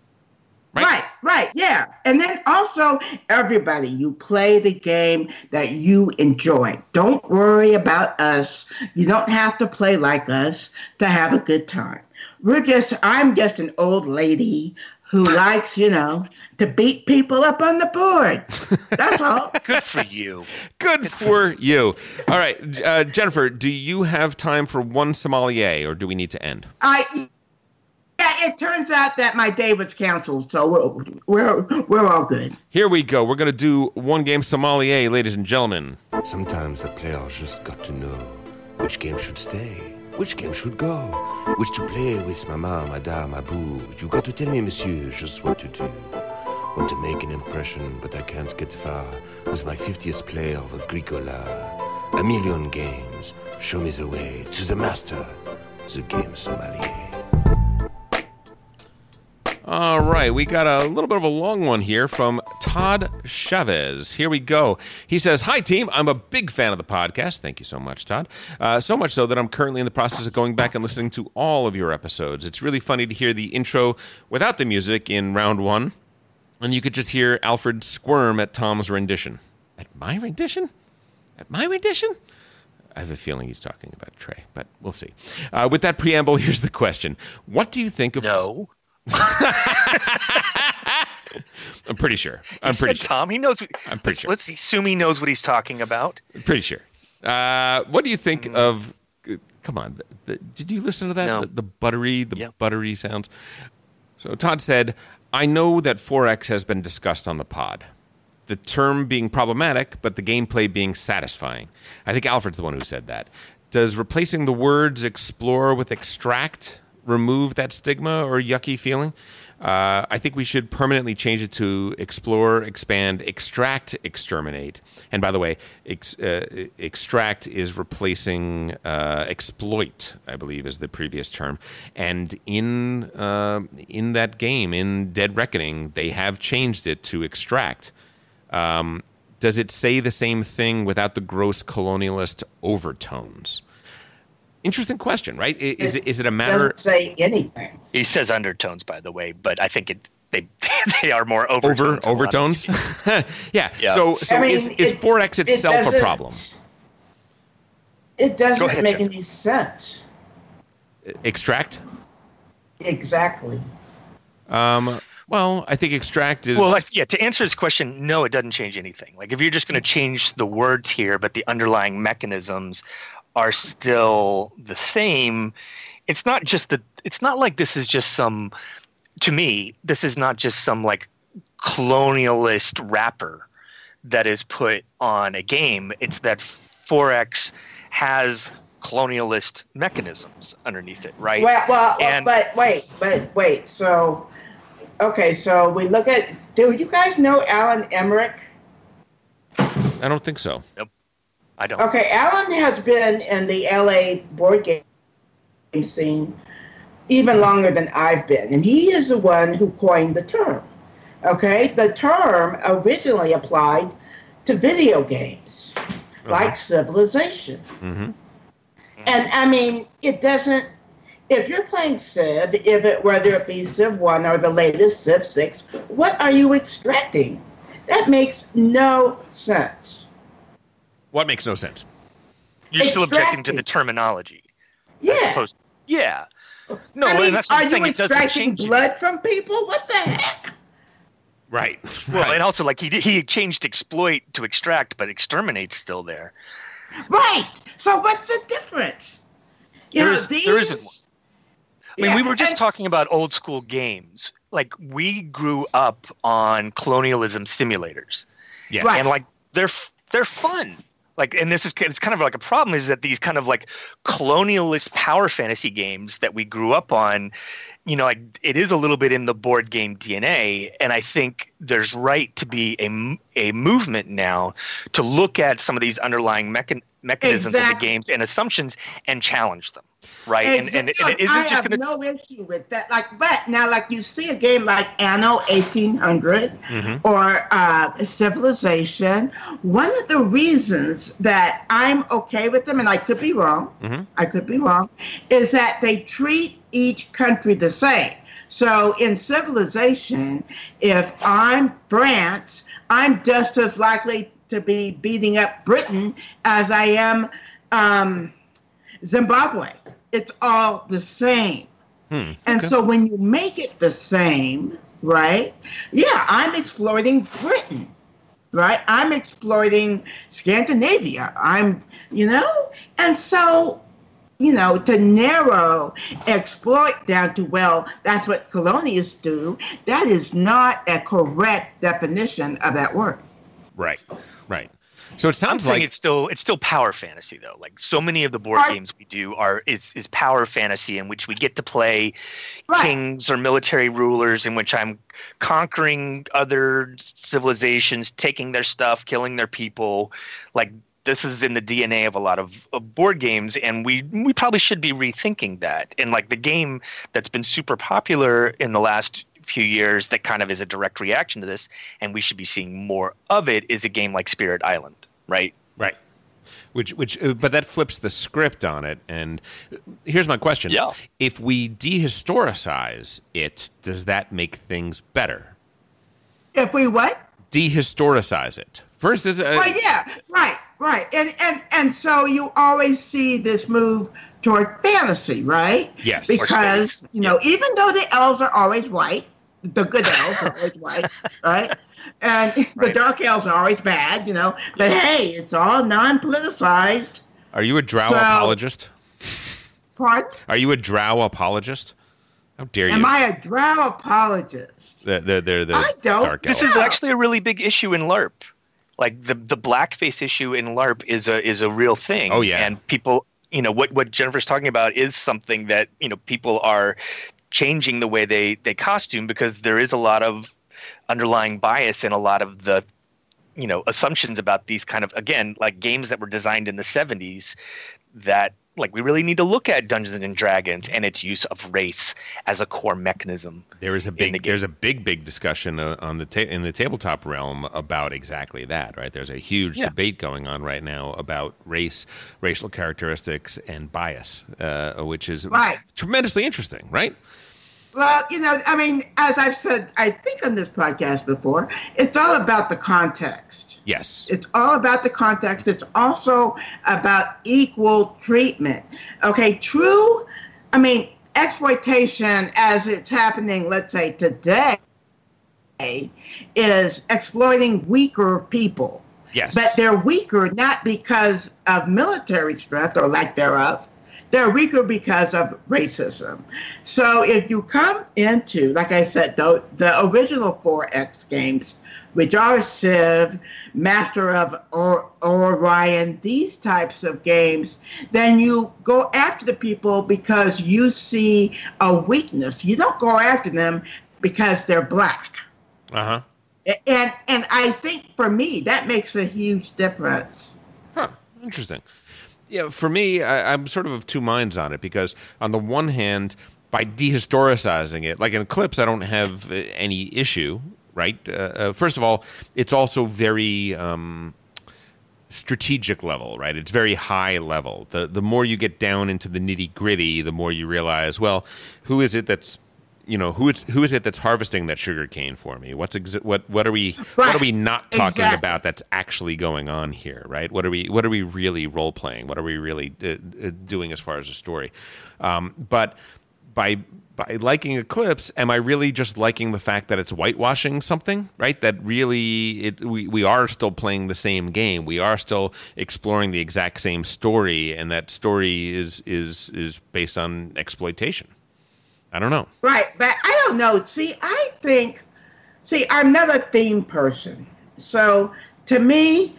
Right. right, yeah. And then also, everybody, you play the game that you enjoy. Don't worry about us. You don't have to play like us to have a good time. We're just, I'm just an old lady who (laughs) likes, you know, to beat people up on the board. That's (laughs) all. Good for you. Good for you. All right, uh, Jennifer, do you have time for one sommelier, or do we need to end? I. Yeah, it turns out that my day was canceled, so we're we're, we're all good. Here we go. We're going to do one game sommelier, ladies and gentlemen. Sometimes a player just got to know which game should stay, which game should go, which to play with mama, madame, abou. You got to tell me, monsieur, just what to do. Want to make an impression, but I can't get far with my 50th player of Agricola. A million games. Show me the way to the master, the game sommelier. All right, we got a little bit of a long one here from Todd Chavez. Here we go. He says, Hi, team. I'm a big fan of the podcast. Thank you so much, Todd. Uh, so much so that I'm currently in the process of going back and listening to all of your episodes. It's really funny to hear the intro without the music in round one, and you could just hear Alfred squirm at Tom's rendition. At my rendition? At my rendition? I have a feeling he's talking about Trey, but we'll see. Uh, with that preamble, (laughs) here's the question What do you think of. No. (laughs) I'm pretty sure. I'm He pretty said sure. Tom. He knows. What, I'm pretty let's, sure. let's assume he knows what he's talking about. Pretty sure. Uh, what do you think Mm. of? Come on, the, did you listen to that? No. The, the buttery, the buttery sounds. So Todd said, "I know that 4X has been discussed on the pod. The term being problematic, but the gameplay being satisfying. I think Alfred's the one who said that. Does replacing the words explore with extract remove that stigma or yucky feeling? Uh, I think we should permanently change it to explore, expand, extract, exterminate. And by the way, ex, uh, extract is replacing uh, exploit, I believe, is the previous term. And in uh, in that game, in Dead Reckoning, they have changed it to extract. Um, does it say the same thing without the gross colonialist overtones? Interesting question, right? I- Is it, is it a matter? Doesn't say anything. He says undertones, by the way, but I think it they (laughs) they are more over overtones. in a lot of overtones. yeah. Yeah. So so I mean, is is it- four X it itself a problem? It doesn't ahead, make Jeff. any sense. Extract. Exactly. Um. Well, I think extract is. Well, like, yeah, to answer his question, no, it doesn't change anything. Like, if you're just going to change the words here, but the underlying mechanisms are still the same, it's not just the. It's not like this is just some. To me, this is not just some like colonialist wrapper that is put on a game. It's that 4X has colonialist mechanisms underneath it, right? Well, well, And- but wait, but wait. So, okay, so we look at. Do you guys know Alan Emrich? I don't think so. I don't. Okay, Alan has been in the LA board game scene even longer than I've been, and he is the one who coined the term. Okay, the term originally applied to video games like Civilization. Mm-hmm. And I mean, it doesn't. If you're playing Civ, if it whether it be Civ One or the latest Civ Six, what are you extracting? That makes no sense. What makes no sense? You're still objecting to the terminology. Yeah. Opposed- yeah. No, I and mean, that's what are I'm you saying. It doesn't extracting change blood from people? What the heck? Right. (laughs) Well, and also like he did- he changed exploit to extract, but exterminate's still there. Right. So what's the difference? You There know, is- these. there isn't one. I mean, we were just and- talking about old school games. Like we grew up on colonialism simulators. Yeah. Right. And like they're they're fun. Like and this is it's kind of like a problem is that these kind of like colonialist power fantasy games that we grew up on, you know, like it is a little bit in the board game DNA and I think there's right to be a, a movement now to look at some of these underlying mechan- mechanisms of the games and assumptions and challenge them. Right? And, and, and it isn't I just have to no issue with that. Like, but now, like you see a game like Anno 1800 Mhm. or uh, Civilization. One of the reasons that I'm okay with them, and I could be wrong, Mhm. I could be wrong, is that they treat each country the same. So in Civilization, if I'm France, I'm just as likely to be beating up Britain as I am um, Zimbabwe. It's all the same. Hmm. And okay. so when you make it the same, right? Yeah, I'm exploiting Britain, right? I'm exploiting Scandinavia. I'm, you know? And so, you know, to narrow exploit down to, well, that's what colonialists do, that is not a correct definition of that word. Right. Right. So it I'm sounds like it's still it's still power fantasy though. Like so many of the board Right. games we do are is is power fantasy in which we get to play Right. kings or military rulers in which I'm conquering other civilizations, taking their stuff, killing their people. Like this is in the DNA of a lot of, of board games and we we probably should be rethinking that. And like the game that's been super popular in the last few years that kind of is a direct reaction to this and we should be seeing more of it is a game like Spirit Island, right? right. Which which uh, but that flips the script on it and uh, here's my question. Yeah. If we dehistoricize it, does that make things better? If we what? Dehistoricize it versus uh, Well, yeah, right, right, and and and so you always see this move toward fantasy, right? Yes. Because you know, even though the elves are always white, the good elves are always white, right? And (laughs) the Right. dark elves are always bad, you know. But hey, it's all non-politicized. Are you a drow So- apologist? Pardon? Are you a drow apologist? How dare you? Am I a drow apologist? the the the, the I don't. dark This is actually a really big issue in LARP. Like the the blackface issue in LARP is a is a real thing. Oh, yeah. and people, you know, what what Jennifer's talking about is something that you know people are changing the way they they costume because there is a lot of underlying bias in a lot of the you know assumptions about these kind of again like games that were designed in the 70s that like we really need to look at Dungeons and Dragons and its use of race as a core mechanism. There is a big game. there's a big big discussion uh, on the ta- in the tabletop realm about exactly that, right? There's a huge Yeah. debate going on right now about race, racial characteristics and bias, uh, which is Right. tremendously interesting, right? Well, you know, I mean, as I've said, I think on this podcast before, it's all about the context. Yes. It's all about the context. It's also about equal treatment. Okay, true, I mean, exploitation as it's happening, let's say today, is exploiting weaker people. Yes. But they're weaker not because of military strength or lack thereof. They're weaker because of racism. So if you come into, like I said, the, the original 4X games, which are Civ, Master of or- Orion, these types of games, then you go after the people because you see a weakness. You don't go after them because they're black. Uh huh. And and I think for me that makes a huge difference. Huh. Interesting. Yeah, for me, I, I'm sort of of two minds on it because, on the one hand, by dehistoricizing it, like in Eclipse, I don't have uh, any issue, right? Uh, uh, first of all, it's also very um, strategic level, right? It's very high level. The the more you get down into the nitty gritty, the more you realize, well, who is it that's you know who is who is it that's harvesting that sugar cane for me? What's exa- what what are we what are we not talking Exactly. about that's actually going on here, right? What are we what are we really role playing? What are we really uh, uh, doing as far as a story? Um, but by by liking Eclipse, am I really just liking the fact that it's whitewashing something, right? That really it we, we are still playing the same game. We are still exploring the exact same story, and that story is is is based on exploitation. I don't know. Right, but I don't know. See, I think, see, I'm not a theme person. So to me,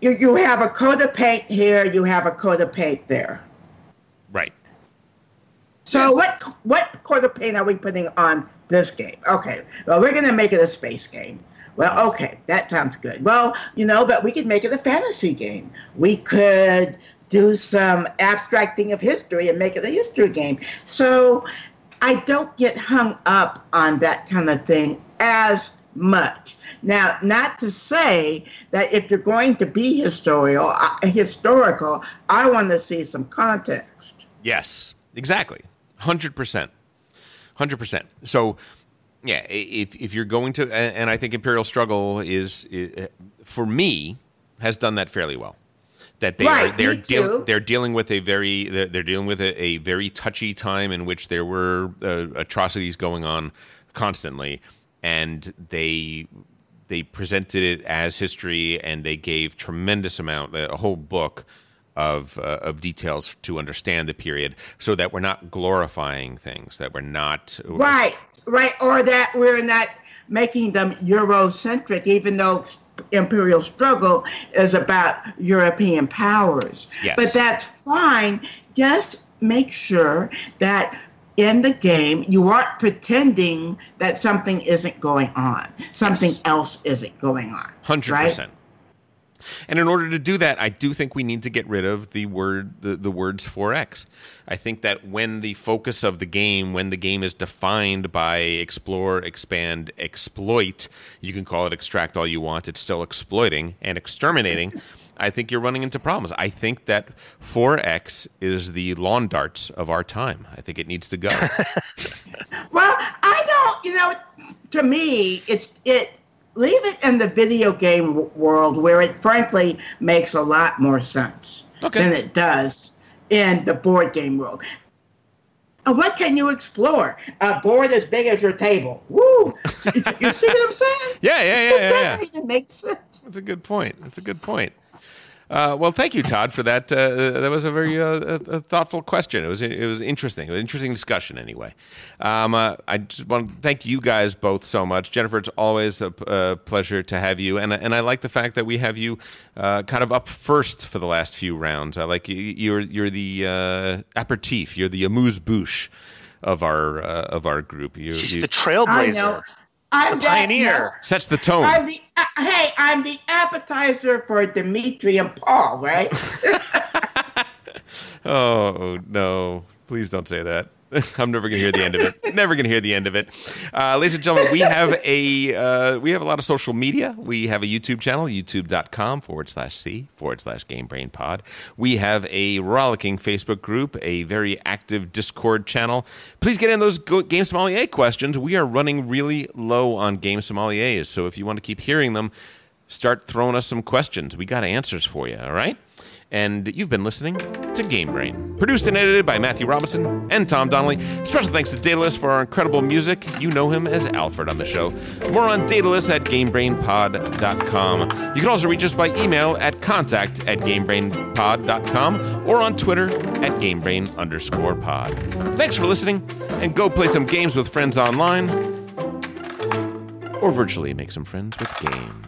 you, you have a coat of paint here, you have a coat of paint there. Right. So what what coat of paint are we putting on this game? Okay, well we're gonna make it a space game. Well, okay, that sounds good. Well, you know, but we could make it a fantasy game. We could do some abstracting of history and make it a history game. So I don't get hung up on that kind of thing as much. Now, not to say that if you're going to be historical, uh, historical, I want to see some context. Yes, exactly. 100%. 100%. So, yeah, if, if you're going to, and I think Imperial Struggle is, i for me, has done that fairly well. That they Right, are they're they're dealing with a very they're, they're dealing with a, a very touchy time in which there were uh, atrocities going on constantly, and they they presented it as history and they gave tremendous amount a whole book of uh, of details to understand the period so that we're not glorifying things that we're not Right, right, or that we're not making them Eurocentric, even though imperial struggle is about European powers. Yes. But that's fine. Just make sure that in the game you aren't pretending that something isn't going on, something Yes. else isn't going on. Hundred right? And in order to do that, I do think we need to get rid of the word the, the words 4x. I think that when the focus of the game, when the game is defined by explore, expand, exploit, you can call it extract all you want, it's still exploiting and exterminating. I think you're running into problems. I think that 4x is the lawn darts of our time. I think it needs to go. (laughs) Well, I don't, you know, to me, it's it. Leave it in the video game w- world where it frankly makes a lot more sense Okay. than it does in the board game world. Uh, What can you explore? A board as big as your table. Woo! (laughs) you see what I'm saying? yeah, yeah, yeah, It yeah, yeah. doesn't even make sense. That's a good point. That's a good point. Uh, well, thank you, Todd, for that. Uh, that was a very uh, a, a thoughtful question. It was it was interesting. It was an interesting discussion. Anyway, um, uh, I just want to thank you guys both so much. Jennifer, it's always a, p- a pleasure to have you, and and I like the fact that we have you uh, kind of up first for the last few rounds. I like you, you're you're the uh, aperitif. You're the amuse bouche of our uh, of our group. You, She's you the trailblazer. I know. I'm The that- pioneer. sets the tone. I'm the, uh, hey, I'm the appetizer for Dimitri and Paul, right? (laughs) Oh no! Please don't say that. (laughs) I'm never going to hear the end of it. Never going to hear the end of it. Uh, ladies and gentlemen, we have a uh, we have a lot of social media. We have a YouTube channel, youtube.com forward slash c forward slash Game Brain Pod. We have a rollicking Facebook group, a very active Discord channel. Please get in those Game Sommelier questions. We are running really low on Game Sommeliers, so if you want to keep hearing them, start throwing us some questions. We got answers for you. All right. And you've been listening to Game Brain, produced and edited by Matthew Robinson and Tom Donnelly. Special thanks to Daedalus for our incredible music. You know him as Alfred on the show. More on Daedalus at GameBrainPod.com. You can also reach us by email at contact at GameBrainPod.com or on Twitter at GameBrain underscore pod. Thanks for listening, and go play some games with friends online or virtually make some friends with games.